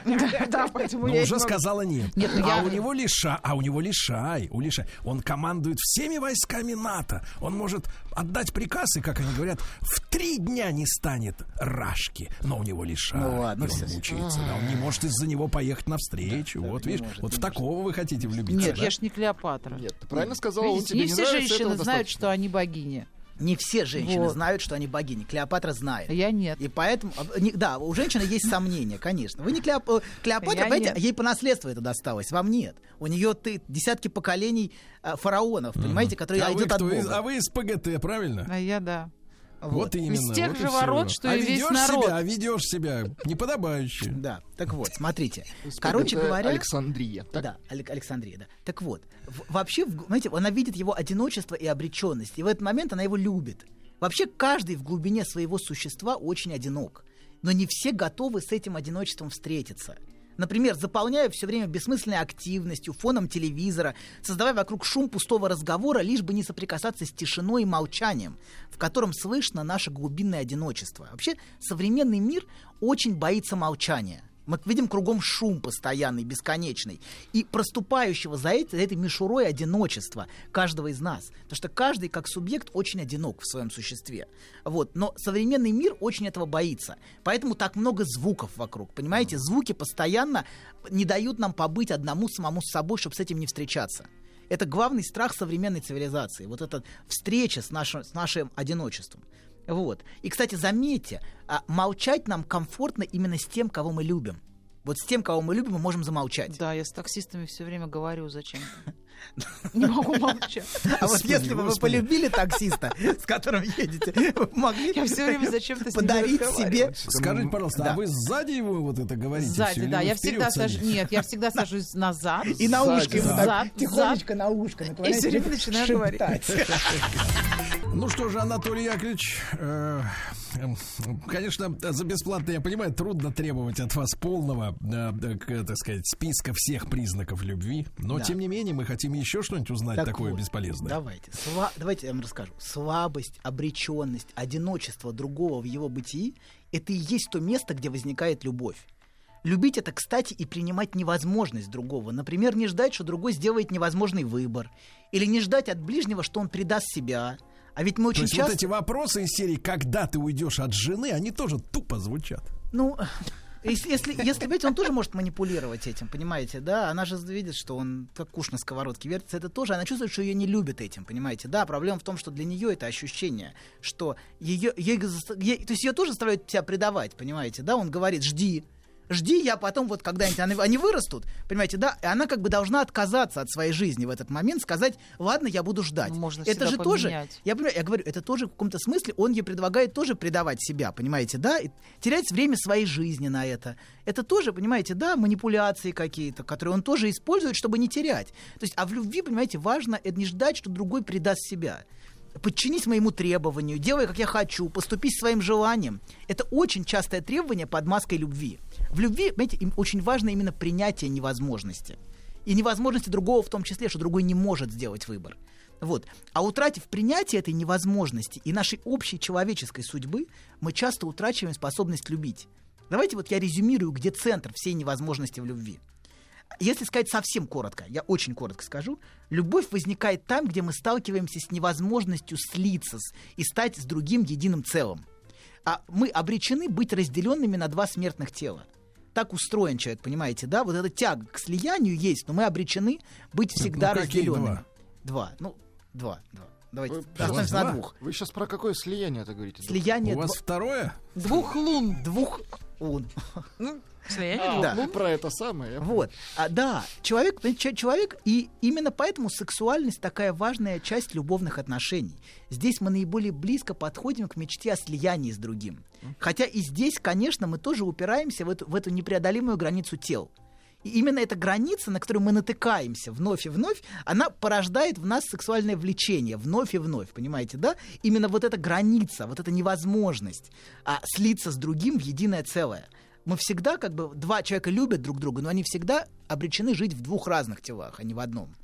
Да, поэтому Ну, я уже сказала нет. Нет, ну а у него лиша, а у него лишай, у лишай. Он командует всеми войсками НАТО. Он может отдать приказ, и, как они говорят, в три дня не станет Рашки. Но у него лишай. Ну ладно, он мучается. Он не может из-за него поехать навстречу. вот, видишь, вот в такого вы хотите влюбиться. Нет, я ж не Клеопатра. Нет, ты правильно сказала, он тебе не все женщины знают, что они богини. Не все женщины Вот. знают, что они богини. Клеопатра знает. Я нет. И поэтому, а, да, у женщины есть сомнения, конечно. Вы не Клеоп- э, Клеопатра, Я понимаете, нет. ей по наследству это досталось, вам нет. У нее ты десятки поколений а, фараонов, понимаете, которые а, вы идут от кто из- Бога. а вы из ПГТ, правильно? А я да. Вот, именно. Из тех вот и же ворот, что а и весь народ. Себя, а ведешь себя неподобающе. Да, так вот, смотрите. Короче говоря... Александрия. так? Да, Алек- Александрия, да. Так вот, в- вообще, в- знаете, она видит его одиночество и обреченность, и в этот момент она его любит. Вообще, каждый в глубине своего существа очень одинок, но не все готовы с этим одиночеством встретиться. Например, заполняя все время бессмысленной активностью, фоном телевизора, создавая вокруг шум пустого разговора, лишь бы не соприкасаться с тишиной и молчанием, в котором слышно наше глубинное одиночество. Вообще, современный мир очень боится молчания. Мы видим кругом шум постоянный, бесконечный. И проступающего за, этой- за этой мишурой одиночества каждого из нас. Потому что каждый как субъект очень одинок в своем существе. Вот. Но современный мир очень этого боится. Поэтому так много звуков вокруг. Понимаете, звуки постоянно не дают нам побыть одному самому с собой, чтобы с этим не встречаться. Это главный страх современной цивилизации. Вот эта встреча с нашим, с нашим одиночеством. Вот. И, кстати, заметьте, а, молчать нам комфортно именно с тем, кого мы любим. Вот с тем, кого мы любим, мы можем замолчать. Да, я с таксистами все время говорю зачем. Не могу молчать. А вот если бы вы полюбили таксиста, с которым едете, вы могли Я все время зачем-то подарить себе... Скажите, пожалуйста, Да. а вы сзади его вот это говорите? Сзади, да. Я всегда сажусь. Нет, я всегда сажусь назад. И на ушко ему Зад, так тихонечко на ушко И всё время начинаю говорить. Ну что же, Анатолий Яковлевич, э, э, конечно, за бесплатно, я понимаю, трудно требовать от вас полного, э, э, так сказать, списка всех признаков любви, но Да. тем не менее мы хотим еще что-нибудь узнать Так такое вот, бесполезное. Давайте. Сла- Давайте я вам расскажу. Слабость, обреченность, одиночество другого в его бытии — это и есть то место, где возникает любовь. Любить это, кстати, и принимать невозможность другого. Например, не ждать, что другой сделает невозможный выбор. Или не ждать от ближнего, что он предаст себя. А ведь мы То очень есть часто... вот эти вопросы из серии «Когда ты уйдешь от жены», они тоже тупо звучат. Ну, если, если, если видите, он тоже может манипулировать этим, понимаете, да? Она же видит, что он как куш на сковородке вертится. Это тоже, она чувствует, что ее не любят этим, понимаете? Да, проблема в том, что для нее это ощущение, что ее, ей, ей- то есть ее тоже заставляют тебя предавать, понимаете, да? Он говорит, жди, жди, я потом вот когда-нибудь они, они вырастут, понимаете, да? И она как бы должна отказаться от своей жизни в этот момент, сказать, ладно, я буду ждать. Можно это же тоже, поменять. я понимаю, я говорю, это тоже в каком-то смысле он ей предлагает тоже предавать себя, понимаете, да, и терять время своей жизни на это. Это тоже, понимаете, да, манипуляции какие-то, которые он тоже использует, чтобы не терять. То есть, а в любви, понимаете, важно это не ждать, что другой предаст себя. Подчинись моему требованию, делай, как я хочу, поступи своим желанием. Это очень частое требование под маской любви. В любви, понимаете, им очень важно именно принятие невозможности. И невозможности другого в том числе, что другой не может сделать выбор. Вот. А утратив принятие этой невозможности и нашей общей человеческой судьбы, мы часто утрачиваем способность любить. Давайте вот я резюмирую, где центр всей невозможности в любви. Если сказать совсем коротко, я очень коротко скажу, любовь возникает там, где мы сталкиваемся с невозможностью слиться с- и стать с другим единым целым. А мы обречены быть разделенными на два смертных тела. Так устроен человек, понимаете, да? Вот эта тяга к слиянию есть, но мы обречены быть всегда ну разделенными. Два? Ну, два, два. Давайте Вы, остановимся на двух. Вы сейчас про какое слияние это говорите? Слияние У вас второе? двух лун. Двух лун. Ну, А, Да. ну, про это самое. Вот. А, да, человек, человек, и именно поэтому сексуальность такая важная часть любовных отношений. Здесь мы наиболее близко подходим к мечте о слиянии с другим. Хотя и здесь, конечно, мы тоже упираемся в эту, в эту непреодолимую границу тел. И именно эта граница, на которую мы натыкаемся вновь и вновь, она порождает в нас сексуальное влечение вновь и вновь, понимаете, да? Именно вот эта граница, вот эта невозможность а, слиться с другим в единое целое. Мы всегда, как бы, два человека любят друг друга, но они всегда обречены жить в двух разных телах, а не в одном.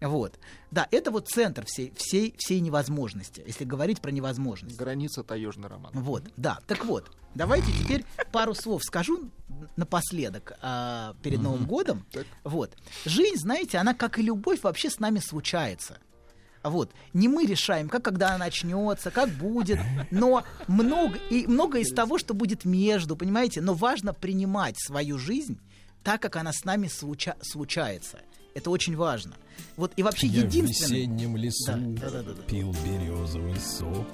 Вот. Да, это вот центр всей, всей, всей невозможности, если говорить про невозможность. Граница таежный роман. Вот, да. Так вот, давайте теперь пару слов скажу напоследок а, перед Новым годом. Вот. Жизнь, знаете, она, как и любовь, вообще с нами случается. Вот. Не мы решаем, как когда она начнется, как будет, но много, и много из того, что будет между, понимаете, но важно принимать свою жизнь так, как она с нами случа- случается. Это очень важно. Вот и вообще Я в единственное... весеннем лесу Да, да, да, да, да. пил березовый сок.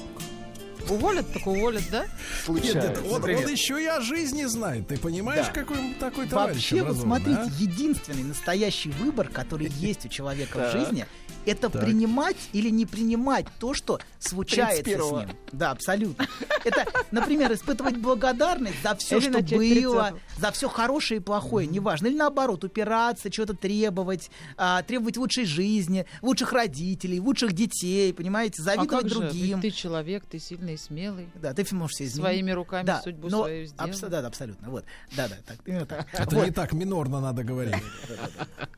Уволят, так уволят, да? Нет, нет, он, он еще и о жизни знает. Ты понимаешь, Да. какой такой товарищ Вообще, вот смотрите, а? единственный настоящий выбор, который есть у человека в жизни, это Так. принимать или не принимать то, что случается с 31-го. ним. Да, абсолютно. Это, например, испытывать благодарность за все, Или что было, 30-го. За все хорошее и плохое, неважно. Или наоборот, упираться, что-то требовать, а, требовать лучшей жизни, лучших родителей, лучших детей, понимаете, А завидовать как же? другим. Ведь ты человек, ты сильный и смелый. Да, ты можешь все изменить. Своими руками да, судьбу но свою сделал. абс- да, да, абсолютно. Вот. Да, да, так, именно так. Это Вот. не так минорно надо говорить.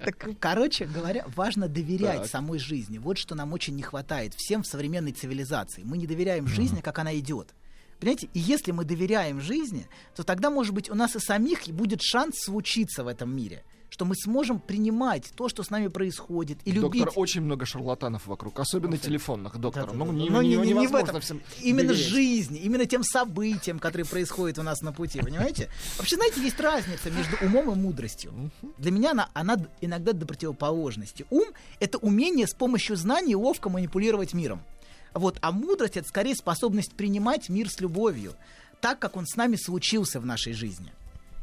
Так, короче говоря, важно доверять самой жизни. Вот что нам очень не хватает всем в современной цивилизации. Мы не доверяем жизни, как она идет. Понимаете, и если мы доверяем жизни, то тогда, может быть, у нас и самих будет шанс случиться в этом мире. Что мы сможем принимать то, что с нами происходит, и любить. Доктор, очень много шарлатанов вокруг, особенно телефонных, доктор. Да-да-да. Ну, не, Но не- не- не в этом. всем Именно доверять. жизни, именно тем событиям, которые происходят у нас на пути, понимаете? Вообще, знаете, есть разница между умом и мудростью. Для меня она, она иногда до противоположности. Ум — это умение с помощью знаний ловко манипулировать миром. Вот, а мудрость — это скорее способность принимать мир с любовью, так, как он с нами случился в нашей жизни.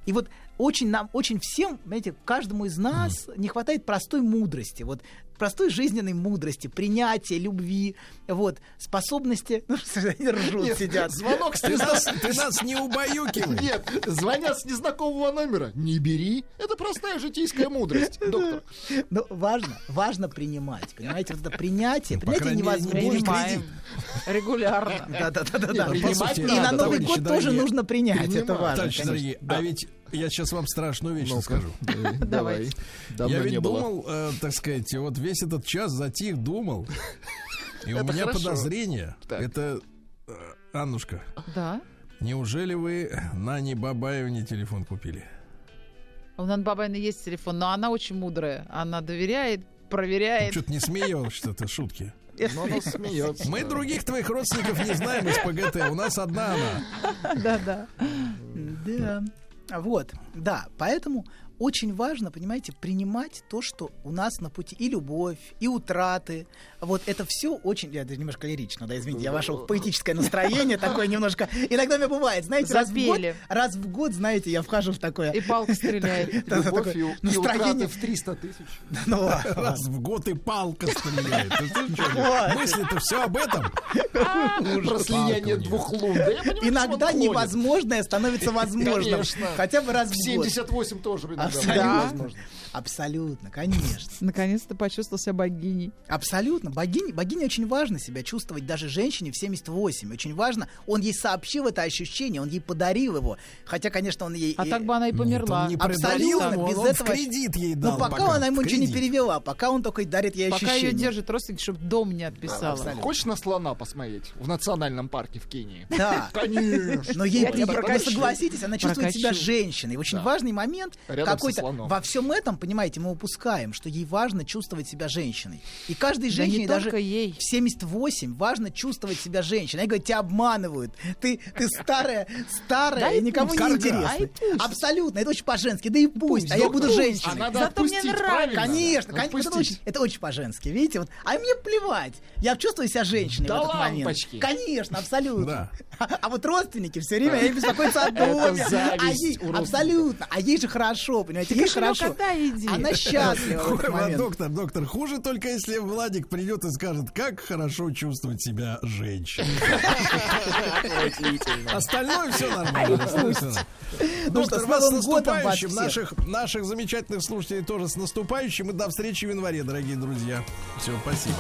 И вот очень нам, очень всем, знаете, каждому из нас не хватает простой мудрости, вот простой жизненной мудрости, принятия, любви, вот способности. Ну они ржут, Нет, сидят. Звонок с Ты нас, незнакомого... ты нас не убаюкивай. Нет, звонят с незнакомого номера. Не бери. Это простая житейская мудрость, доктор. Но важно, важно принимать, понимаете, вот это принятие, Ну, принятие невозможно. Регулярно. Да, да, да, да, да. Нет, принимать И на Новый год тоже нужно принять, это важно. Товарищи дорогие, а ведь я сейчас вам страшную вещь скажу. Давай. Давно я ведь думал, э, так сказать, вот весь этот час затих, думал. И у меня хорошо. подозрение. Так. Это, э, Аннушка, Да. неужели вы Нане Бабаевне телефон купили? У Нан Бабайны есть телефон, но она очень мудрая. Она доверяет, проверяет. Что-то не смеялась, что-то шутки. Но она смеется. Мы других твоих родственников не знаем из ПГТ. У нас одна она. Да-да. Да. Вот, да, поэтому очень важно, понимаете, принимать то, что у нас на пути и любовь, и утраты. Вот это все очень... Я даже немножко лирично, да, извините, я вошел в поэтическое настроение такое немножко. Иногда мне бывает, знаете, раз в, год, раз в год, знаете, я вхожу в такое... И палка стреляет. Любовь настроение. в 300 тысяч. Ну ладно, Раз в год и палка стреляет. Мысли-то все об этом. Про слияние двух лун. Иногда невозможное становится возможным. Конечно. Хотя бы раз В в год. 78 тоже иногда Абсолютно. Абсолютно, конечно. Наконец-то почувствовал себя богиней. Абсолютно. Богине, богине очень важно себя чувствовать даже женщине в 78. Очень важно. Он ей сообщил это ощущение, он ей подарил его. Хотя, конечно, он ей... А так бы она и померла. он не Абсолютно. подарил, без он в этого... кредит ей дал Ну, пока, пока, она ему ничего не перевела, пока он только дарит ей Пока ощущение. ее держит родственник, чтобы дом не отписала. абсолютно. Хочешь на слона посмотреть в национальном парке в Кении? Да. Конечно. Но ей, прокачу. согласитесь, она чувствует себя женщиной. Очень Да. важный момент какой-то. Во всем этом, понимаете, мы упускаем, что ей важно чувствовать себя женщиной. И каждой Да женщине, не даже ей. в 78, важно чувствовать себя женщиной. Они говорят, тебя обманывают. Ты, ты старая, старая Да и никому пусть. не Карга. интересна. А пусть. Абсолютно, это очень по-женски. Да и пусть, а я да буду пусть. женщиной. А надо Зато мне отпустить, нравится. правильно? Конечно, конечно, это очень, это очень по-женски, видите? Вот, а мне плевать. Я чувствую себя женщиной Да в этот момент. лампочки. Конечно, абсолютно. Да. А, а вот родственники все время ей беспокоятся о доме. А ей- абсолютно. А ей же хорошо, понимаете? Ей хорошо. отдай, иди. Она счастлива. Доктор, доктор, хуже только если Владик придет и скажет, как хорошо чувствовать себя женщиной. Остальное все нормально. Ну Доктор, что, с вас с наступающим. Наших, наших замечательных слушателей тоже с наступающим. И до встречи в январе, дорогие друзья. Все, спасибо.